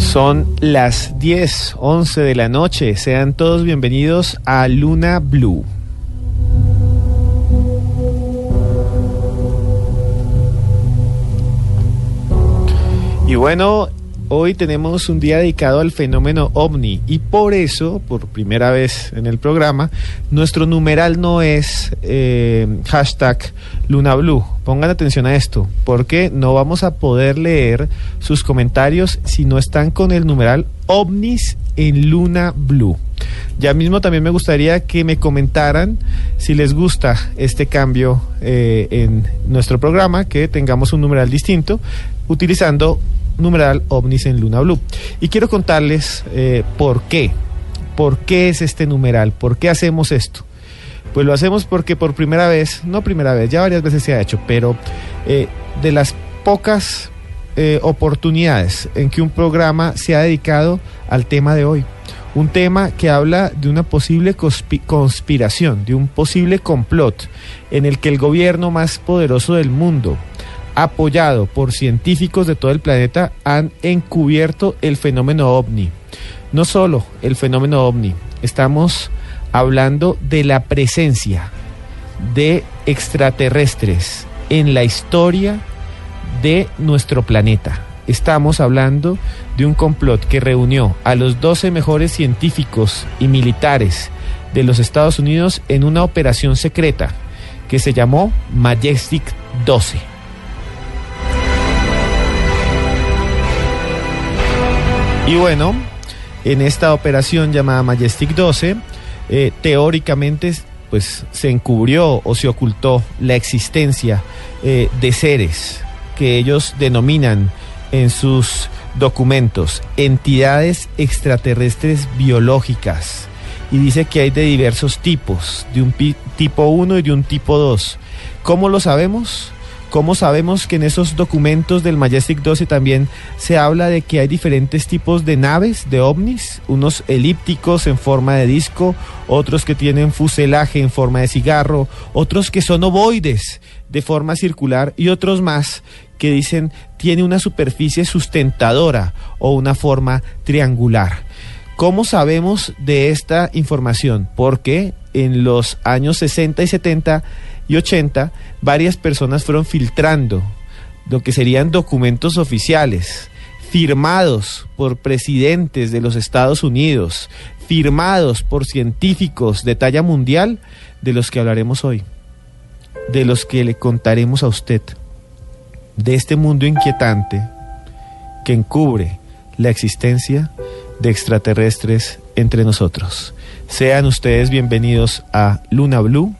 Son las 10, 11 de la noche. Sean todos bienvenidos a Luna Blue. Y bueno, hoy tenemos un día dedicado al fenómeno ovni y por eso, por primera vez en el programa, nuestro numeral no es eh, hashtag Luna Blue. Pongan atención a esto, porque no vamos a poder leer sus comentarios si no están con el numeral ovnis en Luna Blue. Ya mismo también me gustaría que me comentaran si les gusta este cambio eh, en nuestro programa, que tengamos un numeral distinto, utilizando numeral ovnis en Luna Blue. Y quiero contarles eh, por qué. ¿Por qué es este numeral? ¿Por qué hacemos esto? Pues lo hacemos porque por primera vez, no primera vez, ya varias veces se ha hecho, pero eh, de las pocas eh, oportunidades en que un programa se ha dedicado al tema de hoy. Un tema que habla de una posible conspi- conspiración, de un posible complot en el que el gobierno más poderoso del mundo, apoyado por científicos de todo el planeta, han encubierto el fenómeno ovni. No solo el fenómeno ovni, estamos hablando de la presencia de extraterrestres en la historia de nuestro planeta. Estamos hablando de un complot que reunió a los 12 mejores científicos y militares de los Estados Unidos en una operación secreta que se llamó Majestic 12. Y bueno, en esta operación llamada Majestic 12, eh, teóricamente pues se encubrió o se ocultó la existencia eh, de seres que ellos denominan en sus documentos entidades extraterrestres biológicas y dice que hay de diversos tipos, de un tipo 1 y de un tipo 2. ¿Cómo lo sabemos? ¿Cómo sabemos que en esos documentos del Majestic 12 también se habla de que hay diferentes tipos de naves, de ovnis? Unos elípticos en forma de disco, otros que tienen fuselaje en forma de cigarro, otros que son ovoides de forma circular y otros más que dicen tiene una superficie sustentadora o una forma triangular. ¿Cómo sabemos de esta información? Porque en los años 60 y 70 y 80 varias personas fueron filtrando lo que serían documentos oficiales firmados por presidentes de los Estados Unidos, firmados por científicos de talla mundial, de los que hablaremos hoy, de los que le contaremos a usted, de este mundo inquietante que encubre la existencia de extraterrestres entre nosotros. Sean ustedes bienvenidos a Luna Blue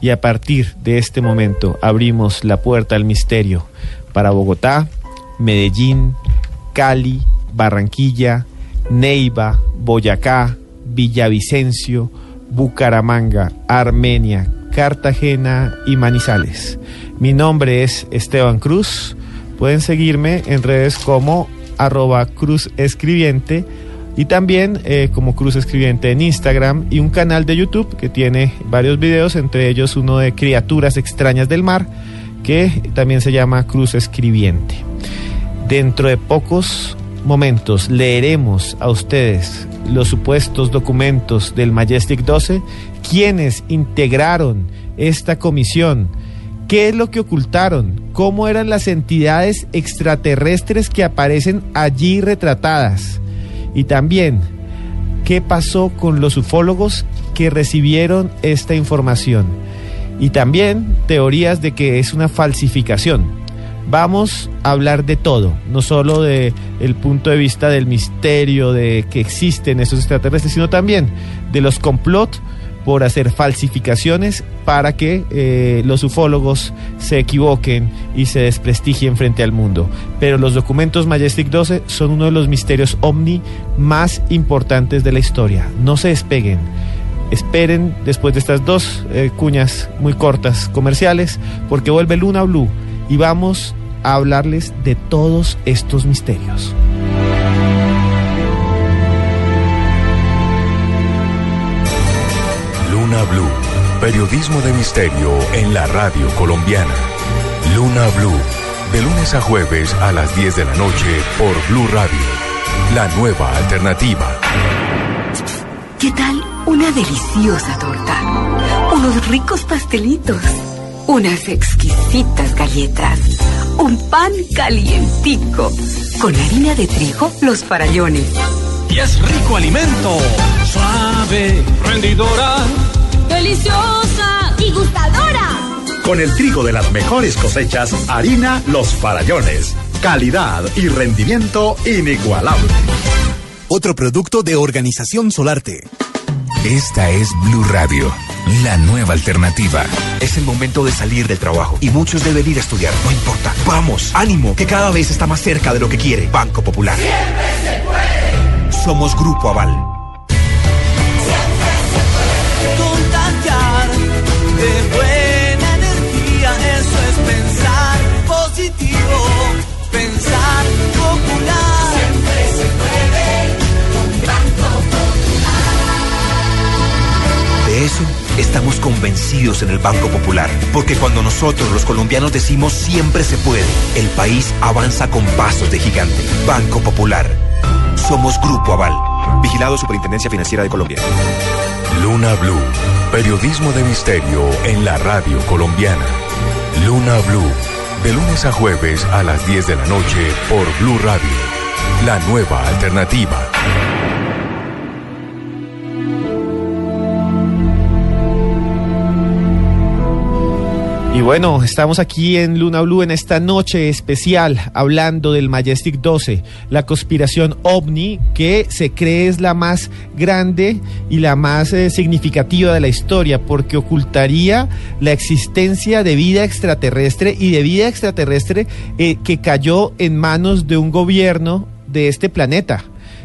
y a partir de este momento abrimos la puerta al misterio para Bogotá, Medellín, Cali, Barranquilla, Neiva, Boyacá, Villavicencio, Bucaramanga, Armenia, Cartagena y Manizales. Mi nombre es Esteban Cruz. Pueden seguirme en redes como arroba Cruz Escribiente y también eh, como Cruz Escribiente en Instagram y un canal de YouTube que tiene varios videos, entre ellos uno de criaturas extrañas del mar que también se llama Cruz Escribiente. Dentro de pocos momentos leeremos a ustedes los supuestos documentos del Majestic 12, quienes integraron esta comisión, qué es lo que ocultaron, cómo eran las entidades extraterrestres que aparecen allí retratadas y también qué pasó con los ufólogos que recibieron esta información y también teorías de que es una falsificación. Vamos a hablar de todo, no solo de punto de vista del misterio de que existen esos extraterrestres, sino también de los complot por hacer falsificaciones para que eh, los ufólogos se equivoquen y se desprestigien frente al mundo. Pero los documentos Majestic 12 son uno de los misterios ovni más importantes de la historia. No se despeguen. Esperen después de estas dos eh, cuñas muy cortas comerciales, porque vuelve Luna Blue y vamos a hablarles de todos estos misterios. Blue, periodismo de misterio en la radio colombiana. Luna Blue, de lunes a jueves a las 10 de la noche por Blue Radio, la nueva alternativa. ¿Qué tal una deliciosa torta? Unos ricos pastelitos, unas exquisitas galletas, un pan calientico, con harina de trigo, los farallones. Y es rico alimento, suave, rendidora, deliciosa y gustadora. Con el trigo de las mejores cosechas, harina Los Farallones. Calidad y rendimiento inigualable. Otro producto de Organización Solarte. Esta es Blue Radio, la nueva alternativa. Es el momento de salir del trabajo y muchos deben ir a estudiar. No importa. Vamos, ánimo, que cada vez está más cerca de lo que quiere. Banco Popular. Siempre se puede. Somos Grupo Aval. Eso estamos convencidos en el Banco Popular, porque cuando nosotros los colombianos decimos siempre se puede, el país avanza con pasos de gigante. Banco Popular. Somos Grupo Aval. Vigilado Superintendencia Financiera de Colombia. Luna Blue, periodismo de misterio en la radio colombiana. Luna Blue, de lunes a jueves a las 10 de la noche por Blue Radio, la nueva alternativa. Y bueno, estamos aquí en Luna Blue en esta noche especial hablando del Majestic 12, la conspiración ovni que se cree es la más grande y la más eh, significativa de la historia porque ocultaría la existencia de vida extraterrestre y de vida extraterrestre eh, que cayó en manos de un gobierno de este planeta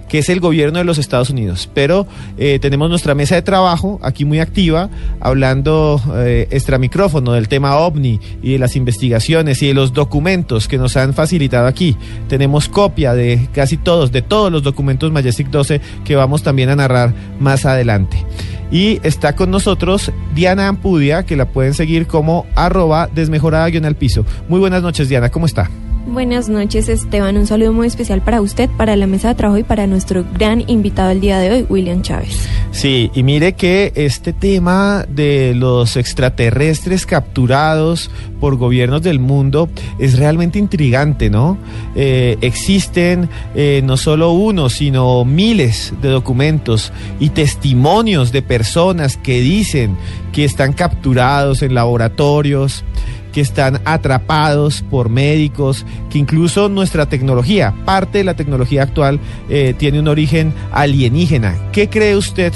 que es el gobierno de los Estados Unidos. Pero eh, tenemos nuestra mesa de trabajo aquí muy activa, hablando eh, extra micrófono del tema OVNI y de las investigaciones y de los documentos que nos han facilitado aquí. Tenemos copia de casi todos, de todos los documentos Majestic 12 que vamos también a narrar más adelante. Y está con nosotros Diana Ampudia, que la pueden seguir como arroba desmejorada al piso. Muy buenas noches, Diana, ¿cómo está? Buenas noches, Esteban. Un saludo muy especial para usted, para la mesa de trabajo y para nuestro gran invitado el día de hoy, William Chávez. Sí, y mire que este tema de los extraterrestres capturados por gobiernos del mundo es realmente intrigante, ¿no? Eh, existen eh, no solo uno, sino miles de documentos y testimonios de personas que dicen que están capturados en laboratorios que están atrapados por médicos, que incluso nuestra tecnología, parte de la tecnología actual, eh, tiene un origen alienígena. ¿Qué cree usted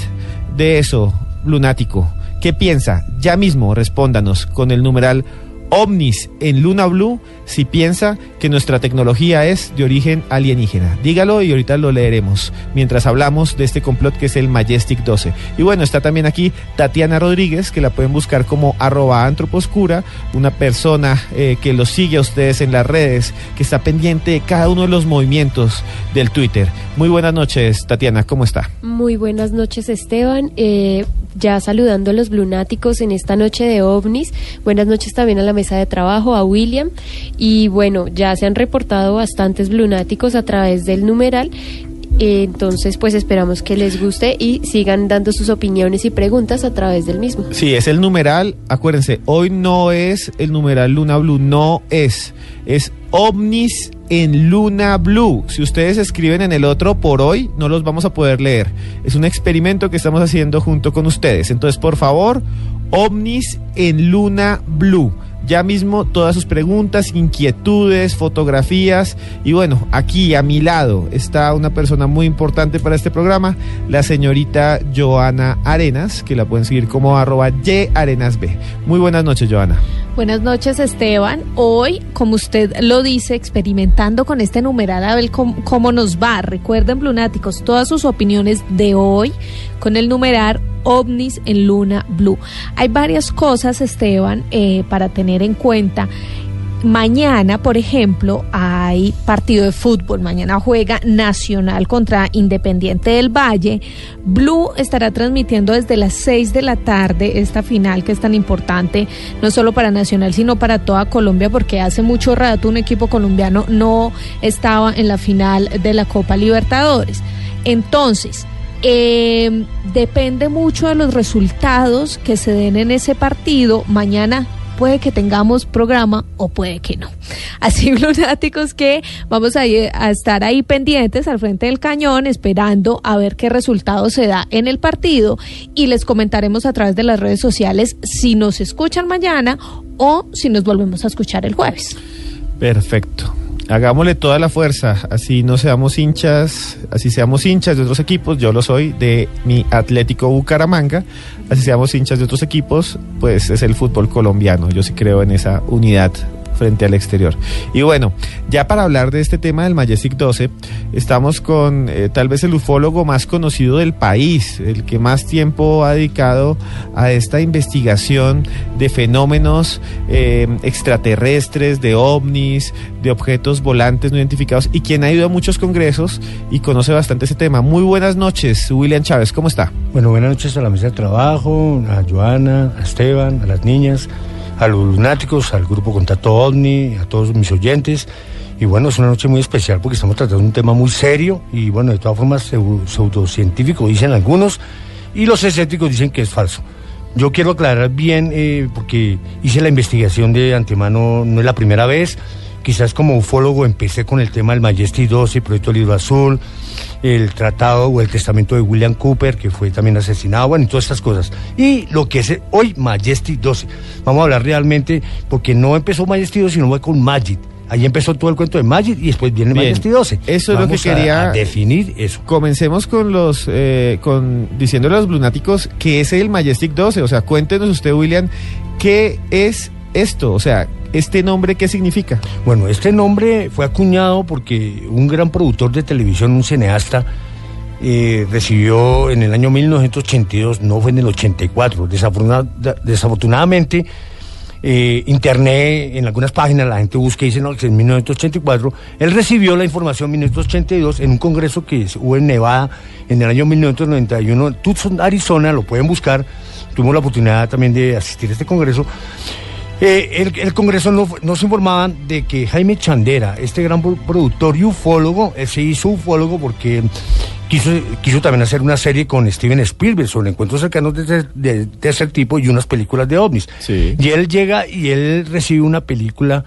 de eso, lunático? ¿Qué piensa? Ya mismo respóndanos con el numeral ovnis en Luna Blue si piensa que nuestra tecnología es de origen alienígena. Dígalo y ahorita lo leeremos mientras hablamos de este complot que es el Majestic 12. Y bueno, está también aquí Tatiana Rodríguez, que la pueden buscar como arroba antroposcura, una persona eh, que los sigue a ustedes en las redes, que está pendiente de cada uno de los movimientos del Twitter. Muy buenas noches, Tatiana, ¿cómo está? Muy buenas noches, Esteban. Eh, ya saludando a los lunáticos en esta noche de ovnis. Buenas noches también a la mesa de trabajo, a William. Y bueno, ya se han reportado bastantes lunáticos a través del numeral. Entonces, pues esperamos que les guste y sigan dando sus opiniones y preguntas a través del mismo. Sí, es el numeral. Acuérdense, hoy no es el numeral Luna Blue, no es. Es ovnis en Luna Blue. Si ustedes escriben en el otro por hoy, no los vamos a poder leer. Es un experimento que estamos haciendo junto con ustedes. Entonces, por favor, ovnis en Luna Blue. Ya mismo todas sus preguntas, inquietudes, fotografías. Y bueno, aquí a mi lado está una persona muy importante para este programa, la señorita Joana Arenas, que la pueden seguir como arroba yarenasb. Muy buenas noches, Joana. Buenas noches, Esteban. Hoy, como usted lo dice, experimentando con este numeral a ver cómo, cómo nos va. Recuerden, Lunáticos, todas sus opiniones de hoy con el numerar ovnis en Luna Blue. Hay varias cosas, Esteban, eh, para tener en cuenta. Mañana, por ejemplo, hay partido de fútbol. Mañana juega Nacional contra Independiente del Valle. Blue estará transmitiendo desde las 6 de la tarde esta final que es tan importante, no solo para Nacional, sino para toda Colombia, porque hace mucho rato un equipo colombiano no estaba en la final de la Copa Libertadores. Entonces, eh, depende mucho de los resultados que se den en ese partido. Mañana puede que tengamos programa o puede que no. Así, lunáticos, que vamos a, a estar ahí pendientes al frente del cañón, esperando a ver qué resultado se da en el partido y les comentaremos a través de las redes sociales si nos escuchan mañana o si nos volvemos a escuchar el jueves. Perfecto. Hagámosle toda la fuerza, así no seamos hinchas, así seamos hinchas de otros equipos, yo lo soy de mi Atlético Bucaramanga, así seamos hinchas de otros equipos, pues es el fútbol colombiano, yo sí creo en esa unidad frente al exterior. Y bueno, ya para hablar de este tema del Majestic 12, estamos con eh, tal vez el ufólogo más conocido del país, el que más tiempo ha dedicado a esta investigación de fenómenos eh, extraterrestres, de ovnis, de objetos volantes no identificados y quien ha ido a muchos congresos y conoce bastante ese tema. Muy buenas noches, William Chávez, ¿cómo está? Bueno, buenas noches a la mesa de trabajo, a Joana, a Esteban, a las niñas, a los lunáticos, al grupo Contacto OVNI, a todos mis oyentes. Y bueno, es una noche muy especial porque estamos tratando un tema muy serio y bueno, de todas formas pseu- pseudocientífico dicen algunos y los escépticos dicen que es falso. Yo quiero aclarar bien eh, porque hice la investigación de antemano, no es la primera vez. Quizás como ufólogo empecé con el tema del Majestic 12, Proyecto Libro Azul, el tratado o el testamento de William Cooper, que fue también asesinado, bueno, y todas estas cosas. Y lo que es hoy Majestic 12. Vamos a hablar realmente, porque no empezó Majestic 12, sino fue con Magic. Ahí empezó todo el cuento de Magic y después viene Bien. Majestic 12. Eso es lo que quería a definir eso. Comencemos con los, eh, con diciéndole a los lunáticos que es el Majestic 12. O sea, cuéntenos usted, William, qué es esto. O sea, este nombre, ¿qué significa? Bueno, este nombre fue acuñado porque un gran productor de televisión, un cineasta, eh, recibió en el año 1982, no fue en el 84. Desafortuna- desafortunadamente, eh, Internet, en algunas páginas la gente busca y dice no, que en 1984. Él recibió la información en 1982 en un congreso que hubo en Nevada en el año 1991, en Tucson, Arizona, lo pueden buscar. Tuvimos la oportunidad también de asistir a este congreso. Eh, el, el Congreso no- nos informaban de que Jaime Chandera, este gran pro- productor y ufólogo, él se hizo ufólogo porque quiso, quiso también hacer una serie con Steven Spielberg sobre encuentros cercanos de, ese- de tercer tipo y unas películas de ovnis. Y él llega y él recibe una película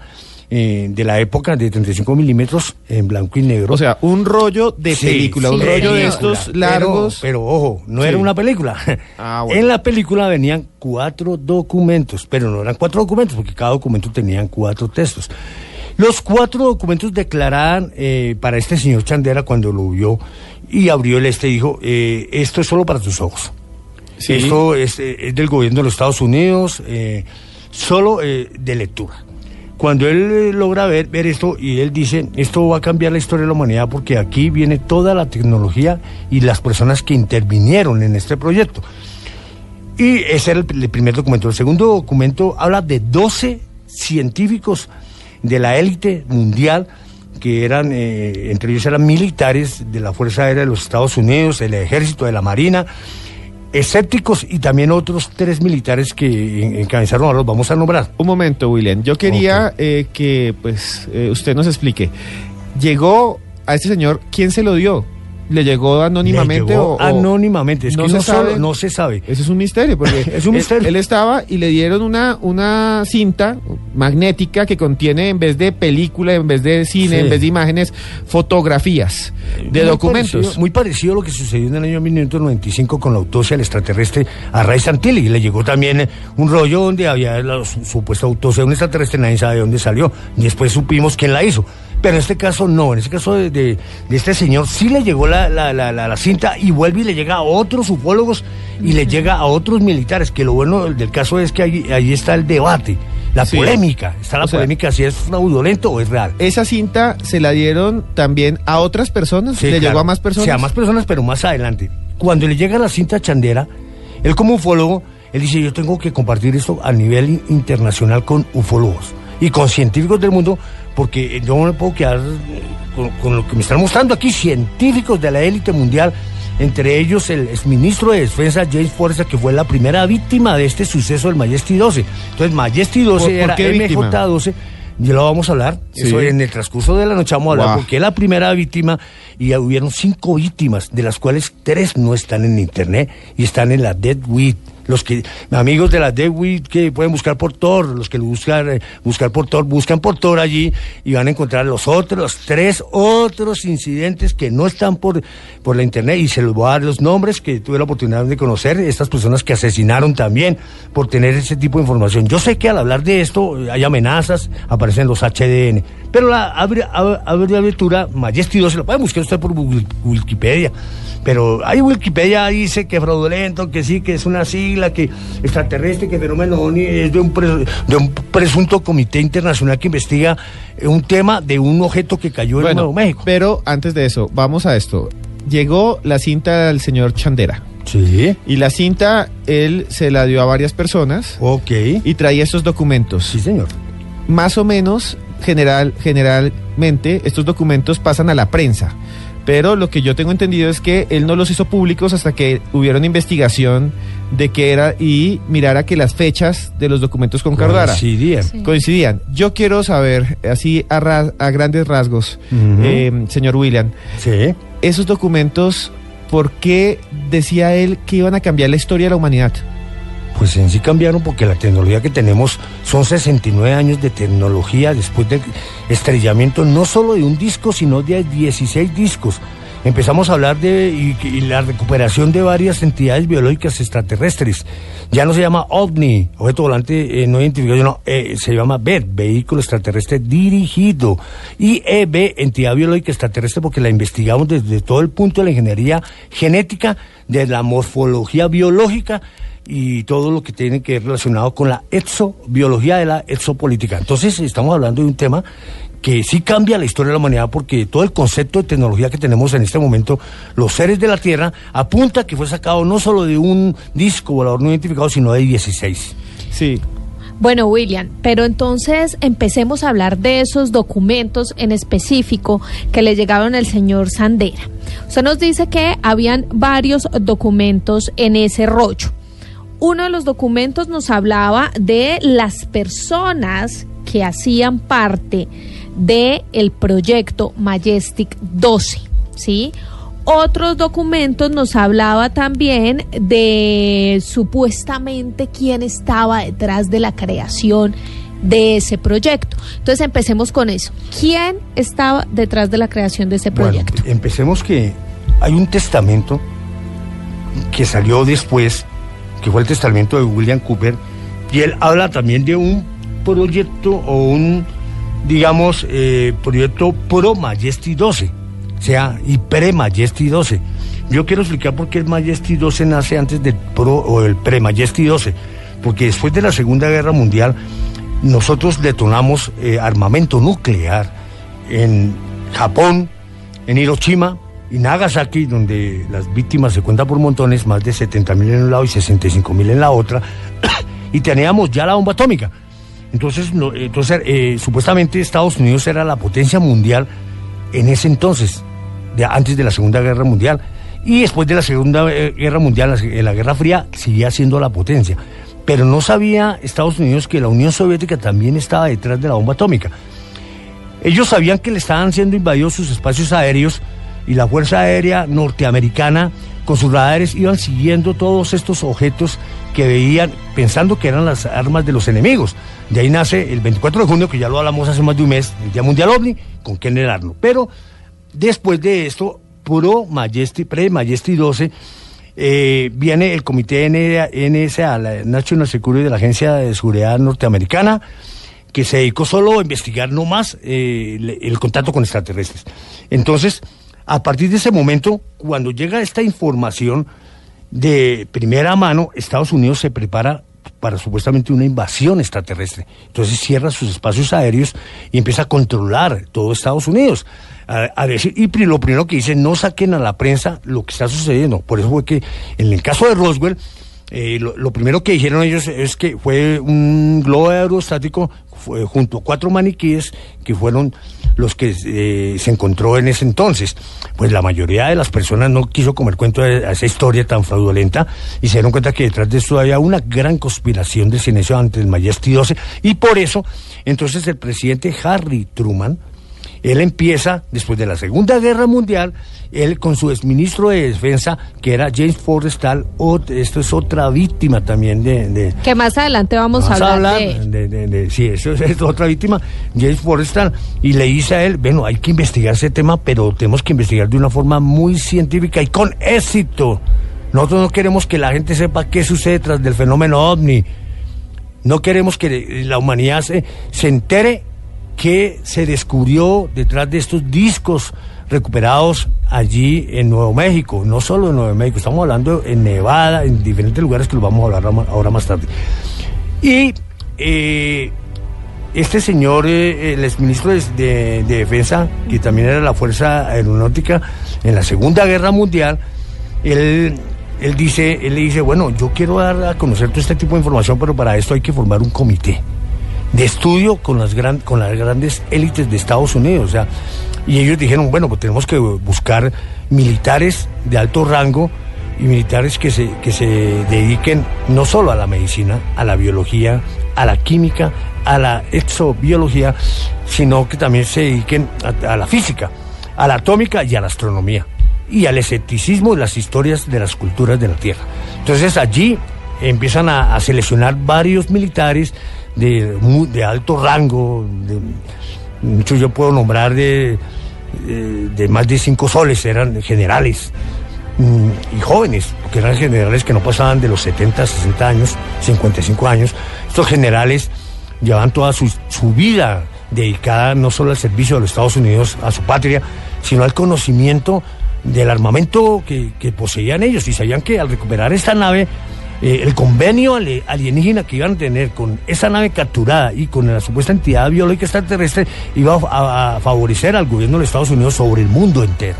eh, de la época de 35 milímetros en blanco y negro. O sea, un rollo de película, un rollo de estos largos. Pero, ojo, no Sí. era una película. Ah, bueno. En la película venían cuatro documentos, pero no eran cuatro documentos porque cada documento tenían cuatro textos. Los cuatro documentos declaraban eh, para este señor Chandera cuando lo vio y abrió el este y dijo, eh, esto es solo para tus ojos. Esto es, es del gobierno de los Estados Unidos, solo de lectura. Cuando él eh, logra ver, ver esto y él dice, esto va a cambiar la historia de la humanidad porque aquí viene toda la tecnología y las personas que intervinieron en este proyecto. Y ese era el, primer documento. El segundo documento habla de 12 científicos de la élite mundial que eran, eh, entre ellos eran militares de la Fuerza Aérea de los Estados Unidos, el Ejército, de la Marina, escépticos y también otros tres militares que en- encabezaron a los vamos a nombrar. Un momento, William. Yo quería eh, que pues eh, usted nos explique. Llegó a este señor, ¿quién se lo dio? Le llegó anónimamente Le llegó o, anónimamente, es que no se sabe? solo- no se sabe. Ese es un misterio, porque Es un él- misterio. Él, estaba y le dieron una, una cinta magnética que contiene, en vez de película, en vez de cine, Sí. en vez de imágenes, fotografías de Muy documentos. parecido- muy parecido a lo que sucedió en el año 1995 con la autopsia del extraterrestre a Ray Santilli. Le llegó también un rollo donde había la su- supuesta autopsia de un extraterrestre, nadie sabe de dónde salió. Y después supimos quién la hizo. Pero en este caso no, en este caso de, de- de este señor sí le llegó la, la- la- la- cinta y vuelve y le llega a otros ufólogos y le llega a otros militares, que lo bueno del caso es que ahí, ahí está el debate, la Sí. polémica, está la O sea, polémica si es fraudulento o es real. Esa cinta se la dieron también a otras personas, Sí, le claro. llegó a más personas. Sí, a más personas, pero más adelante. Cuando le llega la cinta chandera, él como ufólogo, él dice, yo tengo que compartir esto a nivel in- internacional con ufólogos y con científicos del mundo, porque yo no me puedo quedar con, con lo que me están mostrando aquí, científicos de la élite mundial, entre ellos el exministro de Defensa James Forza, que fue la primera víctima de este suceso del Majesty 12. Entonces, Majesty 12 ¿Por- por era víctima? MJ12, ya lo vamos a hablar, Sí. eso en el transcurso de la noche vamos a hablar, Guau. porque es la primera víctima y hubieron cinco víctimas, de las cuales tres no están en internet y están en la Dead Weed. Los que, amigos de la Weed que pueden buscar por Tor, los que buscan, eh, buscar por Tor, buscan por Tor allí y van a encontrar los otros, tres otros incidentes que no están por, por la internet y se los voy a dar los nombres que tuve la oportunidad de conocer, estas personas que asesinaron también por tener ese tipo de información. Yo sé que al hablar de esto eh, hay amenazas, aparecen los HDN, pero la abreviatura Majesty 2 se la puede buscar usted por Wiki- Wikipedia. Pero hay Wikipedia dice que fraudulento, que sí, que es una sigla, que extraterrestre, que fenómeno es de un, pre- de un presunto comité internacional que investiga eh, un tema de un objeto que cayó en Nuevo México. pero antes de eso, vamos a esto. Llegó la cinta del señor Chandera. Sí. Y la cinta él se la dio a varias personas. Ok. Y traía estos documentos. Sí, señor. Más o menos, general, generalmente, estos documentos pasan a la prensa. Pero lo que yo tengo entendido es que él no los hizo públicos hasta que hubiera una investigación de qué era y mirara que las fechas de los documentos concordara. Coincidían. Sí. Coincidían. Yo quiero saber, así a, ra- a grandes rasgos, eh, señor William, Sí. esos documentos, ¿por qué decía él que iban a cambiar la historia de la humanidad? Pues en sí cambiaron porque la tecnología que tenemos son 69 años de tecnología después del estrellamiento no solo de un disco, sino de 16 discos. Empezamos a hablar de y, la recuperación de varias entidades biológicas extraterrestres. Ya no se llama OVNI, objeto volante eh, no identificado, sino, eh, se llama BED, vehículo extraterrestre dirigido. Y EB, entidad biológica extraterrestre, porque la investigamos desde todo el punto de la ingeniería genética, de la morfología biológica y todo lo que tiene que ver relacionado con la exobiología de la exopolítica. Entonces, estamos hablando de un tema que sí cambia la historia de la humanidad porque todo el concepto de tecnología que tenemos en este momento, los seres de la Tierra, apunta que fue sacado no solo de un disco volador no identificado, sino de 16. Sí. Bueno, William, pero entonces empecemos a hablar de esos documentos en específico que le llegaron al señor Sandera. Usted nos dice que habían varios documentos en ese rollo. Uno de los documentos nos hablaba de las personas que hacían parte del el proyecto Majestic 12, ¿sí? Otros documentos nos hablaba también de supuestamente quién estaba detrás de la creación de ese proyecto. Entonces empecemos con eso. ¿Quién estaba detrás de la creación de ese proyecto? Bueno, empecemos que hay un testamento que salió después, que fue el testamento de William Cooper, y él habla también de un proyecto o un, digamos, eh, proyecto Pro Majesty 12, o sea, y Pre Majesty 12. Yo quiero explicar por qué el Majesty 12 nace antes del Pro o el Pre Majesty 12, porque después de la Segunda Guerra Mundial nosotros detonamos eh, armamento nuclear en Japón, en Hiroshima y Nagasaki, donde las víctimas se cuentan por montones, más de 70 mil en un lado y 65 mil en la otra, y teníamos ya la bomba atómica. Entonces, no- entonces eh, supuestamente Estados Unidos era la potencia mundial en ese entonces, de, antes de la Segunda Guerra Mundial. Y después de la Segunda eh, Guerra Mundial, la- en la Guerra Fría, seguía siendo la potencia. Pero no sabía Estados Unidos que la Unión Soviética también estaba detrás de la bomba atómica. Ellos sabían que le estaban siendo invadidos sus espacios aéreos y la Fuerza Aérea Norteamericana con sus radares iban siguiendo todos estos objetos que veían pensando que eran las armas de los enemigos. De ahí nace el 24 de junio, que ya lo hablamos hace más de un mes, el Día Mundial OVNI, con Kenneth Arnold. Pero después de esto, puro Majesty, pre-Majesty 12, eh, viene el comité NSA, la National Security de la Agencia de Seguridad Norteamericana, que se dedicó solo a investigar no más eh, el contacto con extraterrestres. Entonces, a partir de ese momento, cuando llega esta información de primera mano, Estados Unidos se prepara para supuestamente una invasión extraterrestre. Entonces cierra sus espacios aéreos y empieza a controlar todo Estados Unidos. A, decir, y lo primero que dice, no saquen a la prensa lo que está sucediendo. Por eso fue que en el caso de Roswell, eh, lo, lo primero que dijeron ellos es que fue un globo aerostático fue junto a cuatro maniquíes que fueron los que eh, se encontró en ese entonces. Pues la mayoría de las personas no quiso comer cuento de esa historia tan fraudulenta y se dieron cuenta que detrás de esto había una gran conspiración de silencio ante el Majesty 12 y por eso entonces el presidente Harry Truman él empieza, después de la Segunda Guerra Mundial, él con su exministro de Defensa, que era James Forrestal, esto es otra víctima también de... de- Que más adelante vamos, Vamos a hablar, de- de- sí, eso es, es otra víctima, James Forrestal, y le dice a él, bueno, hay que investigar ese tema, pero tenemos que investigar de una forma muy científica y con éxito. Nosotros no queremos que la gente sepa qué sucede tras del fenómeno ovni. No queremos que la humanidad se, se entere que se descubrió detrás de estos discos recuperados allí en Nuevo México, no solo en Nuevo México, estamos hablando en Nevada, en diferentes lugares que lo vamos a hablar ahora más tarde. Y eh, este señor, eh, el exministro de, de- de Defensa, que también era la Fuerza Aeronáutica en la Segunda Guerra Mundial, él, él dice, él le dice, bueno, yo quiero dar a conocer todo este tipo de información, pero para esto hay que formar un comité de estudio con las, gran, con las grandes élites de Estados Unidos. O sea, y ellos dijeron, bueno, pues tenemos que buscar militares de alto rango y militares que se, que se dediquen no solo a la medicina, a la biología, a la química, a la exobiología, sino que también se dediquen a, la física, a la atómica y a la astronomía, y al escepticismo y las historias de las culturas de la Tierra. Entonces allí empiezan a seleccionar varios militares de, alto rango, de, muchos yo puedo nombrar de, de, de más de cinco soles, eran generales mm, y jóvenes, porque eran generales que no pasaban de los 70, 60 años, 55 años. Estos generales llevaban toda su, vida dedicada no solo al servicio de los Estados Unidos, a su patria, sino al conocimiento del armamento que, que poseían ellos y sabían que al recuperar esta nave eh, el convenio alienígena que iban a tener con esa nave capturada y con la supuesta entidad biológica extraterrestre iba a, favorecer al gobierno de los Estados Unidos sobre el mundo entero.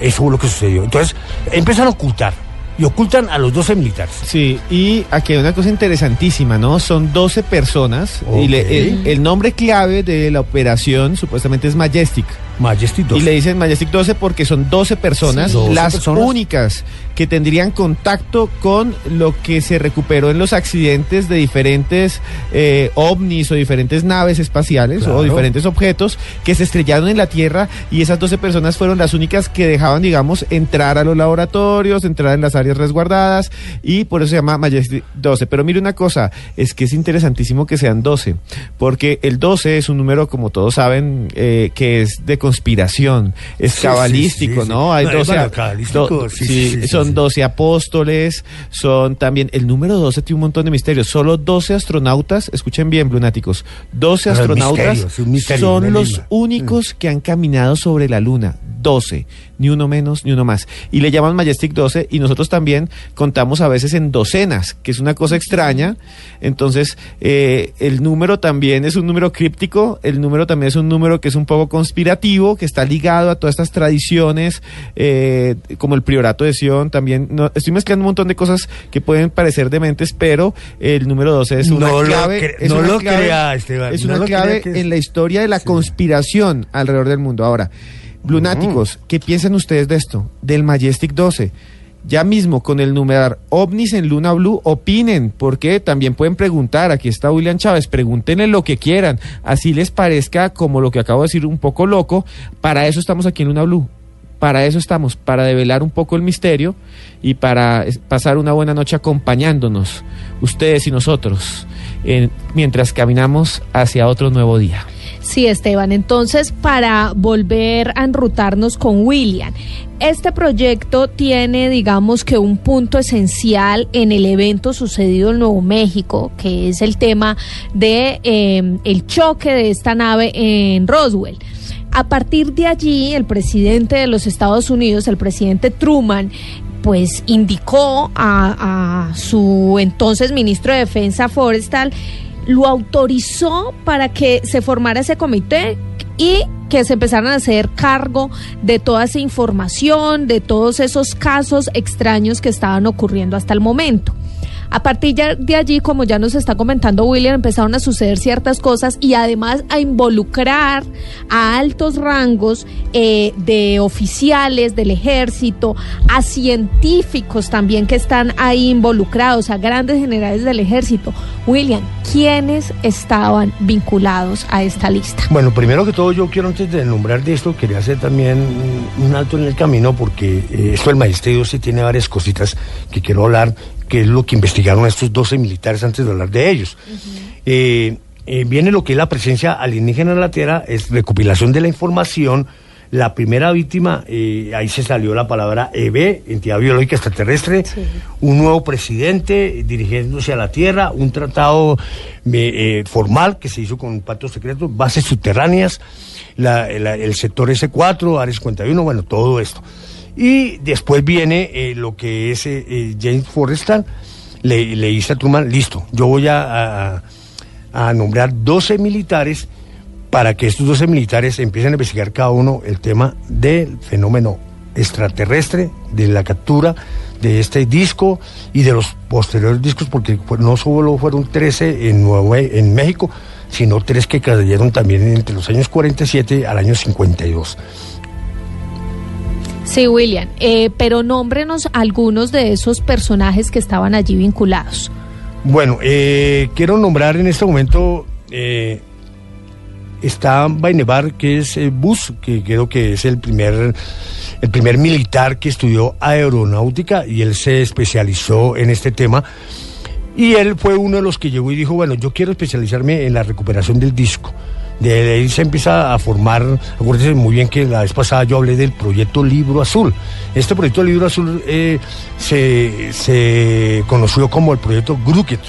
Eso fue lo que sucedió. Entonces, empiezan a ocultar. Y ocultan a los 12 militares. Sí, y aquí hay una cosa interesantísima, ¿no? Son 12 personas y le- el, el nombre clave de la operación supuestamente es Majestic. Majestic 12. Y le dicen Majestic 12 porque son 12 personas, Sí. 12 las personas. únicas que tendrían contacto con lo que se recuperó en los accidentes de diferentes eh, ovnis o diferentes naves espaciales Claro. o diferentes objetos que se estrellaron en la Tierra y esas 12 personas fueron las únicas que dejaban, digamos, entrar a los laboratorios, entrar en las áreas resguardadas y por eso se llama Majestic 12. Pero mire una cosa, es que es interesantísimo que sean 12, porque el 12 es un número, como todos saben, eh, que es de conspiración, es Sí, cabalístico, sí, sí. ¿no? Hay No, es 12, bueno, a- cabalístico, do- sí, sí, sí, sí, son sí. 12 apóstoles, son también, el número 12 tiene un montón de misterios, solo 12 astronautas, escuchen bien, lunáticos, 12 Pero es astronautas misterio, misterio, son los únicos que han caminado sobre la luna, 12, ni uno menos ni uno más. Y le llaman Majestic 12 y nosotros también contamos a veces en docenas, que es una cosa extraña. Entonces, eh, el número también es un número críptico, el número también es un número que es un poco conspirativo, que está ligado a todas estas tradiciones, eh, como el priorato de Sion, también. No, estoy mezclando un montón de cosas que pueden parecer dementes, pero el número 12 es una No clave. es no una lo clave- crea, Esteban, Es no una clave es- en la historia de la conspiración alrededor del mundo. Ahora, lunáticos, ¿qué piensan ustedes de esto? Del Majestic 12. Ya mismo con el numerar ovnis en Luna Blue, opinen, porque también pueden preguntar, aquí está William Chávez, pregúntenle lo que quieran, así les parezca como lo que acabo de decir un poco loco, para eso estamos aquí en Luna Blue. para eso estamos, para develar un poco el misterio y para pasar una buena noche acompañándonos, ustedes y nosotros, en- mientras caminamos hacia otro nuevo día. Sí, Esteban. Entonces, para volver a enrutarnos con William, este proyecto tiene, digamos que, un punto esencial en el evento sucedido en Nuevo México, que es el tema de eh, el choque de esta nave en Roswell. A partir de allí, el presidente de los Estados Unidos, el presidente Truman, pues indicó a, a su entonces ministro de Defensa Forestal, lo autorizó para que se formara ese comité y que se empezaran a hacer cargo de toda esa información, de todos esos casos extraños que estaban ocurriendo hasta el momento. A partir de allí, como ya nos está comentando William, empezaron a suceder ciertas cosas y además a involucrar a altos rangos eh, de oficiales del ejército, a científicos también que están ahí involucrados, a grandes generales del ejército. William, ¿quiénes estaban vinculados a esta lista? Bueno, primero que todo yo quiero antes de nombrar de esto, quería hacer también un alto en el camino porque eh, esto del magisterio sí tiene varias cositas que quiero hablar, que es lo que investigaron estos 12 militares antes de hablar de ellos. Eh, eh, viene lo que es la presencia alienígena en la Tierra, es recopilación de la información. La primera víctima, eh, ahí se salió la palabra EB, entidad biológica extraterrestre, un nuevo presidente dirigiéndose a la Tierra, un tratado eh, eh, formal que se hizo con pactos secretos, bases subterráneas, la- la- el sector S4, Ares 51, bueno, todo esto. Y después viene eh, lo que es eh, eh, James Forrestal, le, le dice a Truman, listo, yo voy a, a- a nombrar 12 militares para que estos 12 militares empiecen a investigar cada uno el tema del fenómeno extraterrestre, de la captura de este disco y de los posteriores discos, porque no solo fueron 13 en, Nuevo, en México, sino tres que cayeron también entre los años 47 al año 52. Sí, William, eh, pero nómbrenos algunos de esos personajes que estaban allí vinculados. Bueno, eh, quiero nombrar en este momento, eh, está Bainevar, que es eh, Bus, que creo que es el primer, el primer militar que estudió aeronáutica y él se especializó en este tema. Y él fue uno de los que llegó y dijo, bueno, yo quiero especializarme en la recuperación del disco. De ahí se empieza a formar, acuérdense muy bien que la vez pasada yo hablé del proyecto Libro Azul. Este proyecto Libro Azul eh, se, se conoció como el proyecto Gruket.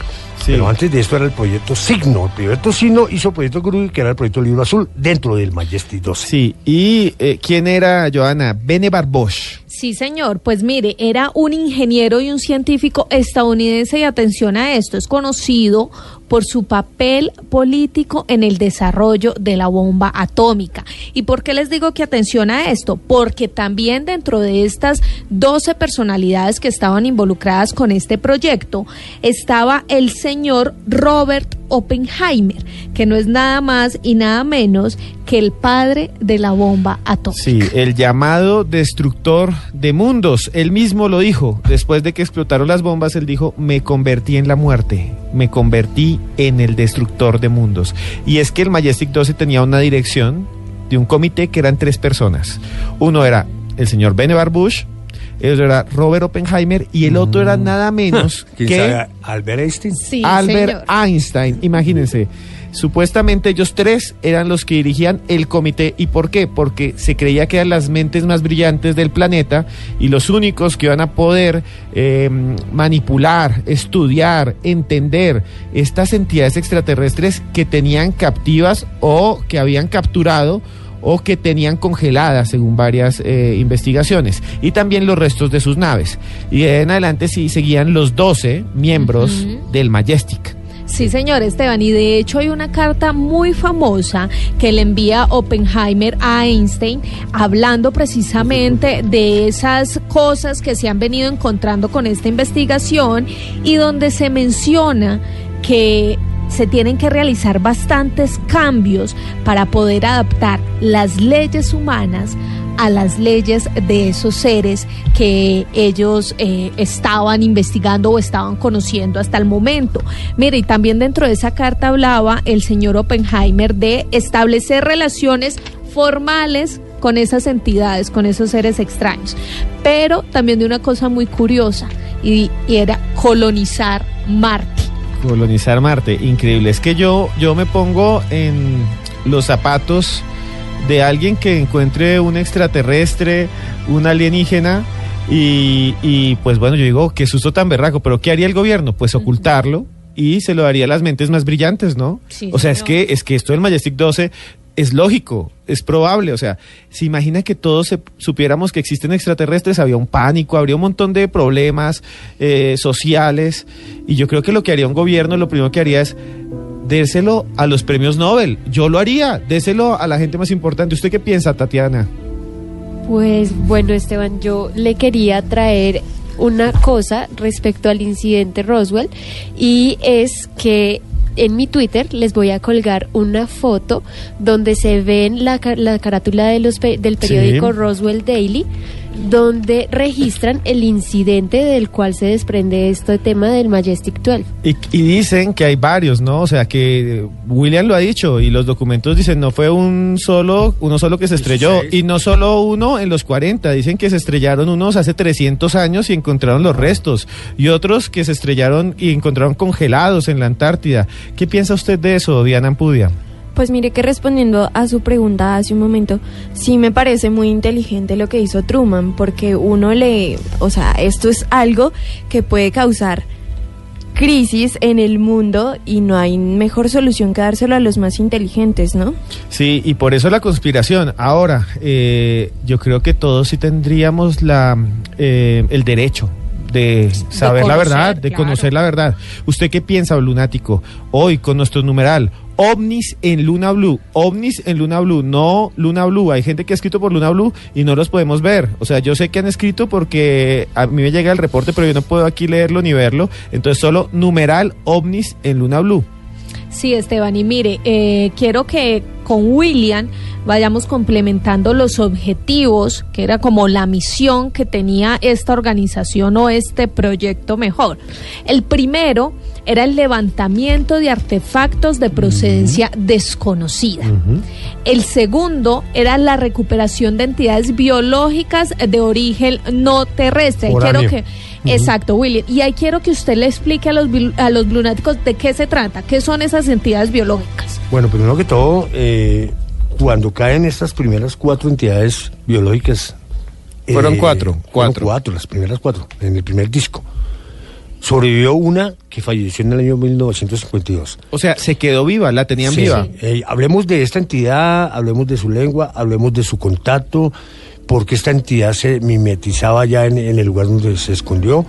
Pero antes de esto era el proyecto Signo. El proyecto Signo hizo el proyecto Gruket, que era el proyecto Libro Azul, dentro del Majestic 12. Sí, ¿y eh, quién era, Joana? Bene Barbosh. Sí, señor. Pues mire, era un ingeniero y un científico estadounidense y atención a esto, es conocido por su papel político en el desarrollo de la bomba atómica. ¿Y por qué les digo que atención a esto? Porque también dentro de estas 12 personalidades que estaban involucradas con este proyecto estaba el señor Robert Oppenheimer, que no es nada más y nada menos que el padre de la bomba atómica. Sí, el llamado destructor de mundos. Él mismo lo dijo. Después de que explotaron las bombas, él dijo, me convertí en la muerte. Me convertí en el destructor de mundos. Y es que el Majestic 12 tenía una dirección de un comité que eran tres personas. Uno era el señor Benevar Bush, el otro era Robert Oppenheimer y el otro era nada menos ¿Quién que sabe? Albert Einstein. Sí, Albert señor. Einstein. Imagínense. Supuestamente ellos tres eran los que dirigían el comité. ¿Y por qué? Porque se creía que eran las mentes más brillantes del planeta y los únicos que iban a poder eh, manipular, estudiar, entender estas entidades extraterrestres que tenían captivas o que habían capturado o que tenían congeladas según varias eh, investigaciones y también los restos de sus naves. Y de ahí en adelante sí seguían los 12 miembros del Majestic. Sí, señor Esteban, y de hecho hay una carta muy famosa que le envía Oppenheimer a Einstein hablando precisamente de esas cosas que se han venido encontrando con esta investigación y donde se menciona que se tienen que realizar bastantes cambios para poder adaptar las leyes humanas a las leyes de esos seres que ellos eh, estaban investigando o estaban conociendo hasta el momento. Mire, y también dentro de esa carta hablaba el señor Oppenheimer de establecer relaciones formales con esas entidades, con esos seres extraños, pero también de una cosa muy curiosa y, y era colonizar Marte. Colonizar Marte, increíble. Es que yo, yo me pongo en los zapatos de alguien que encuentre un extraterrestre, un alienígena, y, y, pues bueno, yo digo, qué susto tan berraco, pero ¿qué haría el gobierno? Pues ocultarlo y se lo daría a las mentes más brillantes, ¿no? Sí, o sea, es que, es que esto del Majestic 12 es lógico, es probable, o sea, se imagina que todos se- supiéramos que existen extraterrestres, había un pánico, habría un montón de problemas eh, sociales, y yo creo que lo que haría un gobierno, lo primero que haría es dérselo a los premios Nobel. Yo lo haría, déselo a la gente más importante. ¿Usted qué piensa, Tatiana? Pues bueno, Esteban, yo le quería traer una cosa respecto al incidente Roswell y es que en mi Twitter les voy a colgar una foto donde se ven la, la carátula de los del Sí. periódico Roswell Daily donde registran el incidente del cual se desprende este tema del Majestic 12. Y, y dicen que hay varios, ¿no? O sea, que eh, William lo ha dicho y los documentos dicen no fue un solo, uno solo que se estrelló y no solo uno en los 40, dicen que se estrellaron unos hace 300 años y encontraron los restos y otros que se estrellaron y encontraron congelados en la Antártida. ¿Qué piensa usted de eso, Diana Ampudia? Pues mire que respondiendo a su pregunta hace un momento, sí me parece muy inteligente lo que hizo Truman, porque uno le, o sea, esto es algo que puede causar crisis en el mundo y no hay mejor solución que dárselo a los más inteligentes, ¿no? Sí, y por eso la conspiración. Ahora, eh, yo creo que todos sí tendríamos la, eh, el derecho de saber la conocer, verdad, de claro. conocer la verdad. ¿Usted qué piensa, lunático? Hoy con nuestro numeral, ovnis en Luna Blue, ovnis en Luna Blue, no Luna Blue. Hay gente que ha escrito por Luna Blue y no los podemos ver. O sea, yo sé que han escrito porque a mí me llega el reporte, pero yo no puedo aquí leerlo ni verlo. Entonces solo numeral ovnis en Luna Blue. Sí, Esteban, y mire, eh, quiero que con William vayamos complementando los objetivos, que era como la misión que tenía esta organización o este proyecto mejor. El primero era el levantamiento de artefactos de procedencia desconocida. El segundo era la recuperación de entidades biológicas de origen no terrestre. Quiero que Exacto, William. Y ahí quiero que usted le explique a los, a los lunáticos de qué se trata, qué son esas entidades biológicas. Bueno, primero que todo, eh, cuando caen estas primeras cuatro entidades biológicas. eh, Fueron cuatro, fueron cuatro. cuatro, las primeras cuatro, en el primer disco. Sobrevivió una que falleció en el año 1952. O sea, se quedó viva, la tenían Sí, viva. sí. Eh, hablemos de esta entidad, hablemos de su lengua, hablemos de su contacto, porque esta entidad se mimetizaba ya en, en el lugar donde se escondió.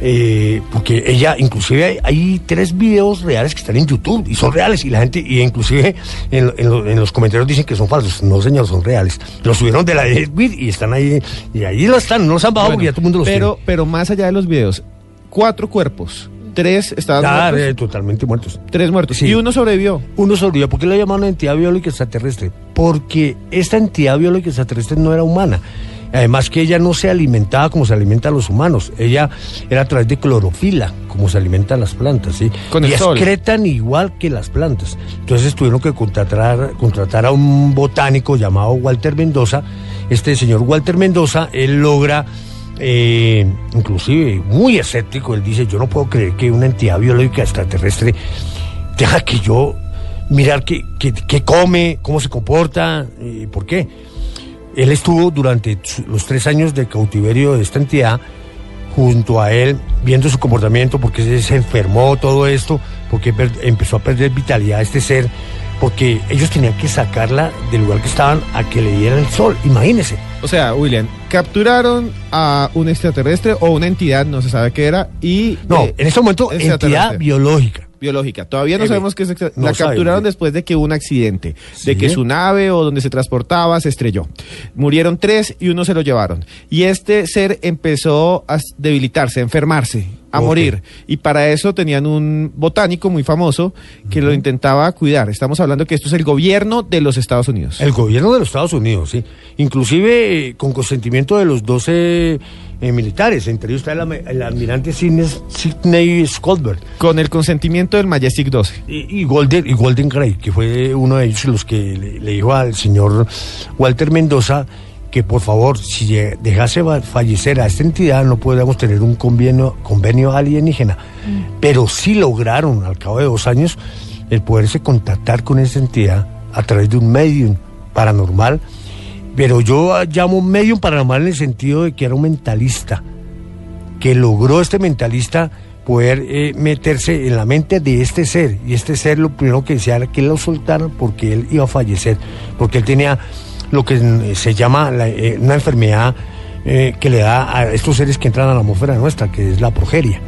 Eh, porque ella, inclusive hay, hay tres videos reales que están en YouTube y son reales y la gente, y inclusive en, lo- en lo- en los comentarios dicen que son falsos. No, señor, son reales. Los subieron de la Edwin y están ahí, y ahí lo están, no los han bajado Bueno, porque ya todo el mundo los pero, tiene. pero más allá de los videos, cuatro cuerpos, tres estaban muertos, eh, totalmente muertos. tres muertos, Sí. y uno sobrevivió. Uno sobrevivió. ¿Por qué la llamaban entidad biológica extraterrestre? Porque esta entidad biológica extraterrestre no era humana. Además que ella no se alimentaba como se alimentan los humanos. Ella era a través de clorofila, como se alimentan las plantas, ¿sí? Con el y sol. excretan igual que las plantas. Entonces tuvieron que contratar, contratar a un botánico llamado Walter Mendoza. Este señor Walter Mendoza, él logra eh, inclusive muy escéptico, él dice, yo no puedo creer que una entidad biológica extraterrestre tenga que yo mirar qué, qué- qué come, cómo se comporta, y por qué. Él estuvo durante los tres años de cautiverio de esta entidad junto a él, viendo su comportamiento, porque se, enfermó todo esto, porque empezó a perder vitalidad este ser, porque ellos tenían que sacarla del lugar que estaban a que le diera el sol, imagínese. O sea, William, capturaron a un extraterrestre o una entidad, no se sabe qué era, y... No, en este momento entidad biológica. Biológica. Todavía no Eh, sabemos qué es extra- no La capturaron después de que hubo un accidente, Sí. de que su nave o donde se transportaba se estrelló. Murieron tres y uno se lo llevaron. Y este ser empezó a debilitarse, a enfermarse. a morir. Y para eso tenían un botánico muy famoso que lo intentaba cuidar. Estamos hablando que esto es el gobierno de los Estados Unidos. El gobierno de los Estados Unidos, sí. Inclusive eh, con consentimiento de los 12 eh, militares, entre ellos está el, almirante Sidney, Scotberg. Con el consentimiento del Majestic 12. Y, y Golden, y Golden Gray, que fue uno de ellos los que le, le dijo al señor Walter Mendoza que por favor, si dejase fallecer a esta entidad, no podríamos tener un convenio, convenio alienígena. Pero sí lograron, al cabo de dos años, el poderse contactar con esta entidad a través de un medium paranormal. Pero yo llamo medium paranormal en el sentido de que era un mentalista que logró este mentalista poder eh, meterse en la mente de este ser. Y este ser lo primero que decía era que lo soltaran porque él iba a fallecer, porque él tenía lo que eh, se llama la- eh, una enfermedad eh, que le da a estos seres que entran a la atmósfera nuestra, que es la progeria.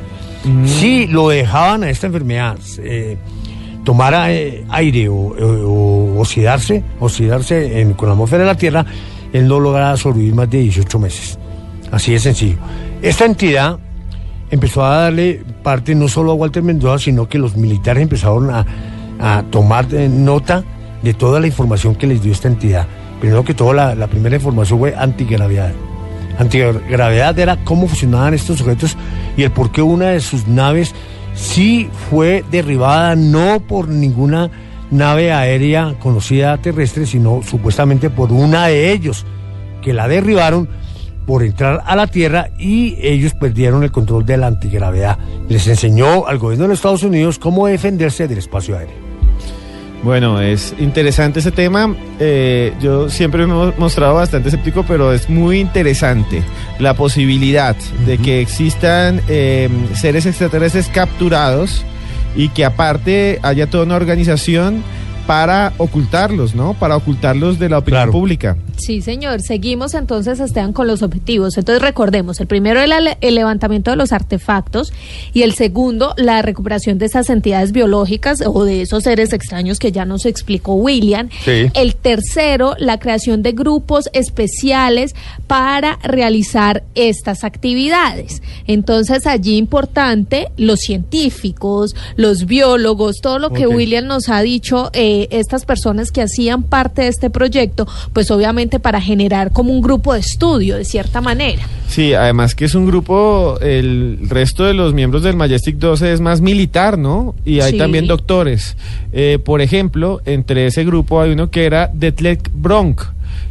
Si lo dejaban a esta enfermedad tomara eh, aire o, oxidarse, oxidarse con la atmósfera de la Tierra, él no lograba sobrevivir más de 18 meses. Así de sencillo. Esta entidad empezó a darle parte no solo a Walter Mendoza, sino que los militares empezaron a, a tomar eh, nota de toda la información que les dio esta entidad. Primero que todo, la, la primera información fue antigravedad. Antigravedad era cómo funcionaban estos sujetos y el por qué una de sus naves sí fue derribada no por ninguna nave aérea conocida terrestre, sino supuestamente por una de ellos, que la derribaron por entrar a la Tierra y ellos perdieron el control de la antigravedad. Les enseñó al gobierno de los Estados Unidos cómo defenderse del espacio aéreo. Bueno, es interesante ese tema. Eh, yo siempre me he mostrado bastante escéptico, pero es muy interesante la posibilidad de que existan eh, seres extraterrestres capturados y que aparte haya toda una organización para ocultarlos, ¿no? Para ocultarlos de la opinión pública. Sí, señor. Seguimos entonces, Esteban, con los objetivos. Entonces, recordemos, el primero el, el levantamiento de los artefactos y el segundo, la recuperación de esas entidades biológicas o de esos seres extraños que ya nos explicó William. Sí. El tercero, la creación de grupos especiales para realizar estas actividades. Entonces, allí importante, los científicos, los biólogos, todo lo que. William nos ha dicho, eh, estas personas que hacían parte de este proyecto, pues obviamente para generar como un grupo de estudio, de cierta manera. Sí, además que es un grupo, el resto de los miembros del Majestic 12 es más militar, ¿no? Y hay Sí. también doctores. Eh, por ejemplo, entre ese grupo hay uno que era Detlef Bronk,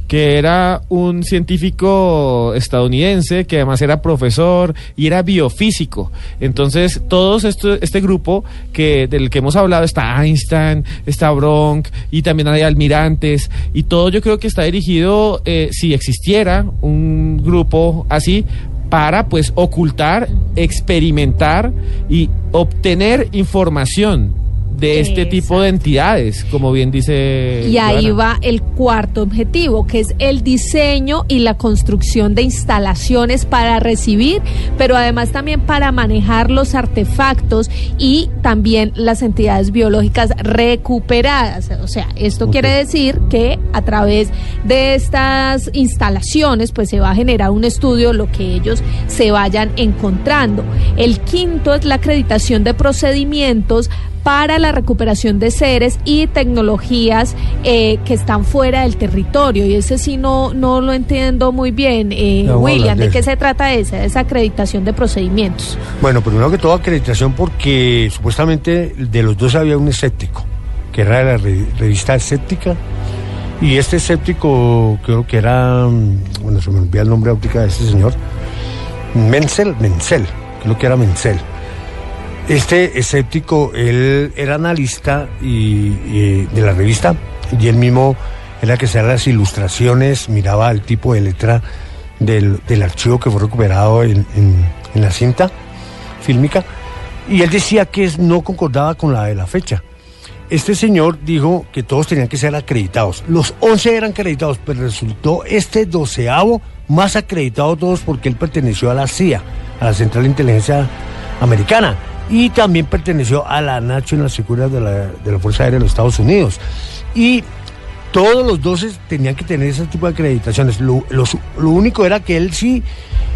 que era un científico estadounidense que además era profesor y era biofísico. Entonces, todos esto, este grupo que del que hemos hablado está Einstein, está Bronk y también hay almirantes y todo yo creo que está dirigido, eh, si existiera un grupo así, para pues ocultar, experimentar y obtener información de este tipo de entidades, como bien dice. Y ahí Joana. va el cuarto objetivo, que es el diseño y la construcción de instalaciones para recibir, pero además también para manejar los artefactos y también las entidades biológicas recuperadas. O sea, esto quiere decir que a través de estas instalaciones, pues se va a generar un estudio, lo que ellos se vayan encontrando. El quinto es la acreditación de procedimientos para la recuperación de seres y tecnologías eh, que están fuera del territorio. Y ese sí no, no lo entiendo muy bien, eh, No, William. de ¿De qué se trata esa, esa acreditación de procedimientos? Bueno, primero que todo acreditación porque supuestamente de los dos había un escéptico, que era de la re- revista Escéptica, y este escéptico creo que era, mm, bueno, se me olvida el nombre óptica de este señor, Menzel, Menzel, creo que era Menzel. Este escéptico, él era analista y, de la revista y él mismo era que hacía las ilustraciones, miraba el tipo de letra del, archivo que fue recuperado en, la cinta fílmica y él decía que no concordaba con la de la fecha. Este señor dijo que todos tenían que ser acreditados. Los 11 eran acreditados, pero resultó este doceavo más acreditado todos porque él perteneció a la CIA, a la Central de Inteligencia Americana, y también perteneció a la National Security de la, de la Fuerza Aérea de los Estados Unidos. Y todos los 12 tenían que tener ese tipo de acreditaciones. Lo, los- lo único era que él sí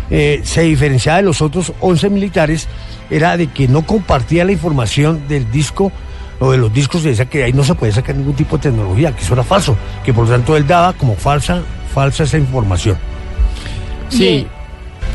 eh, se diferenciaba de los otros 11 militares era de que no compartía la información del disco o de los discos, decía que ahí no se podía sacar ningún tipo de tecnología, que eso era falso, que por lo tanto él daba como falsa, falsa esa información. Sí.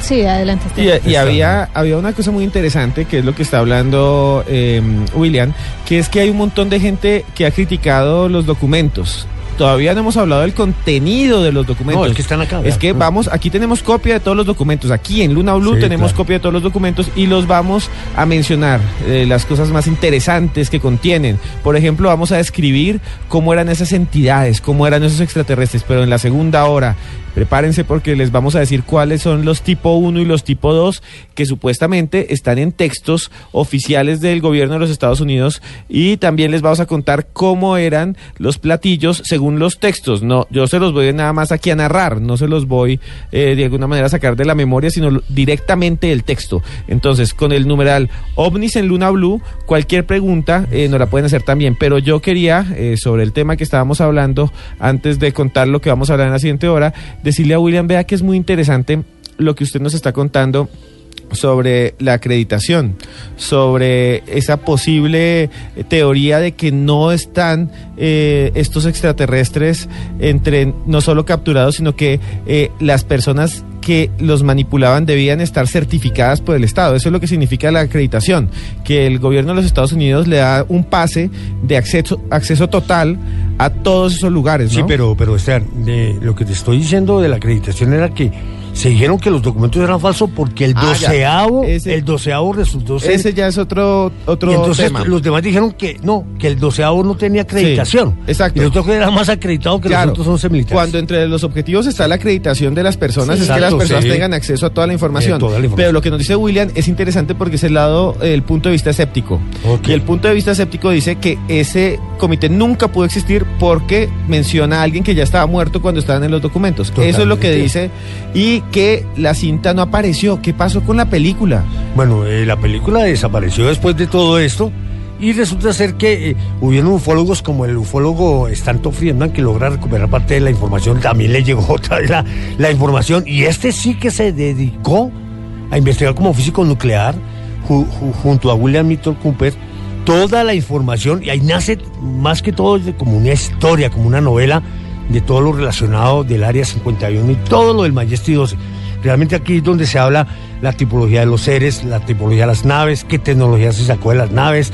Sí, adelante. Y, y había, había una cosa muy interesante, que es lo que está hablando eh, William, que es que hay un montón de gente que ha criticado los documentos. Todavía no hemos hablado del contenido de los documentos. No, es que están acá. Es que vamos, aquí tenemos copia de todos los documentos. Aquí en Luna Blue Sí, tenemos claro. copia de todos los documentos y los vamos a mencionar, eh, las cosas más interesantes que contienen. Por ejemplo, vamos a describir cómo eran esas entidades, cómo eran esos extraterrestres, pero en la segunda hora. Prepárense porque les vamos a decir cuáles son los tipo 1 y los tipo 2 que supuestamente están en textos oficiales del gobierno de los Estados Unidos y también les vamos a contar cómo eran los platillos según los textos. No, yo se los voy nada más aquí a narrar, no se los voy eh, de alguna manera a sacar de la memoria, sino directamente del texto. Entonces, con el numeral ovnis en Luna Blue, cualquier pregunta eh, nos la pueden hacer también. Pero yo quería, eh, sobre el tema que estábamos hablando, antes de contar lo que vamos a hablar en la siguiente hora, decirle a William, vea que es muy interesante lo que usted nos está contando sobre la acreditación, sobre esa posible teoría de que no están eh, estos extraterrestres entre no solo capturados, sino que eh, las personas que los manipulaban debían estar certificadas por el Estado. Eso es lo que significa la acreditación, que el gobierno de los Estados Unidos le da un pase de acceso, acceso total a todos esos lugares. Sí, pero, pero de lo que te estoy diciendo de la acreditación era que se dijeron que los documentos eran falsos porque el Ah, doceavo, Ese- el doceavo resultó ser... Ese ya es otro, otro y entonces tema. los demás dijeron que no, que el doceavo no tenía acreditación. Sí, exacto. Y nosotros que era más acreditado que Claro, los otros 11 militares. Cuando entre los objetivos está la acreditación de las personas, Sí. es que las personas sí. tengan acceso a toda la información. Eh, toda la información. Pero lo que nos dice William es interesante porque es el lado, el punto de vista escéptico. Y el punto de vista escéptico dice que ese comité nunca pudo existir porque menciona a alguien que ya estaba muerto cuando estaban en los documentos. Eso es lo que dice. Y que la cinta no apareció. ¿Qué pasó con la película? Bueno, eh, la película desapareció después de todo esto y resulta ser que eh, hubieron ufólogos como el ufólogo Stanton Friedman que logra recuperar parte de la información, también le llegó otra vez la, la información y este sí que se dedicó a investigar como físico nuclear ju- ju- junto a William Milton Cooper toda la información y ahí nace más que todo como una historia, como una novela de todo lo relacionado del Área 51 y todo lo del Majesty 12. Realmente aquí es donde se habla la tipología de los seres, la tipología de las naves, qué tecnología se sacó de las naves,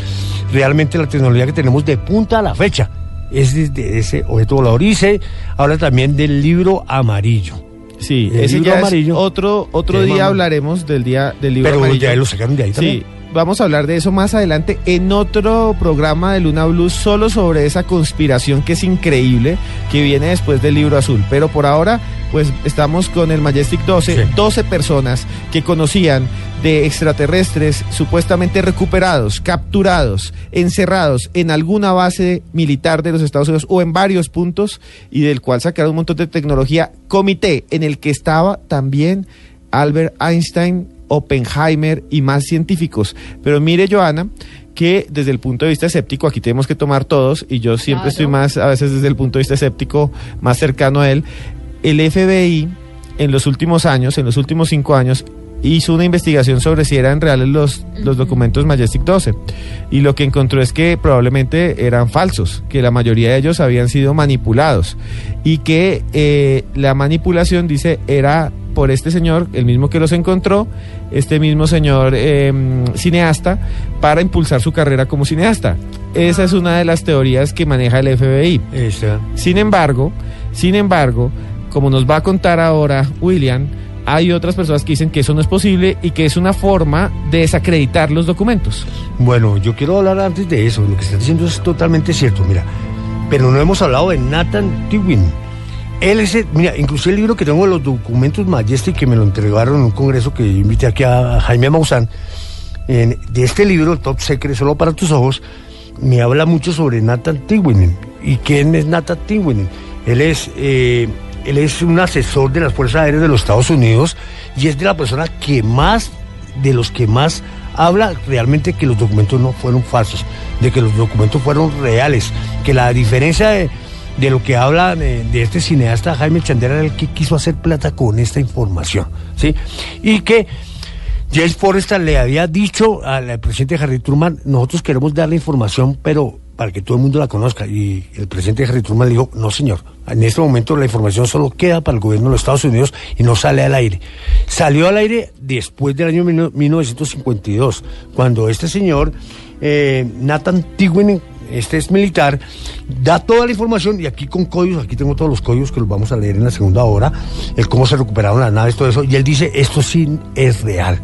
realmente la tecnología que tenemos de punta a la fecha es desde ese objeto volador y se habla también del libro amarillo. Sí, El ese libro ya es amarillo. otro otro día hablaremos del día del libro Pero amarillo. ya lo sacaron de ahí también. Vamos a hablar de eso más adelante en otro programa de Luna Blue solo sobre esa conspiración que es increíble que viene después del libro azul. Pero por ahora, pues estamos con el Majestic 12, 12 personas que conocían de extraterrestres supuestamente recuperados, capturados, encerrados en alguna base militar de los Estados Unidos o en varios puntos y del cual sacaron un montón de tecnología. Comité en el que estaba también Albert Einstein, Oppenheimer y más científicos. Pero mire, Joana, que desde el punto de vista escéptico, aquí tenemos que tomar todos, y yo siempre estoy más, a veces desde el punto de vista escéptico, más cercano a él, el FBI en los últimos años, en los últimos cinco años, hizo una investigación sobre si eran reales los, los documentos Majestic 12. Y lo que encontró es que probablemente eran falsos, que la mayoría de ellos habían sido manipulados. Y que eh, la manipulación, dice, era por este señor, el mismo que los encontró, este mismo señor eh, cineasta, para impulsar su carrera como cineasta. Esa es una de las teorías que maneja el FBI. Sin embargo, sin embargo, como nos va a contar ahora William, hay otras personas que dicen que eso no es posible y que es una forma de desacreditar los documentos. Bueno, yo quiero hablar antes de eso. Lo que está diciendo es totalmente cierto, mira. Pero no hemos hablado de Nathan Tewin. Él es, el- mira, incluso el libro que tengo de los documentos Majestic que me lo entregaron en un congreso que invité aquí a Jaime Maussan, de este libro, Top Secret, solo para tus ojos, me habla mucho sobre Nathan Tewin. ¿Y quién es Nathan Tewin? Él es, eh, él es un asesor de las Fuerzas Aéreas de los Estados Unidos y es de la persona que más, de los que más habla realmente que los documentos no fueron falsos, de que los documentos fueron reales, que la diferencia de, de lo que habla de, este cineasta Jaime Chandera, el que quiso hacer plata con esta información, ¿sí? Y que James Forrestal le había dicho al presidente Harry Truman, nosotros queremos dar la información, pero para que todo el mundo la conozca. Y el presidente Harry Truman dijo, no señor, en este momento la información solo queda para el gobierno de los Estados Unidos y no sale al aire. Salió al aire después del año 1952, cuando este señor, eh, Nathan Tigwin, este es militar, da toda la información y aquí con códigos, aquí tengo todos los códigos que los vamos a leer en la segunda hora, el cómo se recuperaron las naves, todo eso, y él dice, esto sí es real.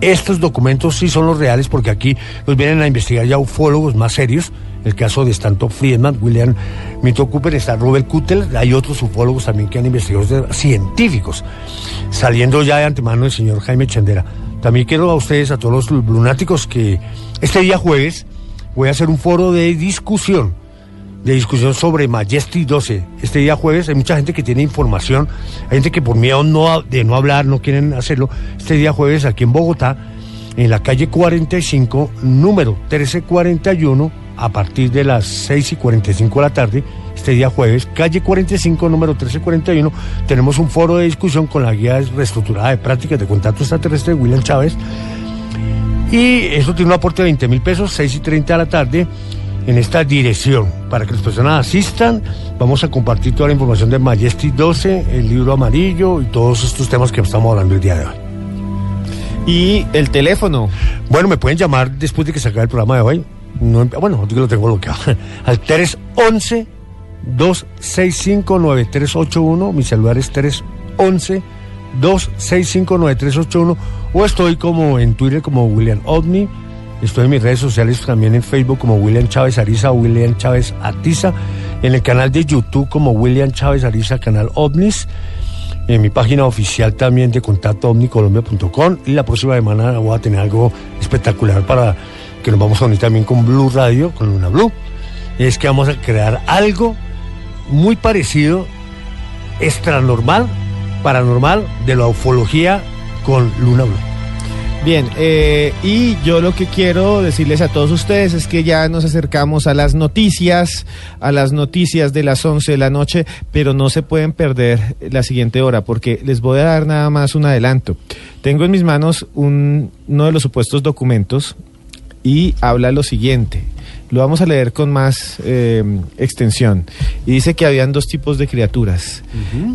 Estos documentos sí son los reales porque aquí los vienen a investigar ya ufólogos más serios, el caso de Stanton Friedman, William Mito Cooper, está Robert Kutel, hay otros ufólogos también que han investigado, científicos, saliendo ya de antemano el señor Jaime Chandera. También quiero a ustedes, a todos los lunáticos, que este día jueves voy a hacer un foro de discusión, de discusión sobre Majestic 12. Este día jueves hay mucha gente que tiene información, hay gente que por miedo no, de no hablar no quieren hacerlo. Este día jueves aquí en Bogotá, en la calle 45, número 1341, a partir de las 6 y 45 de la tarde, este día jueves, calle 45, número 1341, tenemos un foro de discusión con la guía reestructurada de prácticas de contacto extraterrestre de William Chávez. Y eso tiene un aporte de 20 mil pesos, 6 y 30 de la tarde, en esta dirección. Para que las personas asistan, vamos a compartir toda la información de Majestic 12, el libro amarillo y todos estos temas que estamos hablando el día de hoy. Y el teléfono. Bueno, me pueden llamar después de que se acabe el programa de hoy. No, bueno, yo lo tengo bloqueado. Al 311 265 9381. Mi celular es 311 265 9381. O estoy como en Twitter como William Ovni. Estoy en mis redes sociales también en Facebook como William Chávez Ariza William Chávez Atiza. En el canal de YouTube como William Chávez Ariza, canal OVNIS. En mi página oficial también de contacto omnicolombia.com. Y la próxima semana voy a tener algo espectacular para que nos vamos a unir también con Blue Radio, con Luna Blue. Es que vamos a crear algo muy parecido, extranormal, paranormal, de la ufología con Luna Blue. Bien, eh, y yo lo que quiero decirles a todos ustedes es que ya nos acercamos a las noticias, a las noticias de las 11 de la noche, pero no se pueden perder la siguiente hora porque les voy a dar nada más un adelanto. Tengo en mis manos un, uno de los supuestos documentos y habla lo siguiente. Lo vamos a leer con más eh, extensión. Y dice que habían dos tipos de criaturas.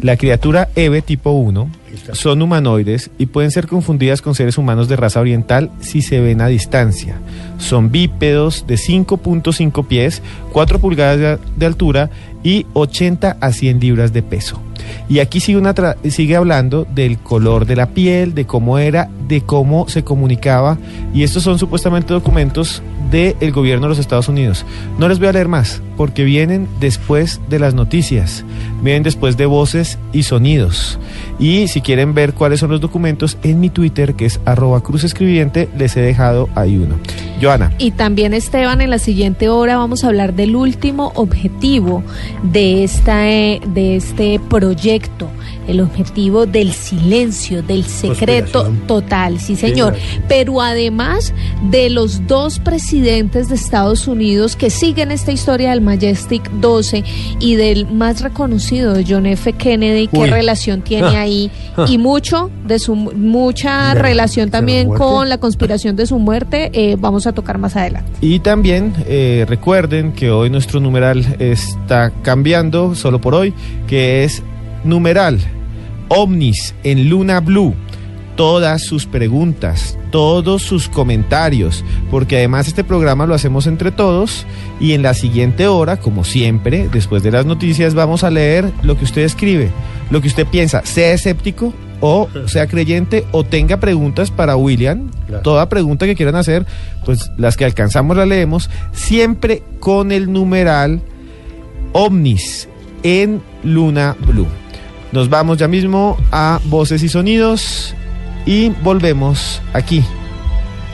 La criatura EVE tipo 1 son humanoides y pueden ser confundidas con seres humanos de raza oriental si se ven a distancia. Son bípedos de 5.5 pies, 4 pulgadas de, de altura y 80 a 100 libras de peso. Y aquí sigue, una tra- sigue hablando del color de la piel, de cómo era, de cómo se comunicaba. Y estos son supuestamente documentos del gobierno de los Estados Unidos. No les voy a leer más, porque vienen después de las noticias, vienen después de voces y sonidos. Y si quieren ver cuáles son los documentos, en mi Twitter, que es arroba cruzescribiente, les he dejado ahí uno. Joana. Y también, Esteban, en la siguiente hora vamos a hablar del último objetivo de, esta, eh, de este proyecto, el objetivo del silencio, del secreto total, sí señor. Pero además de los dos presidentes de Estados Unidos que siguen esta historia del Majestic 12 y del más reconocido de John F. Kennedy, qué Uy. relación tiene Ah. ahí Ah. y mucho de su mucha relación la también con la conspiración de su muerte, eh, vamos a tocar más adelante. Y también eh, recuerden que hoy nuestro numeral está cambiando, solo por hoy, que es numeral ovnis en Luna Blue. Todas sus preguntas, todos sus comentarios, porque además este programa lo hacemos entre todos y en la siguiente hora, como siempre, después de las noticias, vamos a leer lo que usted escribe, lo que usted piensa, sea escéptico o sea creyente o tenga preguntas para William, toda pregunta que quieran hacer, pues las que alcanzamos la leemos, siempre con el numeral ovnis en Luna Blue. Nos vamos ya mismo a voces y sonidos y volvemos aquí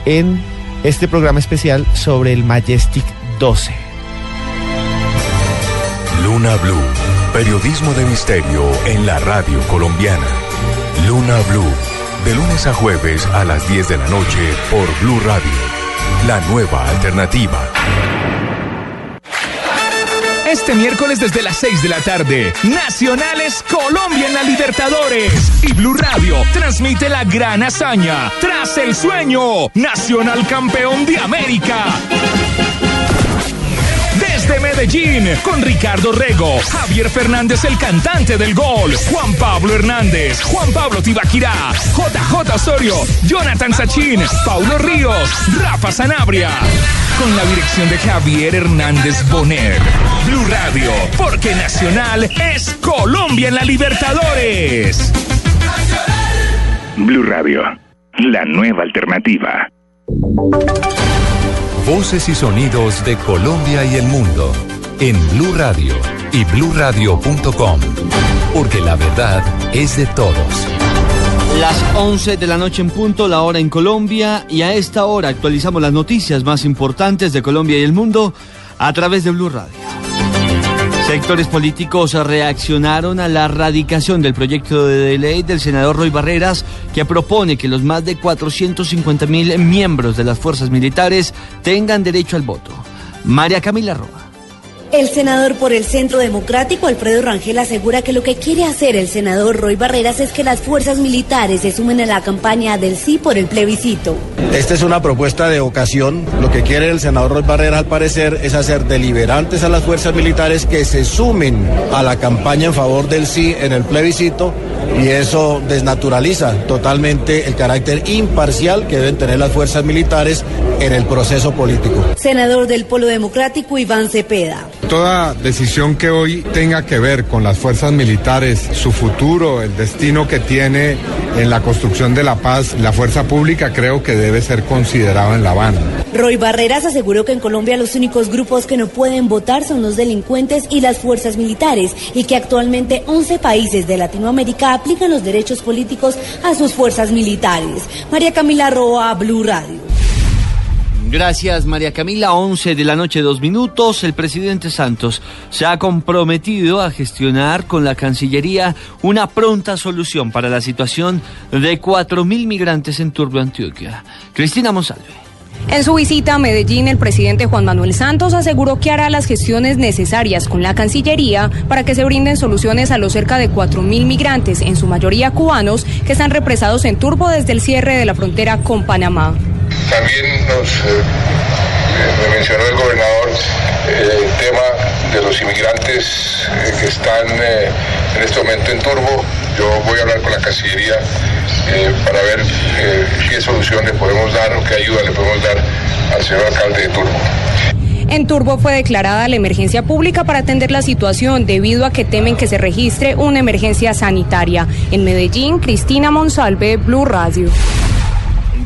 en este programa especial sobre el Majestic 12. Luna Blue, periodismo de misterio en la radio colombiana. Luna Blue, de lunes a jueves a las 10 de la noche por Blue Radio, la nueva alternativa. Este miércoles desde las 6 de la tarde, Nacionales Colombia en la Libertadores. Y Blue Radio transmite la gran hazaña. Tras el sueño, Nacional Campeón de América. Desde Medellín, con Ricardo Rego, Javier Fernández, el cantante del gol, Juan Pablo Hernández, Juan Pablo Tibaquirá, JJ Osorio, Jonathan Sachin, Paulo Ríos, Rafa Sanabria. Con la dirección de Javier Hernández Boner. Blue Radio, porque Nacional es Colombia en la Libertadores. Blue Radio, la nueva alternativa. Voces y sonidos de Colombia y el mundo en Blue Radio y bluradio.com, porque la verdad es de todos. Las 11 de la noche en punto, la hora en Colombia, y a esta hora actualizamos las noticias más importantes de Colombia y el mundo a través de Blue Radio. Sectores políticos reaccionaron a la radicación del proyecto de ley del senador Roy Barreras que propone que los más de 450 mil miembros de las fuerzas militares tengan derecho al voto. María Camila Roa. El senador por el Centro Democrático, Alfredo Rangel, asegura que lo que quiere hacer el senador Roy Barreras es que las fuerzas militares se sumen a la campaña del sí por el plebiscito. Esta es una propuesta de ocasión. Lo que quiere el senador Roy Barreras, al parecer, es hacer deliberantes a las fuerzas militares que se sumen a la campaña en favor del sí en el plebiscito y eso desnaturaliza totalmente el carácter imparcial que deben tener las fuerzas militares en el proceso político. Senador del Polo Democrático, Iván Cepeda. Toda decisión que hoy tenga que ver con las fuerzas militares, su futuro, el destino que tiene en la construcción de la paz, la fuerza pública creo que debe ser considerado en La Habana. Roy Barreras aseguró que en Colombia los únicos grupos que no pueden votar son los delincuentes y las fuerzas militares y que actualmente 11 países de Latinoamérica aplican los derechos políticos a sus fuerzas militares. María Camila Roa, Blue Radio. Gracias, María Camila. 11 de la noche, dos minutos. El presidente Santos se ha comprometido a gestionar con la Cancillería una pronta solución para la situación de 4.000 migrantes en Turbo, Antioquia. Cristina Monsalve. En su visita a Medellín, el presidente Juan Manuel Santos aseguró que hará las gestiones necesarias con la Cancillería para que se brinden soluciones a los cerca de 4.000 migrantes, en su mayoría cubanos, que están represados en Turbo desde el cierre de la frontera con Panamá. También nos eh, me mencionó el gobernador eh, el tema de los inmigrantes eh, que están eh, en este momento en Turbo. Yo voy a hablar con la Cancillería eh, para ver eh, qué solución le podemos dar o qué ayuda le podemos dar al señor alcalde de Turbo. En Turbo fue declarada la emergencia pública para atender la situación debido a que temen que se registre una emergencia sanitaria. En Medellín, Cristina Monsalve, Blue Radio.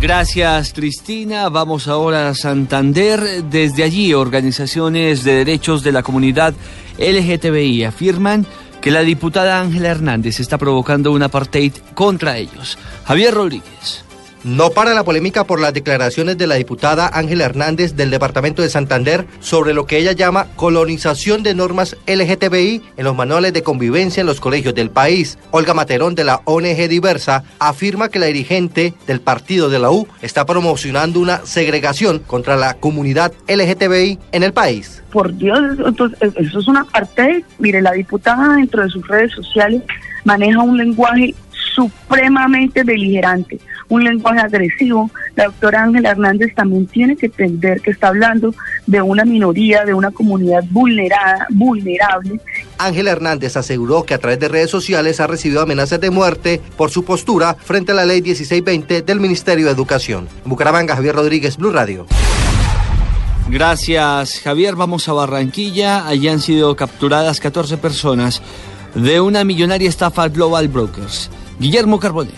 Gracias, Cristina. Vamos ahora a Santander. Desde allí, organizaciones de derechos de la comunidad LGTBI afirman que la diputada Ángela Hernández está provocando un apartheid contra ellos. Javier Rodríguez. No para la polémica por las declaraciones de la diputada Ángela Hernández del Departamento de Santander sobre lo que ella llama colonización de normas LGTBI en los manuales de convivencia en los colegios del país. Olga Materón de la ONG Diversa afirma que la dirigente del partido de la U está promocionando una segregación contra la comunidad LGTBI en el país. Por Dios, entonces, eso es una parte. Mire, la diputada dentro de sus redes sociales maneja un lenguaje supremamente beligerante, un lenguaje agresivo. La doctora Ángela Hernández también tiene que entender que está hablando de una minoría, de una comunidad vulnerada, vulnerable. Ángela Hernández aseguró que a través de redes sociales ha recibido amenazas de muerte por su postura frente a la ley 1620 del Ministerio de Educación. En Bucaramanga, Javier Rodríguez, Blue Radio. Gracias, Javier. Vamos a Barranquilla. Allí han sido capturadas 14 personas de una millonaria estafa Global Brokers. Guillermo Carbonell.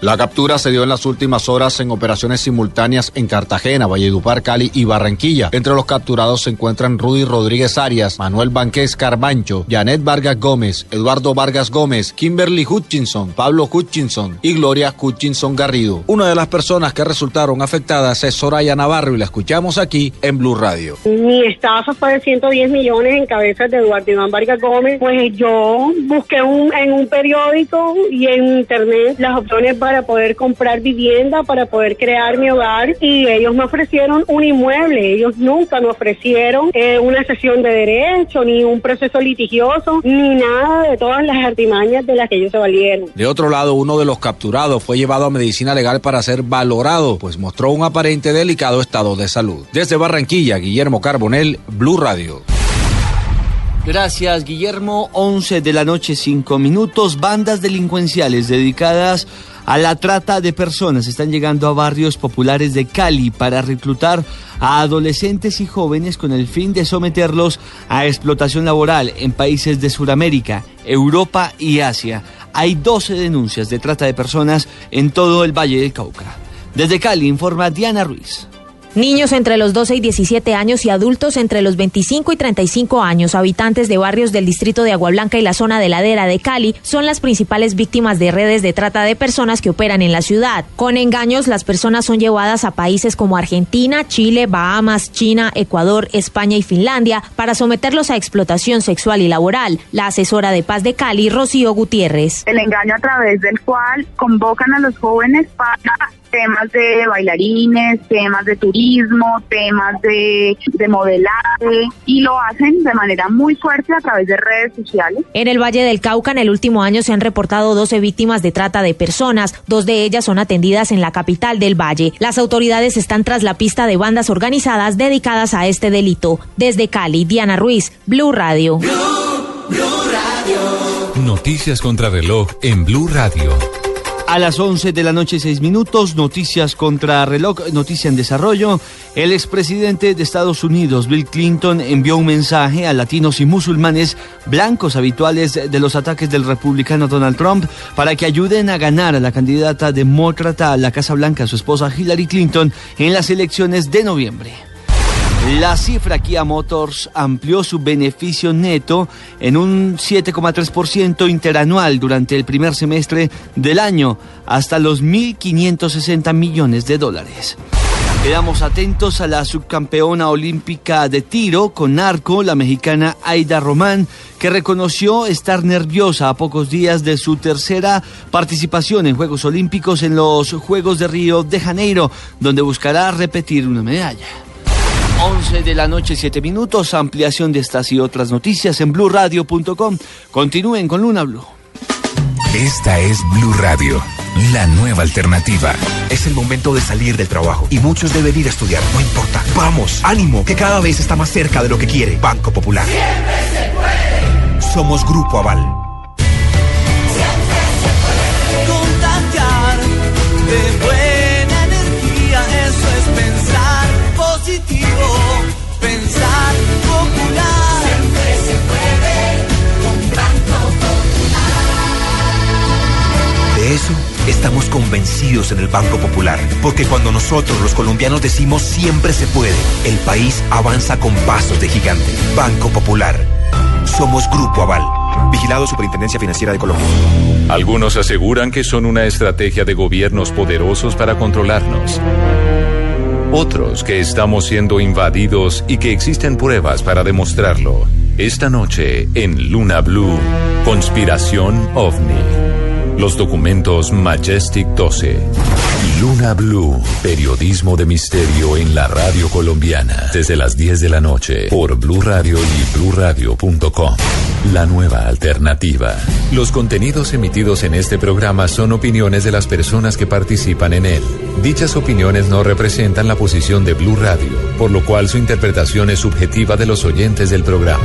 La captura se dio en las últimas horas en operaciones simultáneas en Cartagena, Valledupar, Cali y Barranquilla. Entre los capturados se encuentran Rudy Rodríguez Arias, Manuel Banqués Carbancho, Janet Vargas Gómez, Eduardo Vargas Gómez, Kimberly Hutchinson, Pablo Hutchinson y Gloria Hutchinson Garrido. Una de las personas que resultaron afectadas es Soraya Navarro y la escuchamos aquí en Blue Radio. Mi estafa fue de 110 millones en cabezas de Eduardo Iván Vargas Gómez. Pues yo busqué un, en un periódico y en internet las opciones para poder comprar vivienda, para poder crear mi hogar y ellos me ofrecieron un inmueble. Ellos nunca me ofrecieron eh, una sesión de derecho, ni un proceso litigioso, ni nada de todas las artimañas de las que ellos se valieron. De otro lado, uno de los capturados fue llevado a medicina legal para ser valorado, pues mostró un aparente delicado estado de salud. Desde Barranquilla, Guillermo Carbonel, Blue Radio. Gracias, Guillermo. 11 de la noche, 5 minutos. Bandas delincuenciales dedicadas a la trata de personas están llegando a barrios populares de Cali para reclutar a adolescentes y jóvenes con el fin de someterlos a explotación laboral en países de Sudamérica, Europa y Asia. Hay 12 denuncias de trata de personas en todo el Valle del Cauca. Desde Cali informa Diana Ruiz. Niños entre los 12 y 17 años y adultos entre los 25 y 35 años, habitantes de barrios del distrito de Agua Blanca y la zona de ladera de Cali, son las principales víctimas de redes de trata de personas que operan en la ciudad. Con engaños, las personas son llevadas a países como Argentina, Chile, Bahamas, China, Ecuador, España y Finlandia para someterlos a explotación sexual y laboral. La asesora de paz de Cali, Rocío Gutiérrez. El engaño a través del cual convocan a los jóvenes para temas de bailarines, temas de turismo, temas de, de modelaje y lo hacen de manera muy fuerte a través de redes sociales. En el Valle del Cauca, en el último año se han reportado 12 víctimas de trata de personas. Dos de ellas son atendidas en la capital del Valle. Las autoridades están tras la pista de bandas organizadas dedicadas a este delito. Desde Cali, Diana Ruiz, Blue Radio. Noticias contra reloj en Blue Radio. A las 11 de la noche, 6 minutos, noticias contra reloj, noticia en desarrollo. El expresidente de Estados Unidos, Bill Clinton, envió un mensaje a latinos y musulmanes blancos habituales de los ataques del republicano Donald Trump para que ayuden a ganar a la candidata demócrata a la Casa Blanca, su esposa Hillary Clinton, en las elecciones de noviembre. La cifra Kia Motors amplió su beneficio neto en un 7,3% interanual durante el primer semestre del año, hasta los 1.560 millones de dólares. Quedamos atentos a la subcampeona olímpica de tiro con arco, la mexicana Aida Román, que reconoció estar nerviosa a pocos días de su tercera participación en Juegos Olímpicos en los Juegos de Río de Janeiro, donde buscará repetir una medalla. 11 de la noche, 7 minutos. Ampliación de estas y otras noticias en blurradio.com. Continúen con Luna Blue. Esta es Blue Radio, la nueva alternativa. Es el momento de salir del trabajo y muchos deben ir a estudiar. No importa. Vamos, ánimo, que cada vez está más cerca de lo que quiere. Banco Popular. Somos Grupo Aval. Pensar popular. Siempre se puede con Banco De eso estamos convencidos en el Banco Popular, porque cuando nosotros los colombianos decimos siempre se puede, el país avanza con pasos de gigante. Banco Popular. Somos Grupo Aval. Vigilado Superintendencia Financiera de Colombia. Algunos aseguran que son una estrategia de gobiernos poderosos para controlarnos. Otros que estamos siendo invadidos y que existen pruebas para demostrarlo. Esta noche en Luna Blue, Conspiración OVNI. Los documentos Majestic 12. Luna Blue, periodismo de misterio en la radio colombiana. Desde las 10 de la noche por Blue Radio y bluradio.com. La nueva alternativa. Los contenidos emitidos en este programa son opiniones de las personas que participan en él. Dichas opiniones no representan la posición de Blue Radio, por lo cual su interpretación es subjetiva de los oyentes del programa.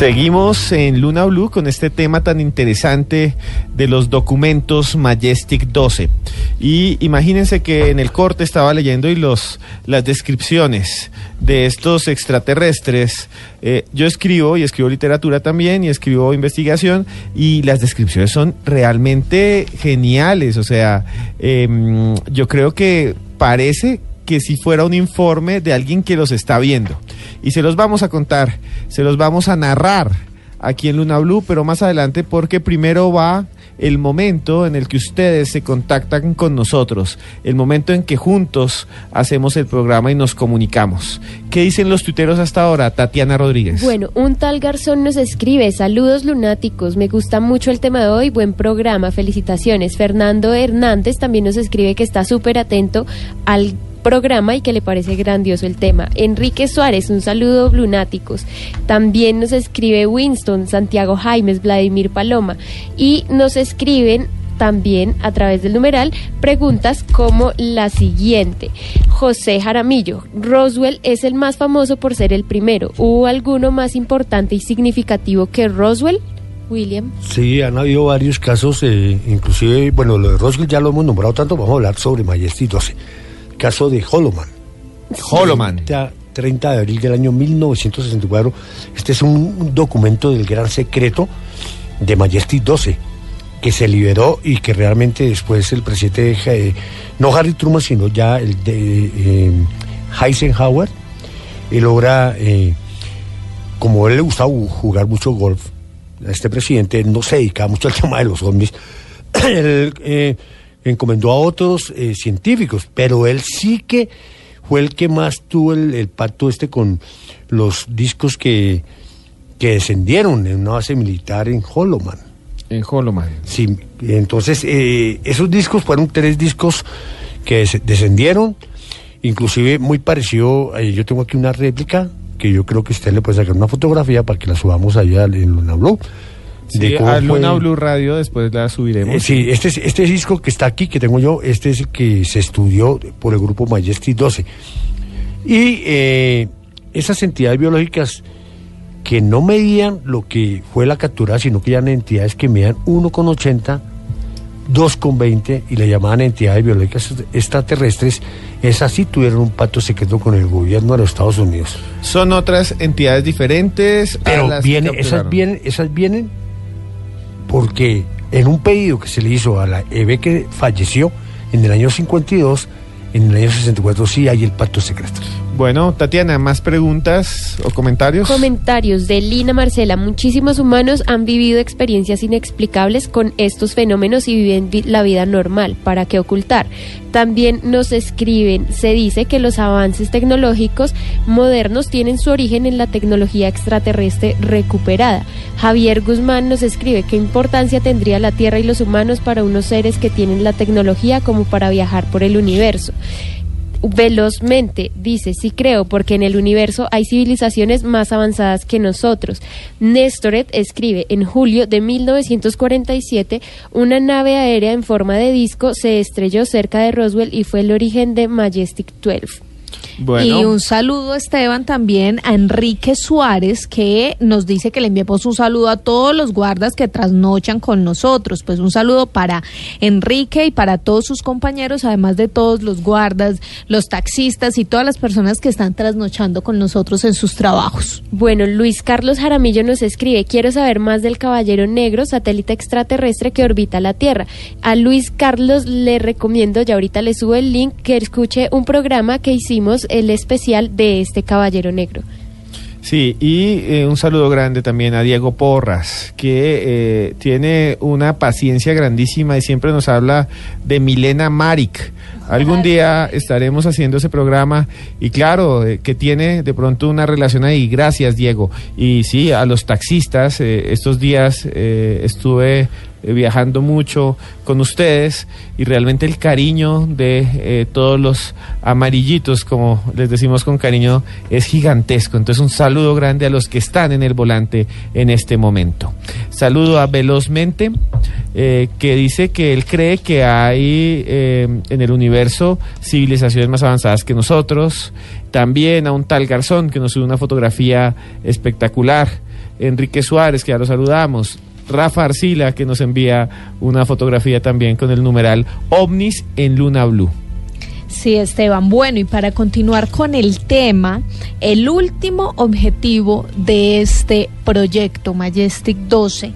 Seguimos en Luna Blue con este tema tan interesante de los documentos Majestic 12. Y imagínense que en el corte estaba leyendo y los las descripciones de estos extraterrestres. Eh, yo escribo y escribo literatura también y escribo investigación y las descripciones son realmente geniales. O sea, em, yo creo que parece que si fuera un informe de alguien que los está viendo. Y se los vamos a contar, se los vamos a narrar aquí en Luna Blue, pero más adelante porque primero va el momento en el que ustedes se contactan con nosotros, el momento en que juntos hacemos el programa y nos comunicamos. ¿Qué dicen los tuiteros hasta ahora, Tatiana Rodríguez? Bueno, un tal Garzón nos escribe, saludos lunáticos, me gusta mucho el tema de hoy, buen programa, felicitaciones. Fernando Hernández también nos escribe que está súper atento al programa y que le parece grandioso el tema. Enrique Suárez, un saludo lunáticos. También nos escribe Winston, Santiago Jaimes, Vladimir Paloma y nos escriben también a través del numeral preguntas como la siguiente. José Jaramillo, Roswell es el más famoso por ser el primero. ¿Hubo alguno más importante y significativo que Roswell? William. Sí, han habido varios casos, eh, inclusive, bueno, lo de Roswell ya lo hemos nombrado tanto, vamos a hablar sobre Majesty 12 caso de Holoman. Holoman. 30, 30 de abril del año 1964. Este es un documento del gran secreto de Majestic 12 que se liberó y que realmente después el presidente, eh, no Harry Truman, sino ya el de eh, Eisenhower, él logra, eh, como él le gustaba jugar mucho golf, a este presidente no se dedicaba mucho al tema de los zombies, él eh, encomendó a otros eh, científicos, pero él sí que fue el que más tuvo el, el pacto este con los discos que, que descendieron en una base militar en Holoman. En Holoman. Sí, entonces eh, esos discos fueron tres discos que des- descendieron, inclusive muy parecido, eh, yo tengo aquí una réplica que yo creo que usted le puede sacar una fotografía para que la subamos allá en Luna Blue. Sí, fue- Luna Blue Radio después la subiremos. eh, sí, este, es- este disco que está aquí, que tengo yo, este es el que se estudió por el grupo Majestic 12. Y eh, esas entidades biológicas que no medían lo que fue la captura, sino que eran entidades que medían 1,80, 2,20 y le llamaban entidades biológicas extraterrestres, esas sí tuvieron un pacto secreto con el gobierno de los Estados Unidos. Son otras entidades diferentes. Pero las que viene, esas vienen, esas vienen porque en un pedido que se le hizo a la EB que falleció en el año 52, en el año 64 sí hay el pacto secreto. Bueno, Tatiana, ¿más preguntas o comentarios? Comentarios de Lina Marcela. Muchísimos humanos han vivido experiencias inexplicables con estos fenómenos y viven vi- la vida normal. ¿Para qué ocultar? También nos escriben, se dice que los avances tecnológicos modernos tienen su origen en la tecnología extraterrestre recuperada. Javier Guzmán nos escribe qué importancia tendría la Tierra y los humanos para unos seres que tienen la tecnología como para viajar por el universo. Velozmente dice, sí creo, porque en el universo hay civilizaciones más avanzadas que nosotros. Nestoret escribe, en julio de 1947, una nave aérea en forma de disco se estrelló cerca de Roswell y fue el origen de Majestic 12. Y un saludo, Esteban, también a Enrique Suárez, que nos dice que le enviamos un saludo a todos los guardas que trasnochan con nosotros. Pues un saludo para Enrique y para todos sus compañeros, además de todos los guardas, los taxistas y todas las personas que están trasnochando con nosotros en sus trabajos. Bueno, Luis Carlos Jaramillo nos escribe, quiero saber más del Caballero Negro, satélite extraterrestre que orbita la Tierra. A Luis Carlos le recomiendo, ya ahorita le subo el link, que escuche un programa que hicimos, el especial de este Caballero Negro. Sí, y eh, un saludo grande también a Diego Porras, que eh, tiene una paciencia grandísima y siempre nos habla de Milena Maric. Algún día estaremos haciendo ese programa y claro, eh, que tiene de pronto una relación ahí. Gracias, Diego. Y sí, a los taxistas, estos días estuve eh, viajando mucho con ustedes y realmente el cariño de eh, todos los amarillitos, como les decimos con cariño, es gigantesco. Entonces un saludo grande a los que están en el volante en este momento. Saludo a Velozmente, eh, que dice que él cree que hay en el universo civilizaciones más avanzadas que nosotros. También a un tal Garzón que nos sube una fotografía espectacular. Enrique Suárez, que ya lo saludamos. Rafa Arcila, que nos envía una fotografía también con el numeral OVNIS en Luna Blue. Sí, Esteban. Bueno, y para continuar con el tema, el último objetivo de este proyecto Majestic 12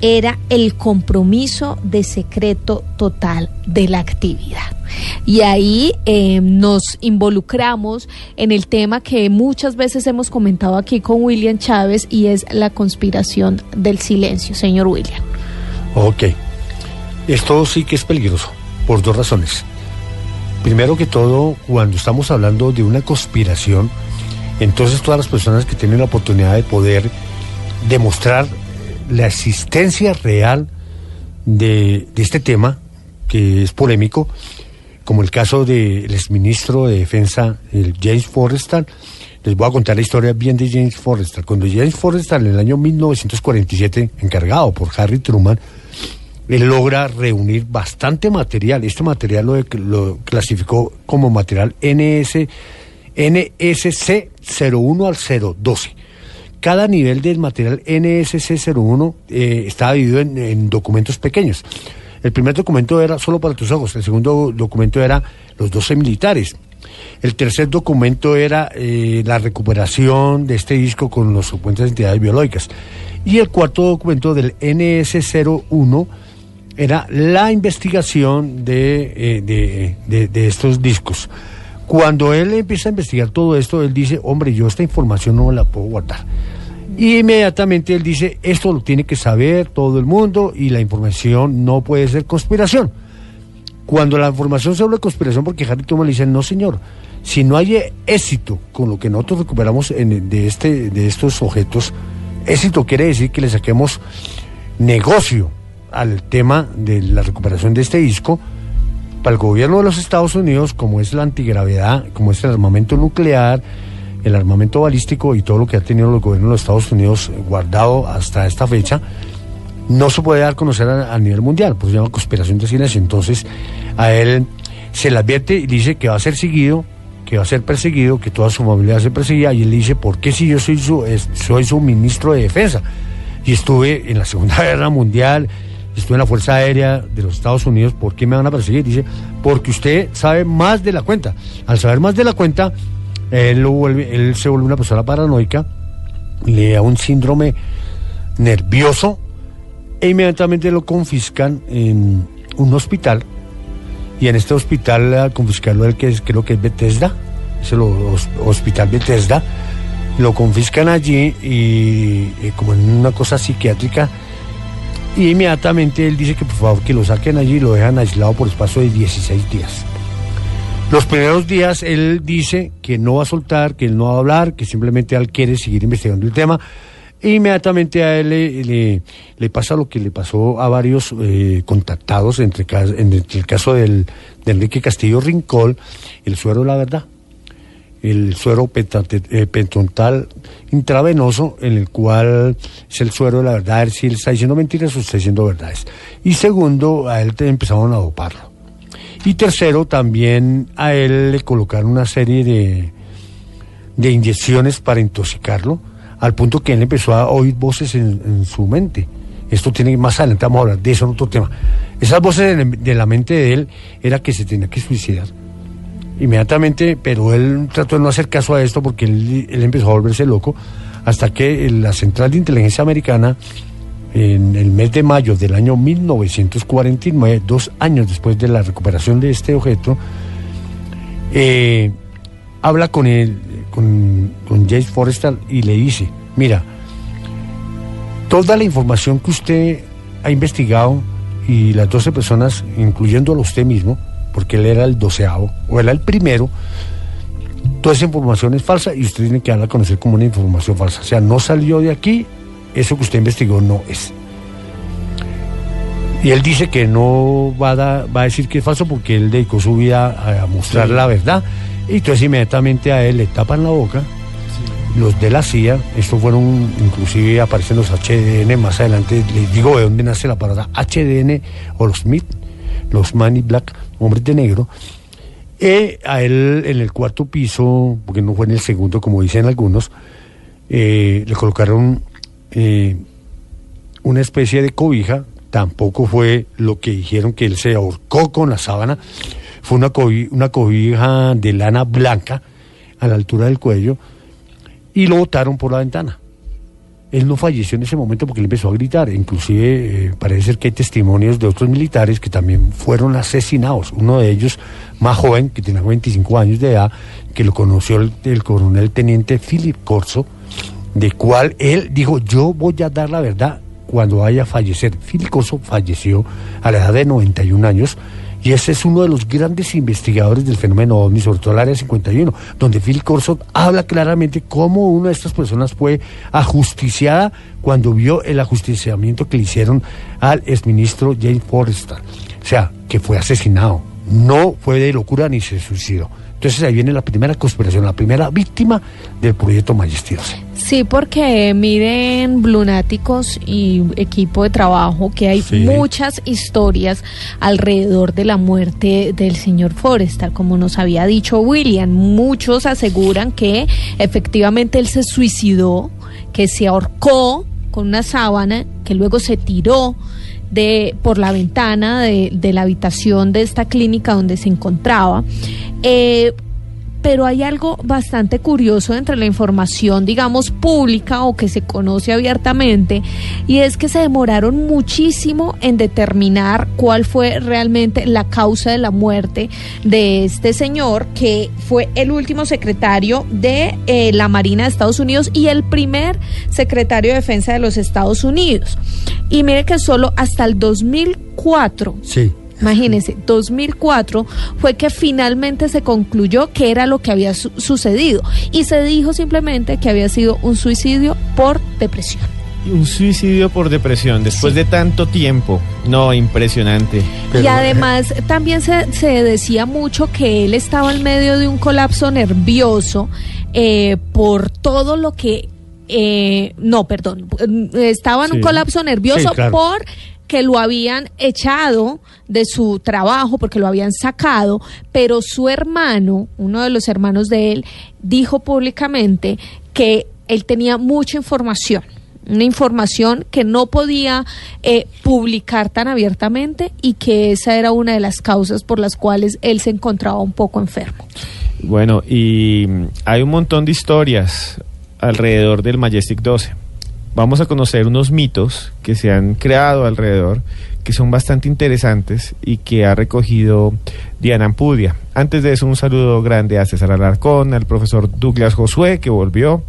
era el compromiso de secreto total de la actividad. Y ahí eh, nos involucramos en el tema que muchas veces hemos comentado aquí con William Chávez y es la conspiración del silencio, señor William. Ok. Esto sí que es peligroso, por dos razones. Primero que todo, cuando estamos hablando de una conspiración, entonces todas las personas que tienen la oportunidad de poder demostrar la existencia real de, de este tema, que es polémico, como el caso del exministro de Defensa, James Forrestal. Les voy a contar la historia bien de James Forrestal. Cuando James Forrestal, en el año 1947, encargado por Harry Truman, él logra reunir bastante material. Este material lo, lo clasificó como material NS, NSC 01 al 012. Cada nivel del material NSC 01 eh, estaba dividido en, en documentos pequeños. El primer documento era solo para tus ojos, el segundo documento era los 12 militares. El tercer documento era eh, la recuperación de este disco con las supuestas entidades biológicas. Y el cuarto documento del NS01 era la investigación eh, de, de, de estos discos. Cuando él empieza a investigar todo esto, él dice, hombre, yo esta información no la puedo guardar. Y inmediatamente él dice, esto lo tiene que saber todo el mundo y la información no puede ser conspiración. Cuando la información de conspiración, porque Harry Truman le dice, no señor, si no hay éxito con lo que nosotros recuperamos de, este, de estos objetos, éxito quiere decir que le saquemos negocio al tema de la recuperación de este disco para el gobierno de los Estados Unidos, como es la antigravedad, como es el armamento nuclear, el armamento balístico y todo lo que ha tenido el gobierno de los Estados Unidos guardado hasta esta fecha, no se puede dar a conocer a, nivel mundial, pues se llama conspiración de silencio. Entonces, a él se le advierte y dice que va a ser seguido, que va a ser perseguido, que toda su familia va a ser perseguida, y él dice, ¿por qué si yo soy su, soy su ministro de defensa? Y estuve en la Segunda Guerra Mundial, estuve en la Fuerza Aérea de los Estados Unidos, ¿por qué me van a perseguir? Dice, porque usted sabe más de la cuenta. Al saber más de la cuenta, él, se vuelve una persona paranoica, le da un síndrome nervioso e inmediatamente lo confiscan en un hospital y en este hospital al confiscarlo el que creo que es Bethesda es hospital Bethesda lo confiscan allí y, eh, como en una cosa psiquiátrica y inmediatamente él dice que por favor que lo saquen allí y lo dejan aislado por espacio de 16 días los primeros días él dice que no va a soltar, que él no va a hablar, que simplemente él quiere seguir investigando el tema. E inmediatamente a él le, pasa lo que le pasó a varios eh, contactados, entre, ca- en el, el caso del, de Enrique Castillo Rincón, el suero de la verdad. El suero eh, pentontal intravenoso, en el cual es el suero de la verdad, si él está diciendo mentiras o está diciendo verdades. Y segundo, a él te empezaron a doparlo. Y tercero, también a él le colocaron una serie de, de inyecciones para intoxicarlo, al punto que él empezó a oír voces en, en su mente. Esto tiene más adelante, vamos a hablar de eso en otro tema. Esas voces de, de la mente de él era que se tenía que suicidar. Inmediatamente, pero él trató de no hacer caso a esto porque él, empezó a volverse loco, hasta que la Central de Inteligencia Americana en el mes de mayo del año 1949, dos años después de la recuperación de este objeto, eh, habla con él, con, con James Forrestal y le dice, mira, toda la información que usted ha investigado y las 12 personas, incluyéndolo usted mismo, porque él era el doceavo o era el primero, toda esa información es falsa y usted tiene que darla a conocer como una información falsa. O sea, no salió de aquí, eso que usted investigó no es. Y él dice que no va a, da- va a decir que es falso porque él dedicó su vida a mostrar Sí. la verdad. Y entonces inmediatamente a él le tapan la boca. Los de la CIA, estos fueron, inclusive aparecen los HDN, más adelante les digo de dónde nace la palabra HDN o los MIT, los in Black, hombres de negro. Eh, a él en el cuarto piso, porque no fue en el segundo como dicen algunos, eh, le colocaron eh, una especie de cobija, tampoco fue lo que dijeron que él se ahorcó con la sábana, fue una, una cobija de lana blanca a la altura del cuello y lo botaron por la ventana. Él no falleció en ese momento porque él empezó a gritar. Inclusive eh, parece ser que hay testimonios de otros militares que también fueron asesinados. Uno de ellos, más joven, que tenía 25 años de edad, que lo conoció el, el coronel teniente Philip Corso, de cual él dijo, yo voy a dar la verdad cuando vaya a fallecer. Philip Corso falleció a la edad de 91 años y ese es uno de los grandes investigadores del fenómeno OVNI, sobre todo el Área 51, donde Phil Corso habla claramente cómo una de estas personas fue ajusticiada cuando vio el ajusticiamiento que le hicieron al exministro James Forrestal. O sea, que fue asesinado. No fue de locura ni se suicidó. Entonces ahí viene la primera conspiración, la primera víctima del proyecto 12. Sí, porque miren, Blunáticos y equipo de trabajo, que hay Sí. muchas historias alrededor de la muerte del señor Forrestal, como nos había dicho William. Muchos aseguran que efectivamente él se suicidó, que se ahorcó con una sábana, que luego se tiró de por la ventana de, de la habitación de esta clínica donde se encontraba. Eh, pero hay algo bastante curioso entre la información, digamos, pública o que se conoce abiertamente, y es que se demoraron muchísimo en determinar cuál fue realmente la causa de la muerte de este señor, que fue el último secretario de eh, la Marina de Estados Unidos y el primer secretario de Defensa de los Estados Unidos. Y mire que solo hasta el 2004 Sí. Imagínense, 2004 fue que finalmente se concluyó que era lo que había su- sucedido y se dijo simplemente que había sido un suicidio por depresión. Un suicidio por depresión después de tanto tiempo. No, impresionante. y además también se, se decía mucho que él estaba en medio de un colapso nervioso eh, por todo lo que... eh, no, perdón, eh, estaba en un colapso nervioso Sí, claro. por que lo habían echado de su trabajo porque lo habían sacado, pero su hermano, uno de los hermanos de él, dijo públicamente que él tenía mucha información, una información que no podía eh, publicar tan abiertamente y que esa era una de las causas por las cuales él se encontraba un poco enfermo. Bueno, y hay un montón de historias alrededor del Majestic 12. Vamos a conocer unos mitos que se han creado alrededor, que son bastante interesantes y que ha recogido Diana Ampudia. Antes de eso, un saludo grande a César Alarcón, al profesor Douglas Josué, que volvió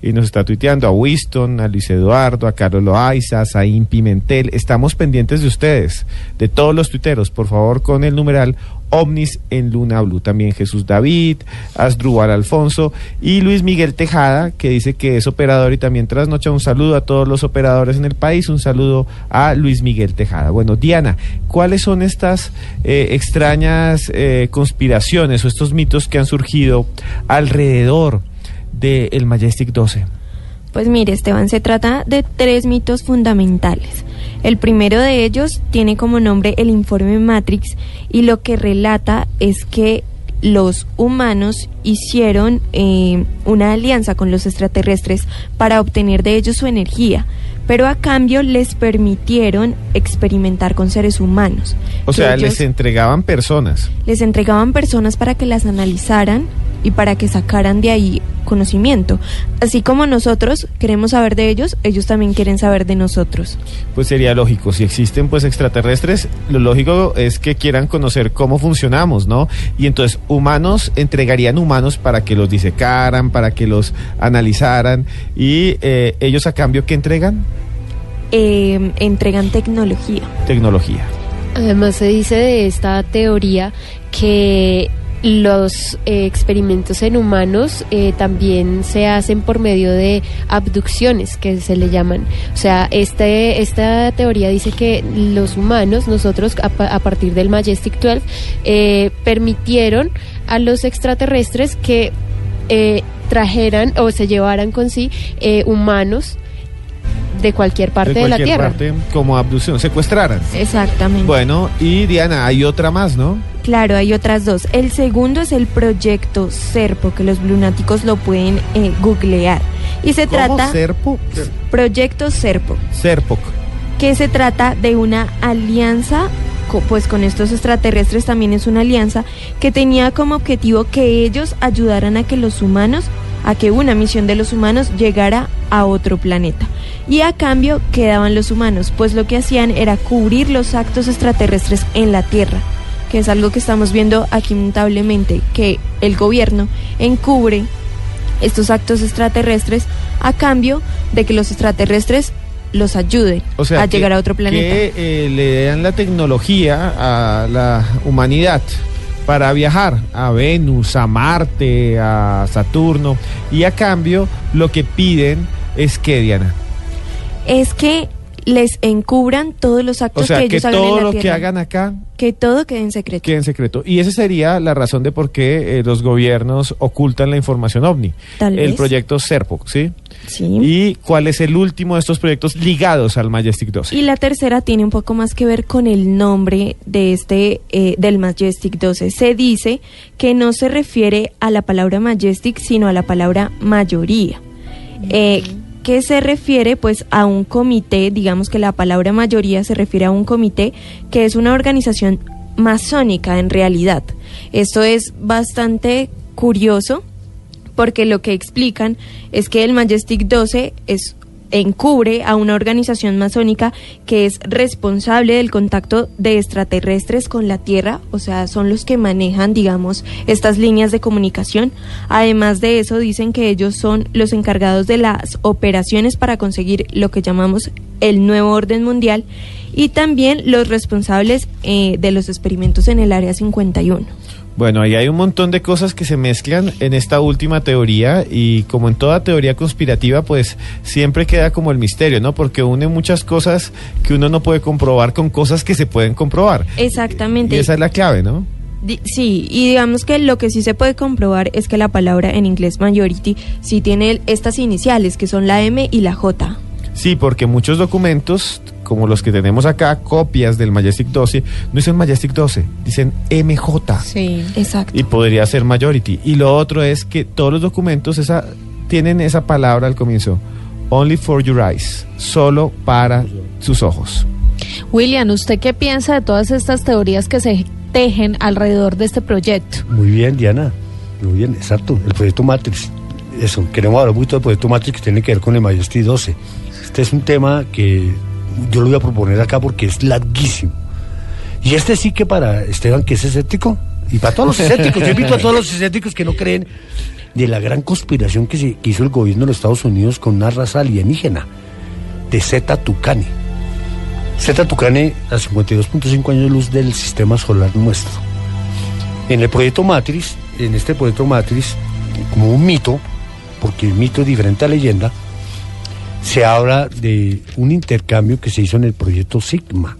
y nos está tuiteando, a Winston, a Luis Eduardo, a Carlos Loaiza, a Zain Pimentel. Estamos pendientes de ustedes, de todos los tuiteros, por favor, con el numeral ovnis en Luna Blue. También Jesús David, Asdrúbal Alfonso y Luis Miguel Tejada, que dice que es operador y también trasnocha. Un saludo a todos los operadores en el país. Un saludo a Luis Miguel Tejada. Bueno, Diana, ¿cuáles son estas eh, extrañas eh, conspiraciones o estos mitos que han surgido alrededor del Majestic 12? Pues mire, Esteban, se trata de tres mitos fundamentales. El primero de ellos tiene como nombre el informe Matrix y lo que relata es que los humanos hicieron eh, una alianza con los extraterrestres para obtener de ellos su energía, pero a cambio les permitieron experimentar con seres humanos. O sea, les entregaban personas. les entregaban personas para que las analizaran y para que sacaran de ahí conocimiento. Así como nosotros queremos saber de ellos, ellos también quieren saber de nosotros. Pues sería lógico, si existen pues extraterrestres, lo lógico es que quieran conocer cómo funcionamos, ¿no? Y entonces humanos entregarían humanos para que los disecaran, para que los analizaran y eh, ellos a cambio ¿qué entregan? Eh, entregan tecnología. Tecnología. Además se dice de esta teoría que los eh, experimentos en humanos eh, también se hacen por medio de abducciones que se le llaman. O sea, este, esta teoría dice que los humanos, nosotros a, pa- a partir del Majestic 12, eh, permitieron a los extraterrestres que eh, trajeran o se llevaran con sí eh, humanos de cualquier parte de, la cualquier Tierra. parte, como abducción, secuestraran. Exactamente. Bueno, y Diana, hay otra más, ¿no? Claro, hay otras dos. El segundo es el proyecto Serpo, que los lunáticos lo pueden eh, googlear. Y se ¿Cómo? trata... ¿Serpo? Proyecto Serpo, Serpoc. que se trata de una alianza, pues con estos extraterrestres también es una alianza, que tenía como objetivo que ellos ayudaran a que los humanos, a que una misión de los humanos llegara a otro planeta. Y a cambio quedaban los humanos, pues lo que hacían era cubrir los actos extraterrestres en la Tierra, que es algo que estamos viendo aquí notablemente, que el gobierno encubre estos actos extraterrestres a cambio de que los extraterrestres los ayuden O sea, a que- llegar a otro planeta. Que eh, le dan la tecnología a la humanidad para viajar a Venus, a Marte, a Saturno. Y a cambio, lo que piden es que, Diana. Es que les encubran todos los actos O sea, que que ellos hagan en todo la lo que Tierra. hagan acá que todo quede en secreto. quede en secreto. Y esa sería la razón de por qué eh, los gobiernos ocultan la información ovni. Tal el vez. proyecto SERPOC, ¿sí? Sí. ¿Y cuál es el último de estos proyectos ligados al Majestic 12? Y la tercera tiene un poco más que ver con el nombre de este eh, del Majestic 12. Se dice que no se refiere a la palabra Majestic, sino a la palabra mayoría. Eh, que se refiere pues a un comité, digamos que la palabra mayoría se refiere a un comité que es una organización masónica en realidad. Esto es bastante curioso porque lo que explican es que el Majestic 12 es encubre a una organización masónica que es responsable del contacto de extraterrestres con la Tierra, o sea, son los que manejan, digamos, estas líneas de comunicación. Además de eso, dicen que ellos son los encargados de las operaciones para conseguir lo que llamamos el nuevo orden mundial y también los responsables eh, de los experimentos en el Área 51. Bueno, ahí hay un montón de cosas que se mezclan en esta última teoría y como en toda teoría conspirativa, pues siempre queda como el misterio, ¿no? Porque une muchas cosas que uno no puede comprobar con cosas que se pueden comprobar. Exactamente. Y esa es la clave, ¿no? Sí, y digamos que lo que sí se puede comprobar es que la palabra en inglés majority sí tiene estas iniciales que son la M y la J. Sí, porque muchos documentos, como los que tenemos acá, copias del Majestic 12, no dicen Majestic 12, dicen MJ. Sí. Exacto. Y podría ser majority. Y lo otro es que todos los documentos esa, tienen esa palabra al comienzo. Only for your eyes. Solo para sus ojos. William, ¿usted qué piensa de todas estas teorías que se tejen alrededor de este proyecto? Muy bien, Diana. Muy bien, exacto. El proyecto Matrix. Eso, queremos hablar mucho del proyecto Matrix que tiene que ver con el Majesty 12. Este es un tema que yo lo voy a proponer acá porque es larguísimo. Y este sí que para Esteban, que es escéptico, y para todos los escépticos, yo invito a todos los escépticos que no creen de la gran conspiración que, hizo el gobierno de los Estados Unidos con una raza alienígena, de Zeta Tucani. Zeta Tucani a 52.5 años de luz del sistema solar nuestro. En el proyecto Matrix, en este proyecto Matrix, como un mito, porque el mito es diferente a leyenda, se habla de un intercambio que se hizo en el proyecto Sigma.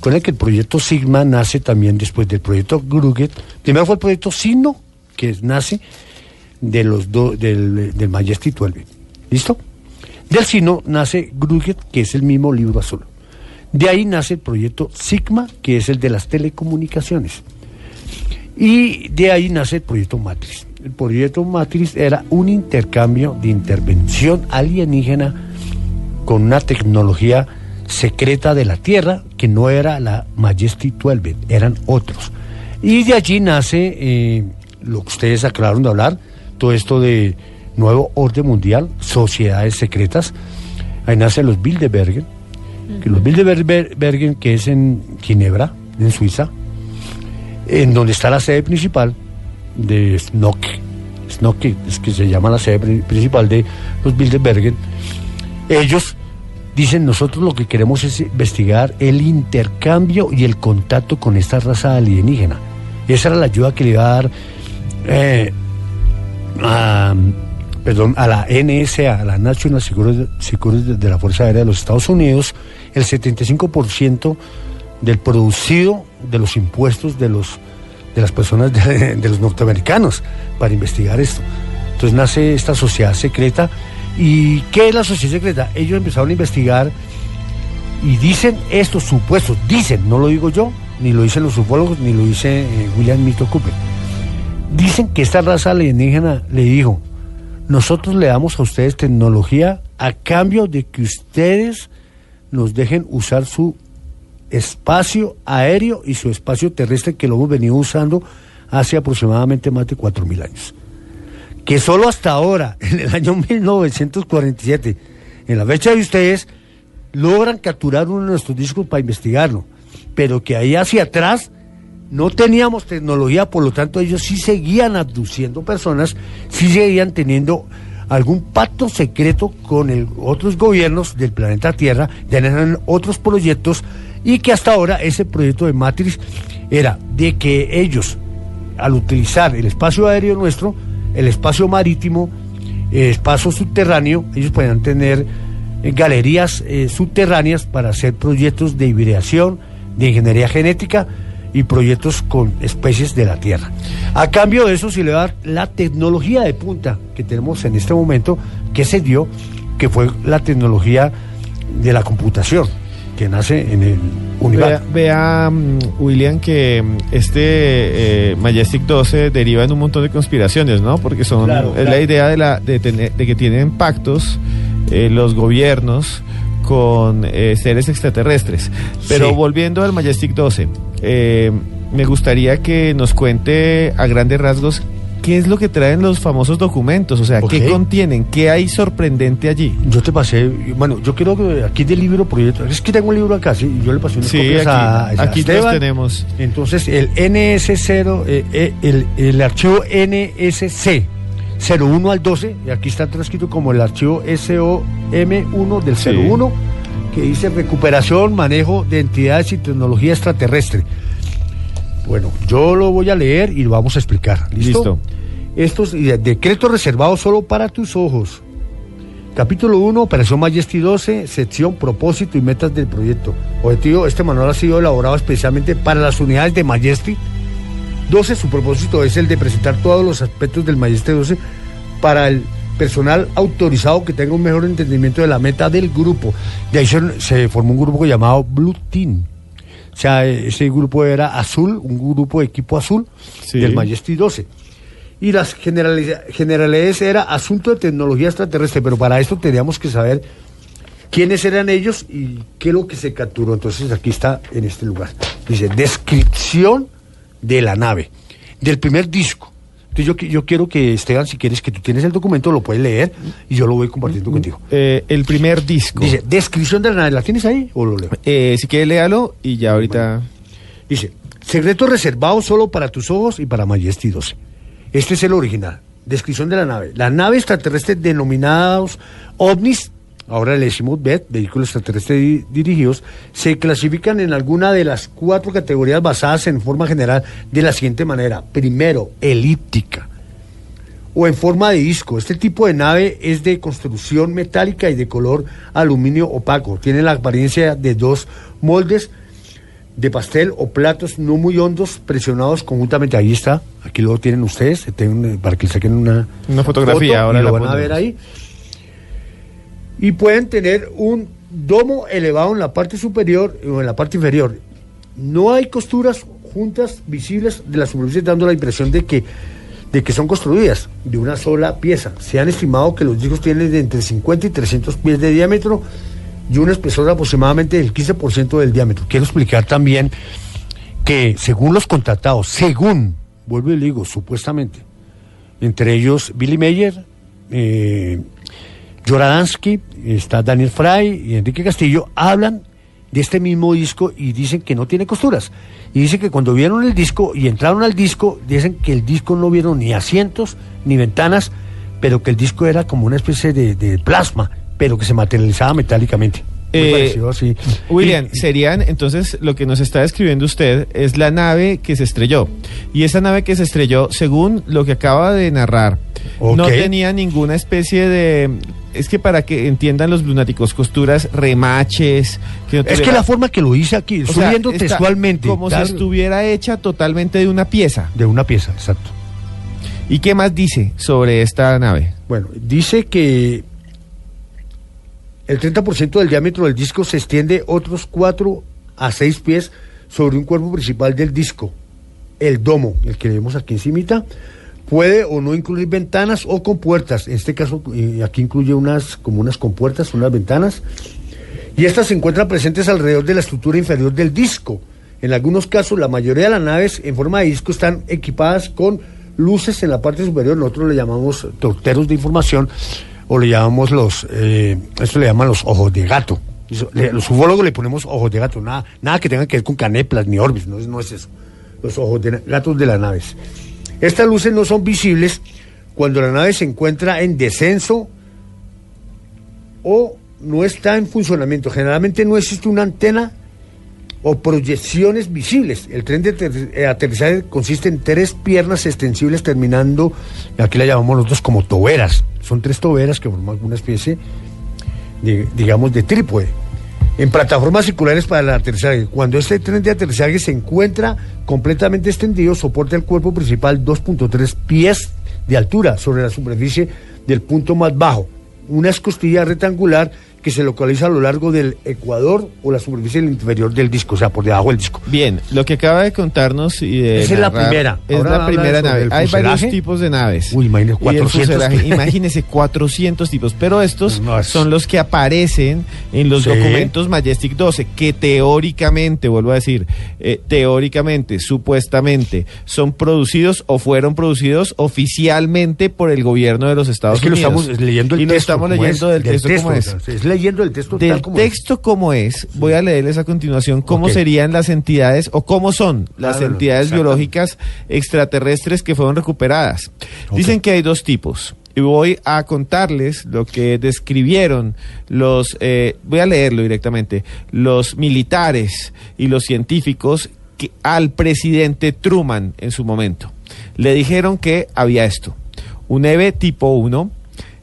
Con el que el proyecto Sigma nace también después del proyecto Gruget. Primero fue el proyecto Signo, que nace de los do- del, del Majestic 12. ¿Listo? Del Signo nace Gruget, que es el mismo libro azul. De ahí nace el proyecto Sigma, que es el de las telecomunicaciones. Y de ahí nace el proyecto Matrix. El proyecto Matrix era un intercambio de intervención alienígena con una tecnología secreta de la Tierra que no era la Majestic 12, eran otros. Y de allí nace eh, lo que ustedes aclararon de hablar, todo esto de nuevo orden mundial, sociedades secretas. Ahí nacen los Bilderbergen, que los Bilderbergen, que es en Ginebra, en Suiza, en donde está la sede principal de Snock, Snock es que se llama la sede pri- principal de los Bilderbergen. Ellos dicen, nosotros lo que queremos es investigar el intercambio y el contacto con esta raza alienígena. Esa era la ayuda que le iba a dar eh, a la NSA, a la National Security, Security de la Fuerza Aérea de los Estados Unidos, el 75% del producido de los impuestos de los de las personas de, de los norteamericanos para investigar esto. Entonces nace esta sociedad secreta. ¿Y qué es la sociedad secreta? Ellos empezaron a investigar y dicen estos supuestos, dicen, no lo digo yo, ni lo dicen los ufólogos, ni lo dice eh, William Mito Cooper. Dicen que esta raza alienígena le dijo, nosotros le damos a ustedes tecnología a cambio de que ustedes nos dejen usar su espacio aéreo y su espacio terrestre que lo hemos venido usando hace aproximadamente más de 4.000 años. Que solo hasta ahora, en el año 1947, en la fecha de ustedes, logran capturar uno de nuestros discos para investigarlo, pero que ahí hacia atrás no teníamos tecnología, por lo tanto ellos sí seguían abduciendo personas, sí seguían teniendo algún pacto secreto con otros gobiernos del planeta Tierra, tenían otros proyectos y que hasta ahora ese proyecto de Matrix era de que ellos, al utilizar el espacio aéreo nuestro, el espacio marítimo, el espacio subterráneo, ellos podían tener eh, galerías eh, subterráneas para hacer proyectos de hibridación, de ingeniería genética y proyectos con especies de la Tierra. A cambio de eso se le va la tecnología de punta que tenemos en este momento, que se dio, que fue la tecnología de la computación, que nace en el Vea, universo. vea, mm, William, que mm, este eh, Majestic 12 deriva en un montón de conspiraciones, ¿no? Porque son Claro, es la idea de, la, de, tener- de que tienen pactos eh, los gobiernos con eh, seres extraterrestres. Pero Sí. volviendo al Majestic 12, eh, me gustaría que nos cuente a grandes rasgos qué es lo que traen los famosos documentos, o sea, qué contienen, qué hay sorprendente allí. Yo te pasé, bueno, yo quiero que aquí del libro proyecto, es que tengo un libro acá, sí, yo le pasé unas Sí, copias a, aquí- a aquí los Esteban. tenemos. Entonces, el NS0, eh, eh, el, el archivo NSC 01 al 12, y aquí está transcrito como el archivo SOM1 del Sí. 01, que dice recuperación, manejo de entidades y tecnología extraterrestre. Bueno, yo lo voy a leer y lo vamos a explicar. ¿Listo? Listo. Estos decretos reservados solo para tus ojos. Capítulo 1, Operación Majesty 12, sección Propósito y Metas del proyecto. Objetivo, este manual ha sido elaborado especialmente para las unidades de Majesty 12. Su propósito es el de presentar todos los aspectos del Majesty 12 para el personal autorizado que tenga un mejor entendimiento de la meta del grupo. De ahí se, se formó un grupo llamado Blue Team. O sea, ese grupo era azul, un grupo de equipo azul Sí. del Majesty 12 y las generali- generalidades era asunto de tecnología extraterrestre, pero para esto teníamos que saber quiénes eran ellos y qué es lo que se capturó. Entonces aquí está en este lugar. Dice, descripción de la nave, del primer disco. Entonces yo, yo quiero que Esteban, si quieres que tú tienes el documento, lo puedes leer y yo lo voy compartiendo contigo. Eh, el primer disco. Dice, descripción de la nave, ¿la tienes ahí o lo leo? Eh, si quiere, léalo y ya ahorita. Dice, secreto reservado solo para tus ojos y para Majesty 12. Este es el original. Descripción de la nave. La nave extraterrestre denominados ovnis, ahora le decimos BET, vehículos extraterrestres di- dirigidos, se clasifican en alguna de las cuatro categorías basadas en forma general de la siguiente manera. Primero, elíptica o en forma de disco. Este tipo de nave es de construcción metálica y de color aluminio opaco. Tiene la apariencia de dos moldes de pastel o platos no muy hondos presionados conjuntamente. Ahí está, aquí lo tienen ustedes, tienen, para que saquen una, Una fotografía, foto ahora y lo van a ver ahí. Y pueden tener un domo elevado en la parte superior o en la parte inferior. No hay costuras juntas visibles de la superficie dando la impresión de que de que son construidas de una sola pieza. Se han estimado que los discos tienen de entre 50 y 300 pies de diámetro y un espesor aproximadamente del 15% del diámetro. Quiero explicar también que según los contratados, según, vuelvo y digo, supuestamente. Entre ellos Billy Meyer, eh, Joradansky, está Daniel Fry y Enrique Castillo, hablan de este mismo disco y dicen que no tiene costuras. Y dicen que cuando vieron el disco y entraron al disco, dicen que el disco no vieron ni asientos ni ventanas, pero que el disco era como una especie de plasma, pero que se materializaba metálicamente. Muy Eh, parecido así. William, serían entonces lo que nos está describiendo usted es la nave que se estrelló. Y esa nave que se estrelló, según lo que acaba de narrar, no tenía ninguna especie de. Es que para que entiendan los lunáticos, costuras, remaches. Que no Es que la forma que lo hice aquí, o estoy sea, viendo está textualmente. Como si estuviera hecha totalmente de una pieza. De una pieza, exacto. ¿Y qué más dice sobre esta nave? Bueno, dice que el 30% del diámetro del disco se extiende otros 4 a 6 pies sobre un cuerpo principal del disco. El domo, el que vemos aquí encimita, puede o no incluir ventanas o compuertas. En este caso, eh, aquí incluye unas como unas compuertas, unas ventanas. Y estas se encuentran presentes alrededor de la estructura inferior del disco. En algunos casos, la mayoría de las naves en forma de disco están equipadas con luces en la parte superior. Nosotros le llamamos torteros de información o le llamamos los, eh, le llaman los ojos de gato. Los ufólogos le ponemos ojos de gato, nada, nada que tenga que ver con caneplas ni orbis, no, no es eso. Los ojos de gatos de las naves. Estas luces no son visibles cuando la nave se encuentra en descenso o no está en funcionamiento. Generalmente no existe una antena o proyecciones visibles. El tren de eh, aterrizaje consiste en tres piernas extensibles terminando, aquí la llamamos nosotros como toberas. Son tres toberas que forman una especie, de, digamos, de trípode. En plataformas circulares para el aterrizaje. Cuando este tren de aterrizaje se encuentra completamente extendido, soporta el cuerpo principal 2.3 pies de altura sobre la superficie del punto más bajo. Una escostilla rectangular que se localiza a lo largo del ecuador o la superficie del inferior del disco, o sea, por debajo del disco. Bien, lo que acaba de contarnos y de Esa es la primera. Es Ahora la primera nave. Hay varios tipos de naves. Uy, imagínese, Y el 400 fuselaje, tipos. imagínese 400 tipos, pero estos son los que aparecen en los Sí. documentos Majestic 12, que teóricamente, vuelvo a decir, eh, teóricamente, supuestamente, son producidos o fueron producidos oficialmente por el gobierno de los Estados Es que lo Unidos. estamos leyendo el y lo estamos leyendo es, del texto, como es. es leyendo el texto Del tal como es. texto como es, voy a leerles a continuación cómo serían las entidades o cómo son las Ah, no, no, entidades biológicas extraterrestres que fueron recuperadas. Dicen que hay dos tipos. Y voy a contarles lo que describieron los, eh, voy a leerlo directamente, los militares y los científicos que, al presidente Truman en su momento. Le dijeron que había esto, un EVE tipo 1,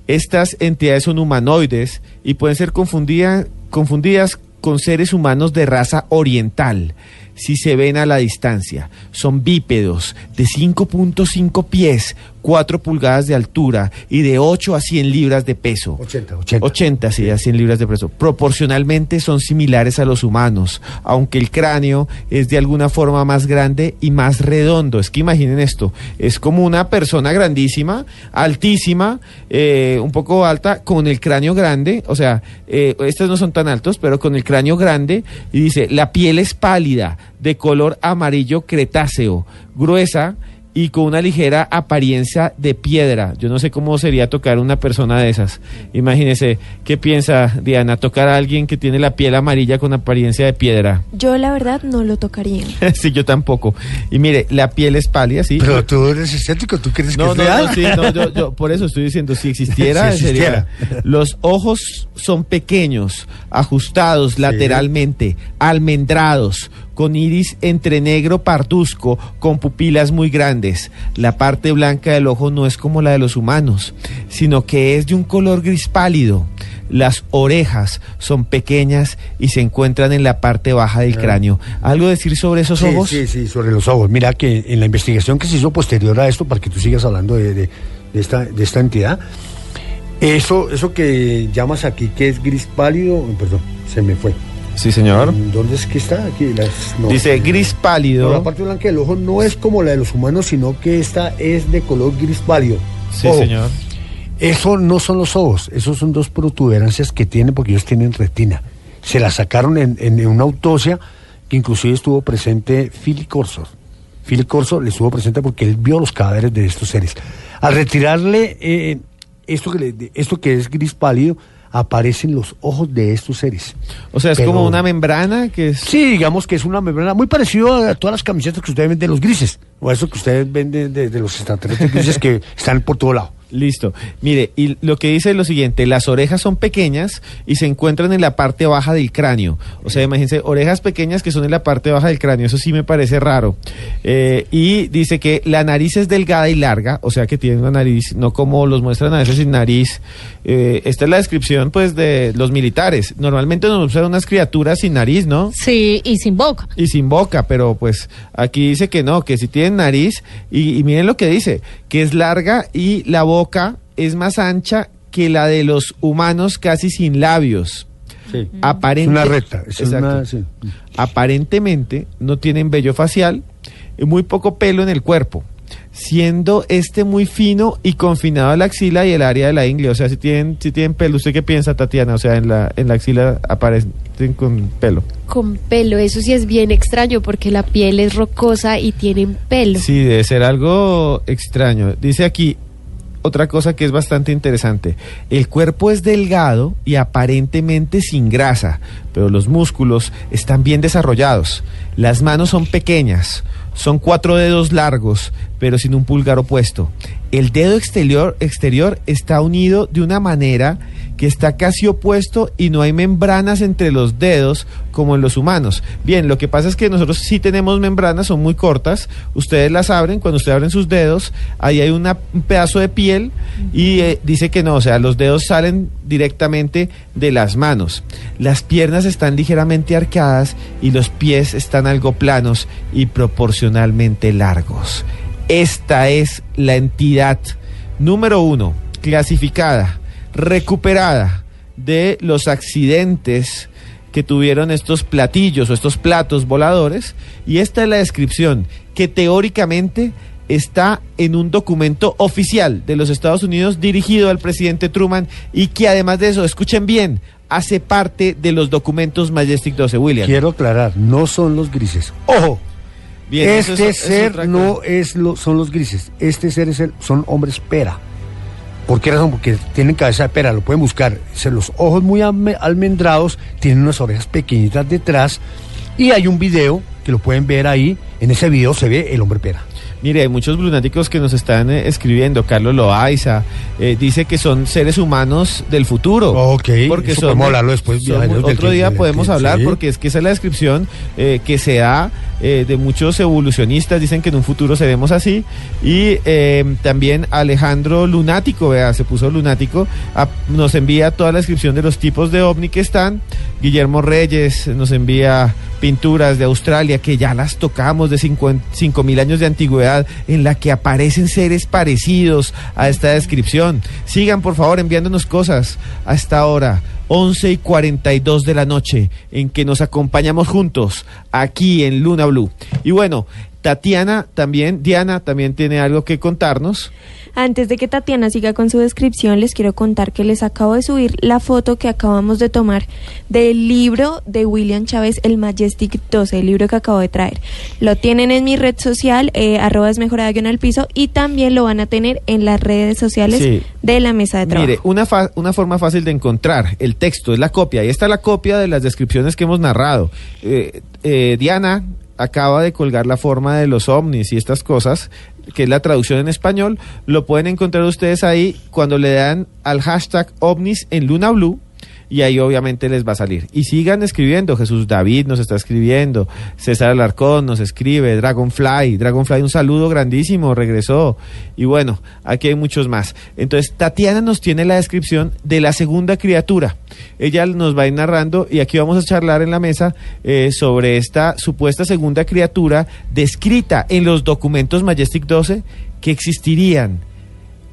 estas entidades son humanoides y pueden ser confundida- confundidas con seres humanos de raza oriental si se ven a la distancia. Son bípedos de 5.5 pies, 4 pulgadas de altura y de 8 a 100 libras de peso. 80, 80. 80, sí, a 100 libras de peso. Proporcionalmente son similares a los humanos, aunque el cráneo es de alguna forma más grande y más redondo. Es que imaginen esto, es como una persona grandísima, altísima, eh, un poco alta, con el cráneo grande, o sea, eh, estos no son tan altos, pero con el cráneo grande, y dice, la piel es pálida, de color amarillo cretáceo, gruesa, y con una ligera apariencia de piedra. Yo no sé cómo sería tocar una persona de esas. Imagínese, ¿qué piensa Diana? Tocar a alguien que tiene la piel amarilla con apariencia de piedra. Yo la verdad no lo tocaría. sí, yo tampoco. Y mire, la piel es pálida, sí. Pero tú eres estético, ¿tú crees No, que no, es real? no, sí, no, yo, yo por eso estoy diciendo, si existiera, Si existiera. sería- Los ojos son pequeños, ajustados lateralmente, almendrados, con iris entre negro parduzco, con pupilas muy grandes. La parte blanca del ojo no es como la de los humanos, sino que es de un color gris pálido. Las orejas son pequeñas y se encuentran en la parte baja del cráneo. ¿Algo decir sobre esos Sí, ojos? Sí, sí, sobre los ojos. Mira que en la investigación que se hizo posterior a esto, para que tú sigas hablando de, de- de esta, de esta entidad, eso, eso que llamas aquí, que es gris pálido, perdón, se me fue. Sí, señor. ¿Dónde es que está? Aquí, las- no. Dice gris pálido. La parte blanca del ojo no es como la de los humanos, sino que esta es de color gris pálido. Sí, Ojo, señor. Eso no son los ojos, esos son dos protuberancias que tienen porque ellos tienen retina. Se la sacaron en, en una autopsia que inclusive estuvo presente Philip Corsor. Phil Corso le estuvo presente porque él vio los cadáveres de estos seres. Al retirarle eh, esto, que le- esto que es gris pálido, aparecen los ojos de estos seres. O sea, es Pero- como una membrana que es... Sí, digamos que es una membrana muy parecido a todas las camisetas que ustedes ven de los grises, o eso que ustedes ven de, de- de los extraterrestres que están por todo lado. Listo. Mire, y lo que dice es lo siguiente, las orejas son pequeñas y se encuentran en la parte baja del cráneo. O sea, imagínense, orejas pequeñas que son en la parte baja del cráneo, eso sí me parece raro. Eh, y dice que la nariz es delgada y larga, o sea que tiene una nariz, no como los muestran a veces sin nariz. Eh, esta es la descripción pues de los militares. Normalmente nos muestran unas criaturas sin nariz, ¿no? Sí, y sin boca. y sin boca, pero pues aquí dice que no, que si tienen nariz y, y miren lo que dice, que es larga y la boca es más ancha que la de los humanos casi sin labios. Sí. Una recta, es Exacto. una- sí. Aparentemente no tienen vello facial y muy poco pelo en el cuerpo, siendo este muy fino y confinado a la axila y el área de la ingle. O sea, si tienen, si tienen pelo, ¿usted qué piensa, Tatiana? O sea, en la, en la axila aparecen con pelo. Con pelo, eso sí es bien extraño porque la piel es rocosa y tienen pelo. Sí, debe ser algo extraño. Dice aquí otra cosa que es bastante interesante. El cuerpo es delgado y aparentemente sin grasa, pero los músculos están bien desarrollados. Las manos son pequeñas, son cuatro dedos largos, pero sin un pulgar opuesto. El dedo exterior, exterior está unido de una manera que está casi opuesto y no hay membranas entre los dedos como en los humanos. Bien, lo que pasa es que nosotros sí tenemos membranas, son muy cortas, ustedes las abren, cuando ustedes abren sus dedos, ahí hay una- un pedazo de piel y eh, dice que no, o sea, los dedos salen directamente de las manos. Las piernas están ligeramente arqueadas y los pies están algo planos y proporcionalmente largos. Esta es la entidad número uno, clasificada, recuperada de los accidentes que tuvieron estos platillos o estos platos voladores. Y esta es la descripción que teóricamente está en un documento oficial de los Estados Unidos dirigido al presidente Truman y que además de eso, escuchen bien, hace parte de los documentos Majestic 12, William. Quiero aclarar, no son los grises. ¡Ojo! Bien, este es- es ser no es lo, son los grises. Este ser es el, son hombres pera. ¿Por qué razón? Porque tienen cabeza de pera, lo pueden buscar. Se- los ojos muy alme- almendrados, tienen unas orejas pequeñitas detrás. Y hay un video que lo pueden ver ahí. En ese video se ve el hombre pera. Mire, hay muchos lunáticos que nos están eh, escribiendo. Carlos Loaiza eh, dice que son seres humanos del futuro. Ok, porque eso son, podemos hablarlo después, son- del otro día del podemos hablar sí. porque es que esa es la descripción eh, que se da de muchos evolucionistas. Dicen que en un futuro seremos así. Y también Alejandro Lunático, vea, se puso lunático, a- nos envía toda la descripción de los tipos de ovni que están. Guillermo Reyes nos envía pinturas de Australia que ya las tocamos de 5 mil años de antigüedad en la que aparecen seres parecidos a esta descripción. Sigan por favor enviándonos cosas a esta hora. 11 y 42 de la noche, en que nos acompañamos juntos aquí en Luna Blue. Y bueno, Tatiana también, Diana también tiene algo que contarnos. Antes de que Tatiana siga con su descripción, les quiero contar que les acabo de subir la foto que acabamos de tomar del libro de William Chávez, el Majestic 12, el libro que acabo de traer. Lo tienen en mi red social, eh, arroba desmejorada guion al piso, y también lo van a tener en las redes sociales Sí. de la mesa de trabajo. Mire, una, fa- una forma fácil de encontrar el texto es la copia. Ahí está la copia de las descripciones que hemos narrado. Eh, eh, Diana acaba de colgar la forma de los ovnis y estas cosas, que es la traducción en español. Lo pueden encontrar ustedes ahí cuando le dan al hashtag ovnis en Luna Blue. Y ahí obviamente les va a salir. Y sigan escribiendo. Jesús David nos está escribiendo. César Alarcón nos escribe. Dragonfly. Dragonfly, un saludo grandísimo. Regresó. Y bueno, aquí hay muchos más. Entonces, Tatiana nos tiene la descripción de la segunda criatura. Ella nos va a ir narrando y aquí vamos a charlar en la mesa eh, sobre esta supuesta segunda criatura descrita en los documentos Majestic 12 que existirían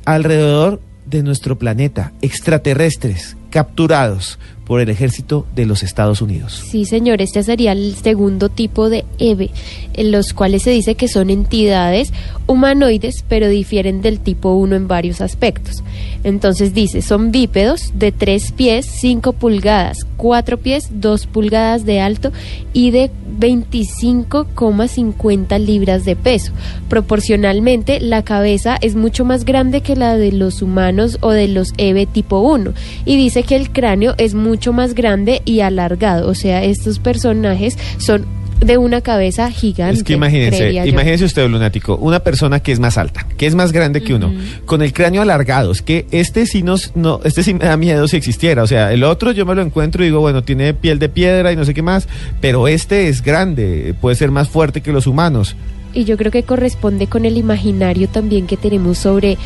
alrededor de nuestro planeta, extraterrestres capturados por el ejército de los Estados Unidos. Sí, señor, este sería el segundo tipo de EVE, en los cuales se dice que son entidades humanoides, pero difieren del tipo 1 en varios aspectos. Entonces dice, son bípedos de 3 pies, 5 pulgadas, 4 pies, 2 pulgadas de alto y de 25,50 libras de peso. Proporcionalmente, la cabeza es mucho más grande que la de los humanos o de los EVE tipo 1 y dice que el cráneo es mucho más grande y alargado, o sea, estos personajes son de una cabeza gigante. Es que imagínense, imagínense usted, lunático, una persona que es más alta, que es más grande que uno, con el cráneo alargado. Es que este sí nos, no, este sí me da miedo si existiera. O sea, el otro yo me lo encuentro y digo, bueno, tiene piel de piedra y no sé qué más, pero este es grande, puede ser más fuerte que los humanos. Y yo creo que corresponde con el imaginario también que tenemos sobre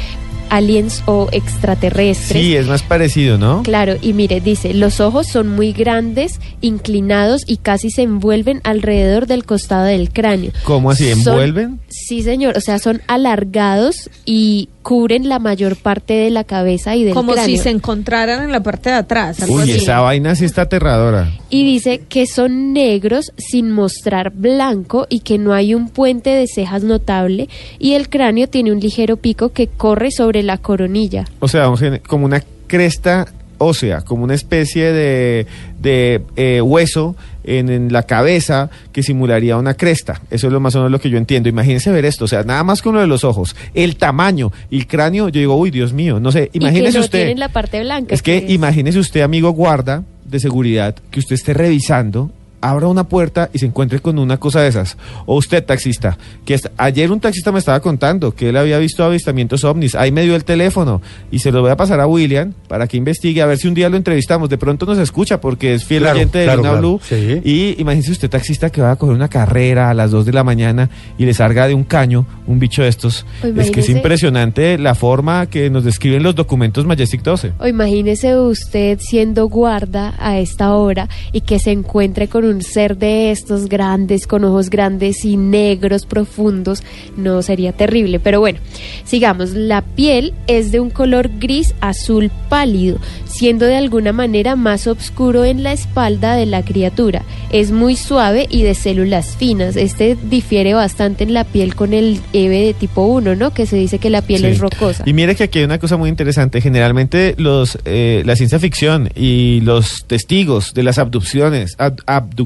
aliens o extraterrestres. Sí, es más parecido, ¿no? Claro, y mire, dice, los ojos son muy grandes, inclinados y casi se envuelven alrededor del costado del cráneo. ¿Cómo así? Son- ¿Envuelven? sí, señor, o sea, son alargados y cubren la mayor parte de la cabeza y del Como cráneo. si se encontraran en la parte de atrás. Uy, así. esa vaina sí está aterradora. Y dice que son negros sin mostrar blanco y que no hay un puente de cejas notable y el cráneo tiene un ligero pico que corre sobre la coronilla. O sea, vamos a- como una cresta ósea, como una especie de, de eh, hueso en, en la cabeza que simularía una cresta. Eso es lo más o menos lo que yo entiendo. Imagínense ver esto, o sea, nada más con lo de los ojos, el tamaño y el cráneo, yo digo, uy, Dios mío, no sé, y imagínese que usted. tienen la parte blanca. Es que es- imagínese usted, amigo guarda de seguridad, que usted esté revisando, abra una puerta y se encuentre con una cosa de esas. O usted, taxista, que ayer un taxista me estaba contando que él había visto avistamientos ovnis. Ahí me dio el teléfono y se lo voy a pasar a William para que investigue, a ver si un día lo entrevistamos. De pronto nos escucha porque es fiel Claro, oyente de claro, Luna claro. Blue. Sí. Y imagínese usted, taxista, que va a coger una carrera a las 2 de la mañana y le salga de un caño un bicho de estos. O Es que es impresionante la forma que nos describen los documentos Majestic 12. O imagínese usted siendo guarda a esta hora y que se encuentre con un ser de estos grandes, con ojos grandes y negros profundos. No sería terrible. Pero bueno, sigamos. La piel es de un color gris azul pálido, siendo de alguna manera más oscuro en la espalda de la criatura. Es muy suave y de células finas. Este difiere bastante en la piel con el EVE de tipo 1, ¿no? Que se dice que la piel Sí. es rocosa. Y mire que aquí hay una cosa muy interesante. Generalmente los eh, la ciencia ficción y los testigos de las abducciones, ab- abducciones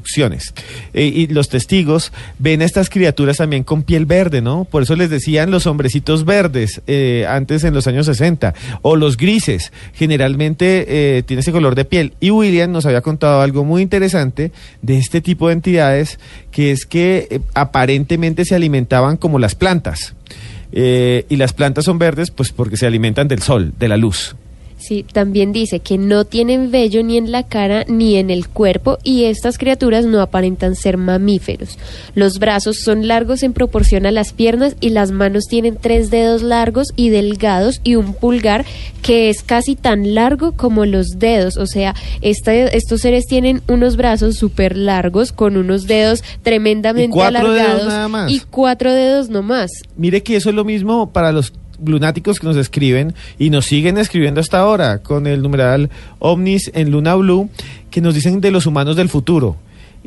eh, y los testigos ven a estas criaturas también con piel verde, ¿no? Por eso les decían los hombrecitos verdes eh, antes en los años 60 o los grises. Generalmente eh, tiene ese color de piel. Y William nos había contado algo muy interesante de este tipo de entidades que es que aparentemente se alimentaban como las plantas. Y las plantas son verdes pues porque se alimentan del sol, de la luz. Sí, también dice que no tienen vello ni en la cara ni en el cuerpo y estas criaturas no aparentan ser mamíferos. Los brazos son largos en proporción a las piernas y las manos tienen tres dedos largos y delgados y un pulgar que es casi tan largo como los dedos. O sea, este- estos seres tienen unos brazos súper largos con unos dedos tremendamente Y cuatro dedos alargados nada más. y cuatro dedos nomás. Mire que eso es lo mismo para los lunáticos que nos escriben y nos siguen escribiendo hasta ahora con el numeral ovnis en Luna Blue que nos dicen de los humanos del futuro.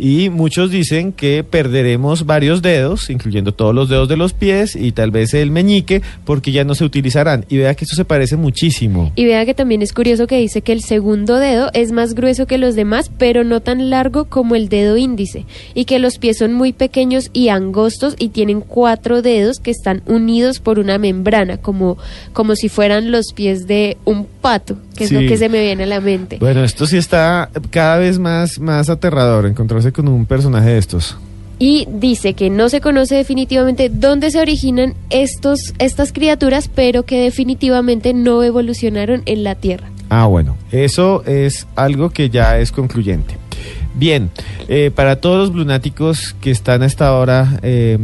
Y muchos dicen que perderemos varios dedos, incluyendo todos los dedos de los pies y tal vez el meñique, porque ya no se utilizarán. Y vea que esto se parece muchísimo. Y vea que también es curioso que dice que el segundo dedo es más grueso que los demás, pero no tan largo como el dedo índice, y que los pies son muy pequeños y angostos y tienen cuatro dedos que están unidos por una membrana, como, como si fueran los pies de un pato, que es lo que se me viene a la mente. Bueno, esto sí está cada vez más, más aterrador, encontrarse con un personaje de estos. Y dice que no se conoce definitivamente dónde se originan estos, estas criaturas, pero que definitivamente no evolucionaron en la Tierra. Ah, bueno, eso es algo que ya es concluyente. Bien, eh, para todos los lunáticos que están hasta ahora eh,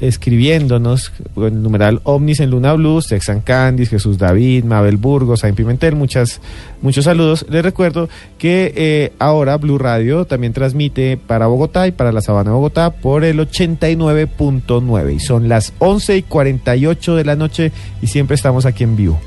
escribiéndonos, el numeral Omnis en Luna Blue, Sexan Candies, Jesús David, Mabel Burgos, Ain Pimentel, muchas, muchos saludos. Les recuerdo que eh, ahora Blue Radio también transmite para Bogotá y para la Sabana de Bogotá por el 89.9 y son las 11 y 48 de la noche y siempre estamos aquí en vivo.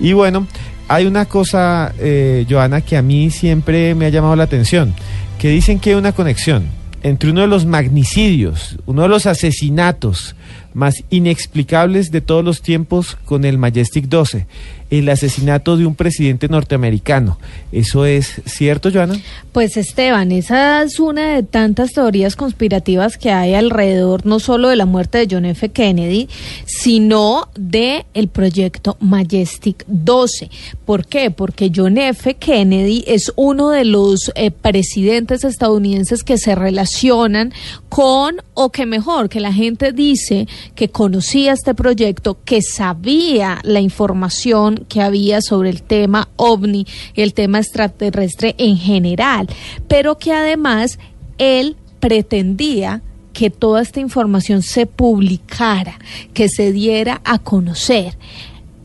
Y bueno, hay una cosa, eh, Joana, que a mí siempre me ha llamado la atención, que dicen que hay una conexión entre uno de los magnicidios, uno de los asesinatos más inexplicables de todos los tiempos con el Majestic 12, el asesinato de un presidente norteamericano. ¿Eso es cierto, Joana? Pues Esteban, esa es una de tantas teorías conspirativas que hay alrededor no solo de la muerte de John F. Kennedy, sino de el proyecto Majestic 12. ¿Por qué? Porque John F. Kennedy es uno de los eh, presidentes estadounidenses que se relacionan con, o que mejor, que la gente dice que conocía este proyecto, que sabía la información que había sobre el tema ovni y el tema extraterrestre en general, pero que además él pretendía que toda esta información se publicara, que se diera a conocer.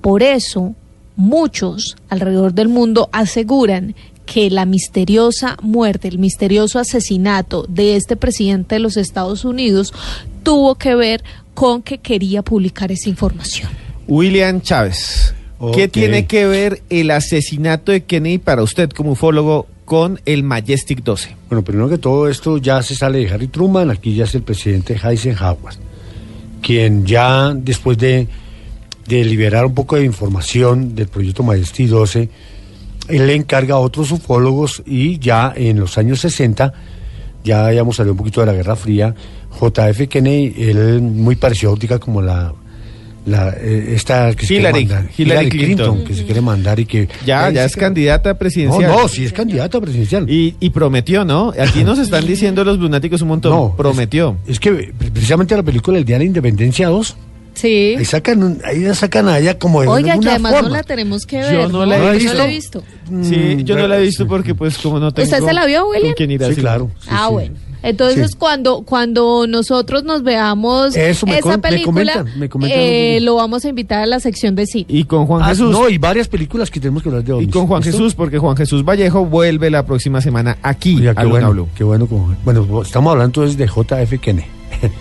Por eso, muchos alrededor del mundo aseguran que la misteriosa muerte, el misterioso asesinato de este presidente de los Estados Unidos tuvo que ver con que quería publicar esa información. William Chávez, ¿qué tiene que ver el asesinato de Kennedy para usted como ufólogo con el Majestic 12? Bueno, primero que todo esto ya se sale de Harry Truman, aquí ya es el presidente Eisenhower, quien ya después de, de liberar un poco de información del proyecto Majesty 12, él le encarga a otros ufólogos y ya en los años 60, ya habíamos salido un poquito de la Guerra Fría, JF Kennedy, él muy parecido óptica como la... La, eh, esta que se quiere Hillary- mandar, Hillary Clinton. que se quiere mandar y que Ya, ya es que- candidata presidencial. No, no, sí es candidata presidencial. Y, y prometió, ¿no? Aquí nos están diciendo los lunáticos un montón. No, prometió. Es que precisamente la película El Día de la Independencia 2, Sí. ahí sacan, un- ahí la sacan a ella como de Oiga, que además forma. no la tenemos que Yo ver. no la he Yo visto. la he visto. Sí, yo no la he bueno, visto porque pues como no tengo... ¿Usted se la vio, William? ir Sí, claro. sí, ah, sí. bueno. Entonces, Sí. cuando cuando nosotros nos veamos Eso me esa con- me película, comentan, me comentan eh, lo vamos a invitar a la sección de cine. Y con Juan Ah, Jesús. No, y varias películas que tenemos que hablar de Y ovnis. con Juan ¿Listo? Jesús, porque Juan Jesús Vallejo vuelve la próxima semana aquí Oiga, qué bueno, Blue. qué bueno. bueno, estamos hablando entonces de JF Kennedy.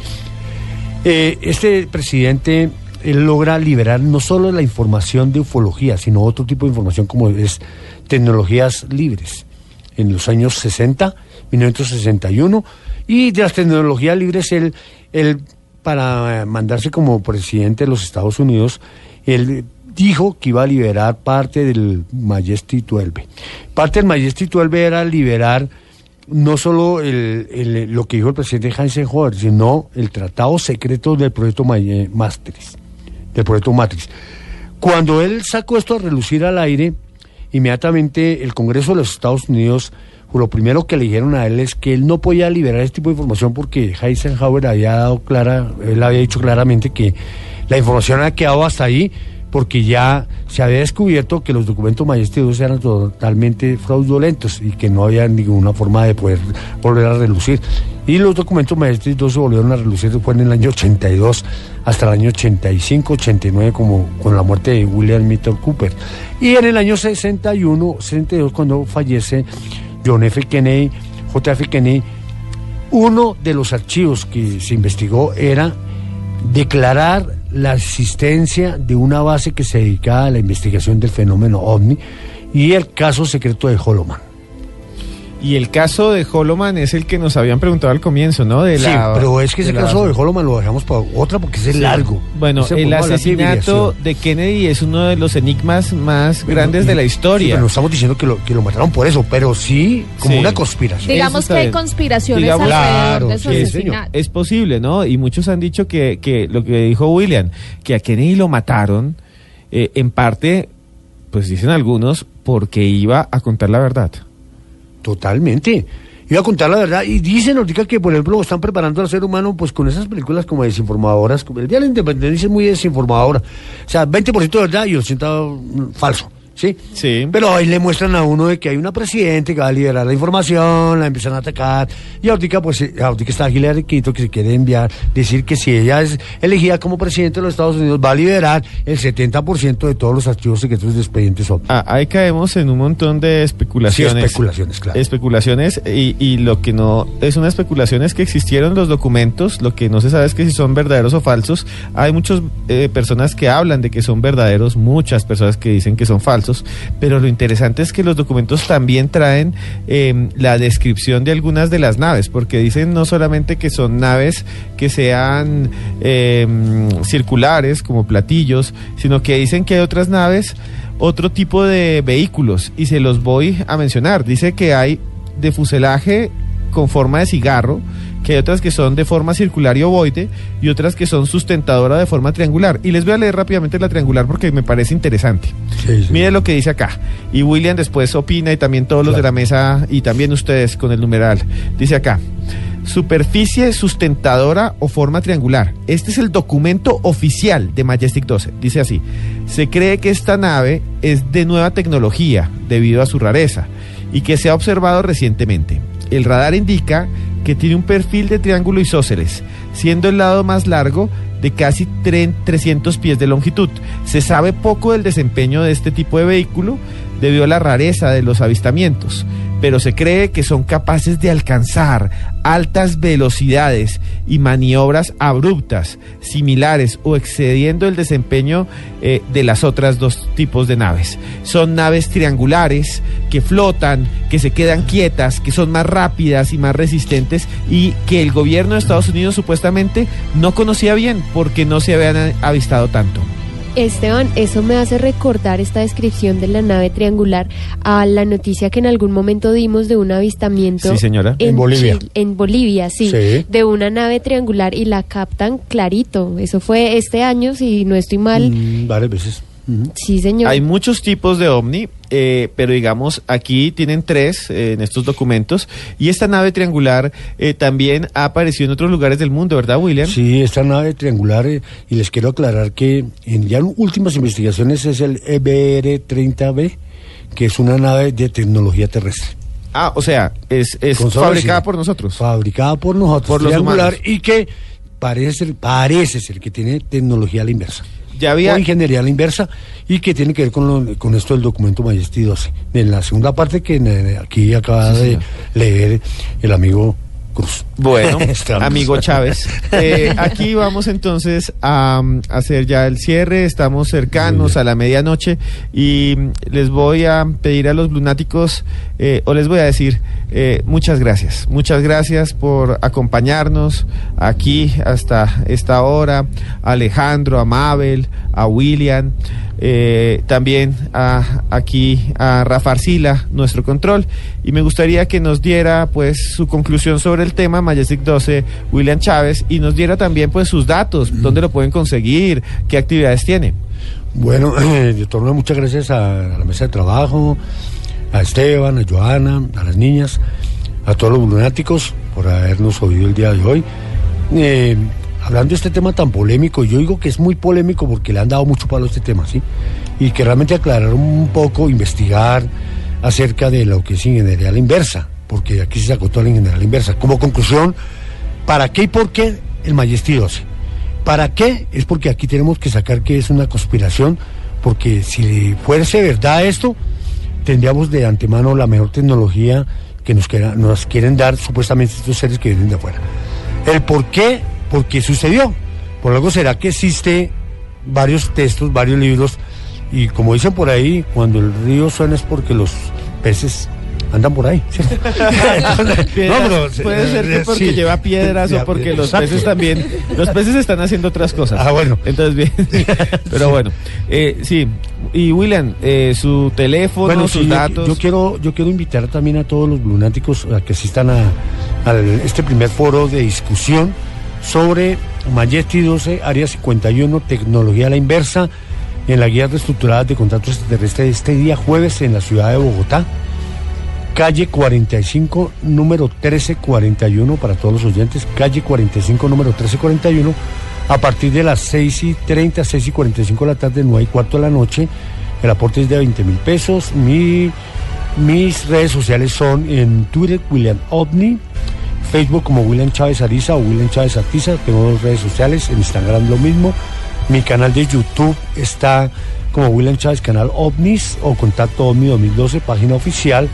Eh, este presidente él logra liberar no solo la información de ufología, sino otro tipo de información como es tecnologías libres. En los años 60, 1961, y de las tecnologías libres, él, él para mandarse como presidente de los Estados Unidos, él dijo que iba a liberar parte del Majesty 12. Parte del Majesty 12 era liberar no solo el- el- lo que dijo el presidente Eisenhower, sino el tratado secreto del proyecto eh, Matrix, del proyecto Matrix. Cuando él sacó esto a relucir al aire, inmediatamente el Congreso de los Estados Unidos, lo primero que le dijeron a él es que él no podía liberar este tipo de información porque Eisenhower había dado clara, él había dicho claramente que la información había quedado hasta ahí porque ya se había descubierto que los documentos majestuosos eran totalmente fraudulentos y que no había ninguna forma de poder volver a relucir. Y los documentos majestuosos volvieron a relucir fue en el año 82 hasta el año 85, 89 como con la muerte de William Mitchell Cooper. Y en el año 61, 62 cuando fallece John F. Kennedy, JF Kennedy, uno de los archivos que se investigó era declarar la existencia de una base que se dedicaba a la investigación del fenómeno ovni y el caso secreto de Holoman. Y el caso de Holoman es el que nos habían preguntado al comienzo, ¿no? De sí, la- pero es que ese de la- caso de Holoman lo dejamos para otra porque es Sí. largo. Bueno, Ese el de asesinato de Kennedy es uno de los enigmas más grandes de la Sí, historia. pero no estamos diciendo que lo, que lo mataron por eso, pero sí como Sí. una conspiración. Digamos que hay conspiraciones Digamos- alrededor Claro, de su sí, asesinato. Es posible, ¿no? Y muchos han dicho que, que lo que dijo William, que a Kennedy lo mataron, eh, en parte, pues dicen algunos, porque iba a contar la verdad. Totalmente. Iba a contar la verdad. Y dicen ahorita que, por ejemplo, están preparando al ser humano pues con esas películas como desinformadoras. como El Día de la Independencia es muy desinformadora. O sea, 20% de verdad y 80% falso. ¿Sí? Sí. Pero ahí le muestran a uno de que hay una presidente que va a liberar la información, la empiezan a atacar. Y ahorita, pues, eh, ahorita está Hillary Clinton que se quiere enviar, decir que si ella es elegida como presidente de los Estados Unidos, va a liberar el 70% de todos los archivos secretos de expedientes OVNI. Ah, ahí caemos en un montón de especulaciones. Sí, especulaciones, claro. Especulaciones y, y lo que no es una especulación es que existieron los documentos, lo que no se sabe es que si son verdaderos o falsos. Hay muchas personas que hablan de que son verdaderos, muchas personas que dicen que son falsos. Pero lo interesante es que los documentos también traen eh, la descripción de algunas de las naves, porque dicen no solamente que son naves que sean eh, circulares como platillos, sino que dicen que hay otras naves, otro tipo de vehículos, y se los voy a mencionar. Dice que hay de fuselaje con forma de cigarro, que hay otras que son de forma circular y ovoide y otras que son sustentadora de forma triangular. Y les voy a leer rápidamente la triangular porque me parece interesante. Mire lo que dice acá. Y William después opina y también todos los de la mesa y también ustedes con el numeral. Dice acá. Superficie sustentadora o forma triangular. Este es el documento oficial de Majestic 12. Dice así. Se cree que esta nave es de nueva tecnología debido a su rareza y que se ha observado recientemente. El radar indica que tiene un perfil de triángulo isósceles, siendo el lado más largo de casi 300 pies de longitud. Se sabe poco del desempeño de este tipo de vehículo debido a la rareza de los avistamientos, pero se cree que son capaces de alcanzar altas velocidades y maniobras abruptas, similares o excediendo el desempeño eh, de las otras dos tipos de naves. Son naves triangulares que flotan, que se quedan quietas, que son más rápidas y más resistentes y que el gobierno de Estados Unidos supuestamente no conocía bien porque no se habían avistado tanto. Esteban, eso me hace recordar esta descripción de la nave triangular a la noticia que en algún momento dimos de un avistamiento Sí, señora. en, En Bolivia. Chile- en Bolivia, sí, Sí. de una nave triangular y la captan clarito. Eso fue este año, si no estoy mal. Mm, varias veces. Sí, señor. Hay muchos tipos de ovni, eh, pero digamos, aquí tienen tres eh, en estos documentos. Y esta nave triangular eh, también ha aparecido en otros lugares del mundo, ¿verdad, William? Sí, esta nave triangular, eh, y les quiero aclarar que en ya últimas investigaciones es el E EBR-30B, que es una nave de tecnología terrestre. Ah, o sea, es, es fabricada por nosotros. Fabricada por nosotros, Por los triangular, humanos. y que parece ser, parece ser que tiene tecnología a la inversa. Ya había- O ingeniería a la inversa y que tiene que ver con, lo- con esto del documento Majesty 12. En la segunda parte que aquí acaba Sí, de señor. leer el amigo Cruz. Bueno, amigo Chávez, eh, aquí vamos entonces a um, hacer ya el cierre, estamos cercanos a la medianoche y mm, les voy a pedir a los lunáticos, eh, o les voy a decir, eh, muchas gracias, muchas gracias por acompañarnos aquí hasta esta hora, a Alejandro, a Mabel, a William, eh, también a, aquí a Rafa Arcila, nuestro control, y me gustaría que nos diera pues su conclusión sobre el tema Majestic 12, William Chávez, y nos diera también pues sus datos, dónde lo pueden conseguir, qué actividades tiene. Bueno, de torno muchas gracias a, a la mesa de trabajo, a Esteban, a Joana, a las niñas, a todos los lunáticos por habernos oído el día de hoy. Eh, hablando de este tema tan polémico, yo digo que es muy polémico porque le han dado mucho palo a este tema, ¿sí? Y que realmente aclarar un poco, investigar acerca de lo que es ingeniería inversa, porque aquí se sacó toda la ingeniería inversa. Como conclusión, ¿para qué y por qué el Majesty 12? ¿Para qué? Es porque aquí tenemos que sacar que es una conspiración, porque si fuese verdad esto, tendríamos de antemano la mejor tecnología que nos, nos quieren dar supuestamente estos seres que vienen de afuera. El por qué, por qué sucedió. Por algo será que existe varios textos, varios libros, y como dicen por ahí, cuando el río suena es porque los peces andan por ahí. ¿cierto? Piedras, puede ser que porque sí. lleva piedras o porque los exacto. peces también, los peces están haciendo otras cosas. Ah, bueno. Entonces bien, pero bueno, eh, sí. Y William, eh, su teléfono, Bueno, sus sí, yo- datos. Yo, quiero, yo quiero invitar también a todos los lunáticos a que asistan a, a este primer foro de discusión sobre Majesty 12, Área 51, Tecnología a la Inversa, en la guía reestructurada de contratos extraterrestres este día jueves en la ciudad de Bogotá. Calle 45, número 1341, para todos los oyentes, calle 45, número 1341, a partir de las 6 y 30, 6 y 45 de la tarde, 9 y cuarto de la noche. El aporte es de 20 mil pesos. Mi, mis redes sociales son en Twitter, William OVNI, Facebook como William Chávez Ariza o William Chávez Artiza, tengo dos redes sociales, en Instagram lo mismo. Mi canal de YouTube está como William Chávez Canal OVNIS o Contacto OVNI 2012, página oficial.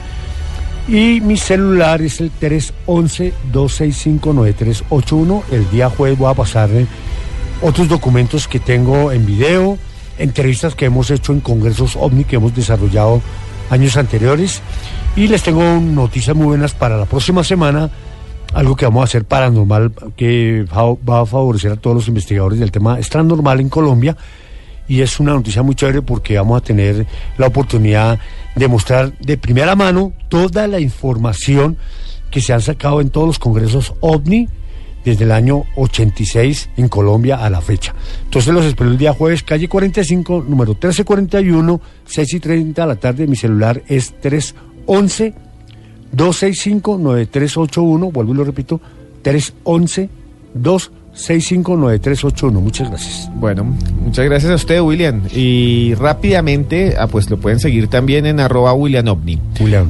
Y mi celular es el 311-265-9381. El día jueves voy a pasarle otros documentos que tengo en video entrevistas que hemos hecho en congresos OVNI que hemos desarrollado años anteriores. Y les tengo noticias muy buenas para la próxima semana, algo que vamos a hacer paranormal, que va a favorecer a todos los investigadores del tema extranormal en Colombia. Y es una noticia muy chévere porque vamos a tener la oportunidad de mostrar de primera mano toda la información que se han sacado en todos los congresos OVNI desde el año 86 en Colombia a la fecha. Entonces los espero el día jueves, calle 45, número 1341, 6 y 30 de la tarde. Mi celular es 311 265-9381. Vuelvo y lo repito, 311-265-9381. Muchas gracias. Bueno, muchas gracias a usted, William. Y rápidamente, ah, pues lo pueden seguir también en arroba William Ovni.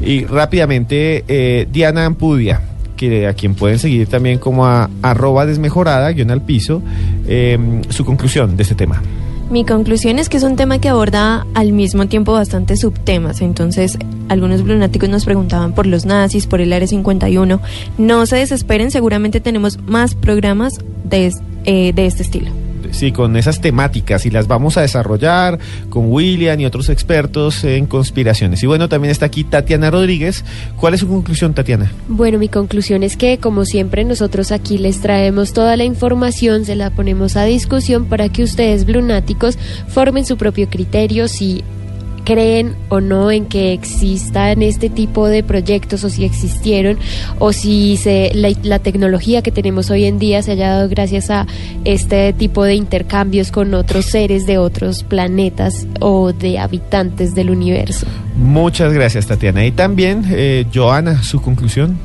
Y rápidamente, eh, Diana Ampudia, que a quien pueden seguir también como a arroba desmejorada, guion al piso, eh, su conclusión de este tema. Mi conclusión es que es un tema que aborda al mismo tiempo bastantes subtemas. Entonces, algunos lunáticos nos preguntaban por los nazis, por el Área 51. No se desesperen, seguramente tenemos más programas de, eh, de este estilo. Sí, con esas temáticas y las vamos a desarrollar con William y otros expertos en conspiraciones. Y bueno, también está aquí Tatiana Rodríguez. ¿Cuál es su conclusión, Tatiana? Bueno, mi conclusión es que, como siempre, nosotros aquí les traemos toda la información, se la ponemos a discusión para que ustedes, blunáticos, formen su propio criterio si creen o no en que existan este tipo de proyectos o si existieron o si se, la, la tecnología que tenemos hoy en día se haya dado gracias a este tipo de intercambios con otros seres de otros planetas o de habitantes del universo. Muchas gracias, Tatiana. Y también, eh, Joana, su conclusión.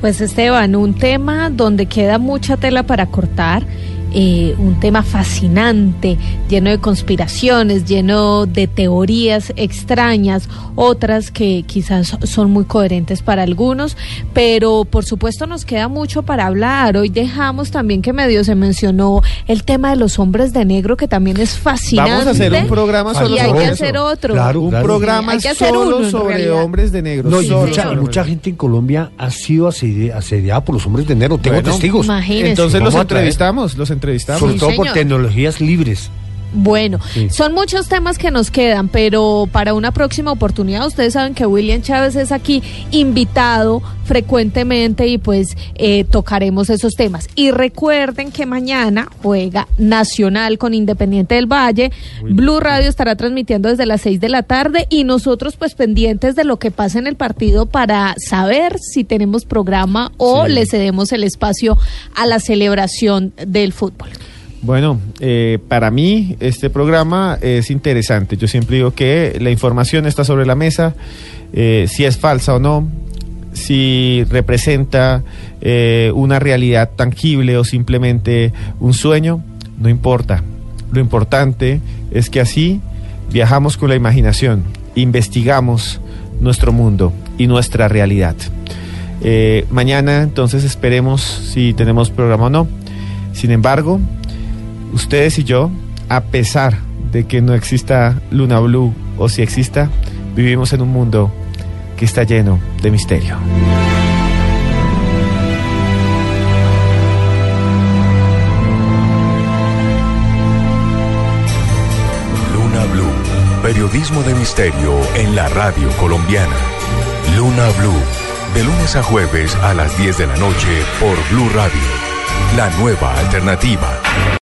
Pues Esteban, un tema donde queda mucha tela para cortar, eh, un tema fascinante, lleno de conspiraciones, lleno de teorías extrañas, otras que quizás son muy coherentes para algunos, pero por supuesto nos queda mucho para hablar. Hoy dejamos también que medio se mencionó el tema de los hombres de negro, que también es fascinante. Vamos a hacer un programa solo y hay sobre que eso. hacer otro. Claro, Un claro. programa Hay que hacer solo uno, sobre hombres de negro. No, y mucha, sobre gente en Colombia ha sido asedi- asediada por los hombres de negro. Tengo Bueno, testigos. imagínese. Entonces los entrevistamos, los entrevistamos. Sobre Sí, todo por tecnologías libres. Bueno, Sí. son muchos temas que nos quedan, pero para una próxima oportunidad, ustedes saben que William Chávez es aquí invitado frecuentemente y pues eh, tocaremos esos temas. Y recuerden que mañana juega Nacional con Independiente del Valle. Blue Radio estará transmitiendo desde las 6 de la tarde y nosotros pues pendientes de lo que pasa en el partido para saber si tenemos programa o Sí. le cedemos el espacio a la celebración del fútbol. Bueno, eh, para mí este programa es interesante. Yo siempre digo que la información está sobre la mesa, eh, si es falsa o no, si representa eh, una realidad tangible o simplemente un sueño, no importa. Lo importante es que así viajamos con la imaginación, investigamos nuestro mundo y nuestra realidad. Eh, mañana entonces esperemos si tenemos programa o no. Sin embargo, ustedes y yo, a pesar de que no exista Luna Blue o si exista, vivimos en un mundo que está lleno de misterio. Luna Blue, periodismo de misterio en la radio colombiana. Luna Blue, de lunes a jueves a las 10 de la noche por Blue Radio, la nueva alternativa.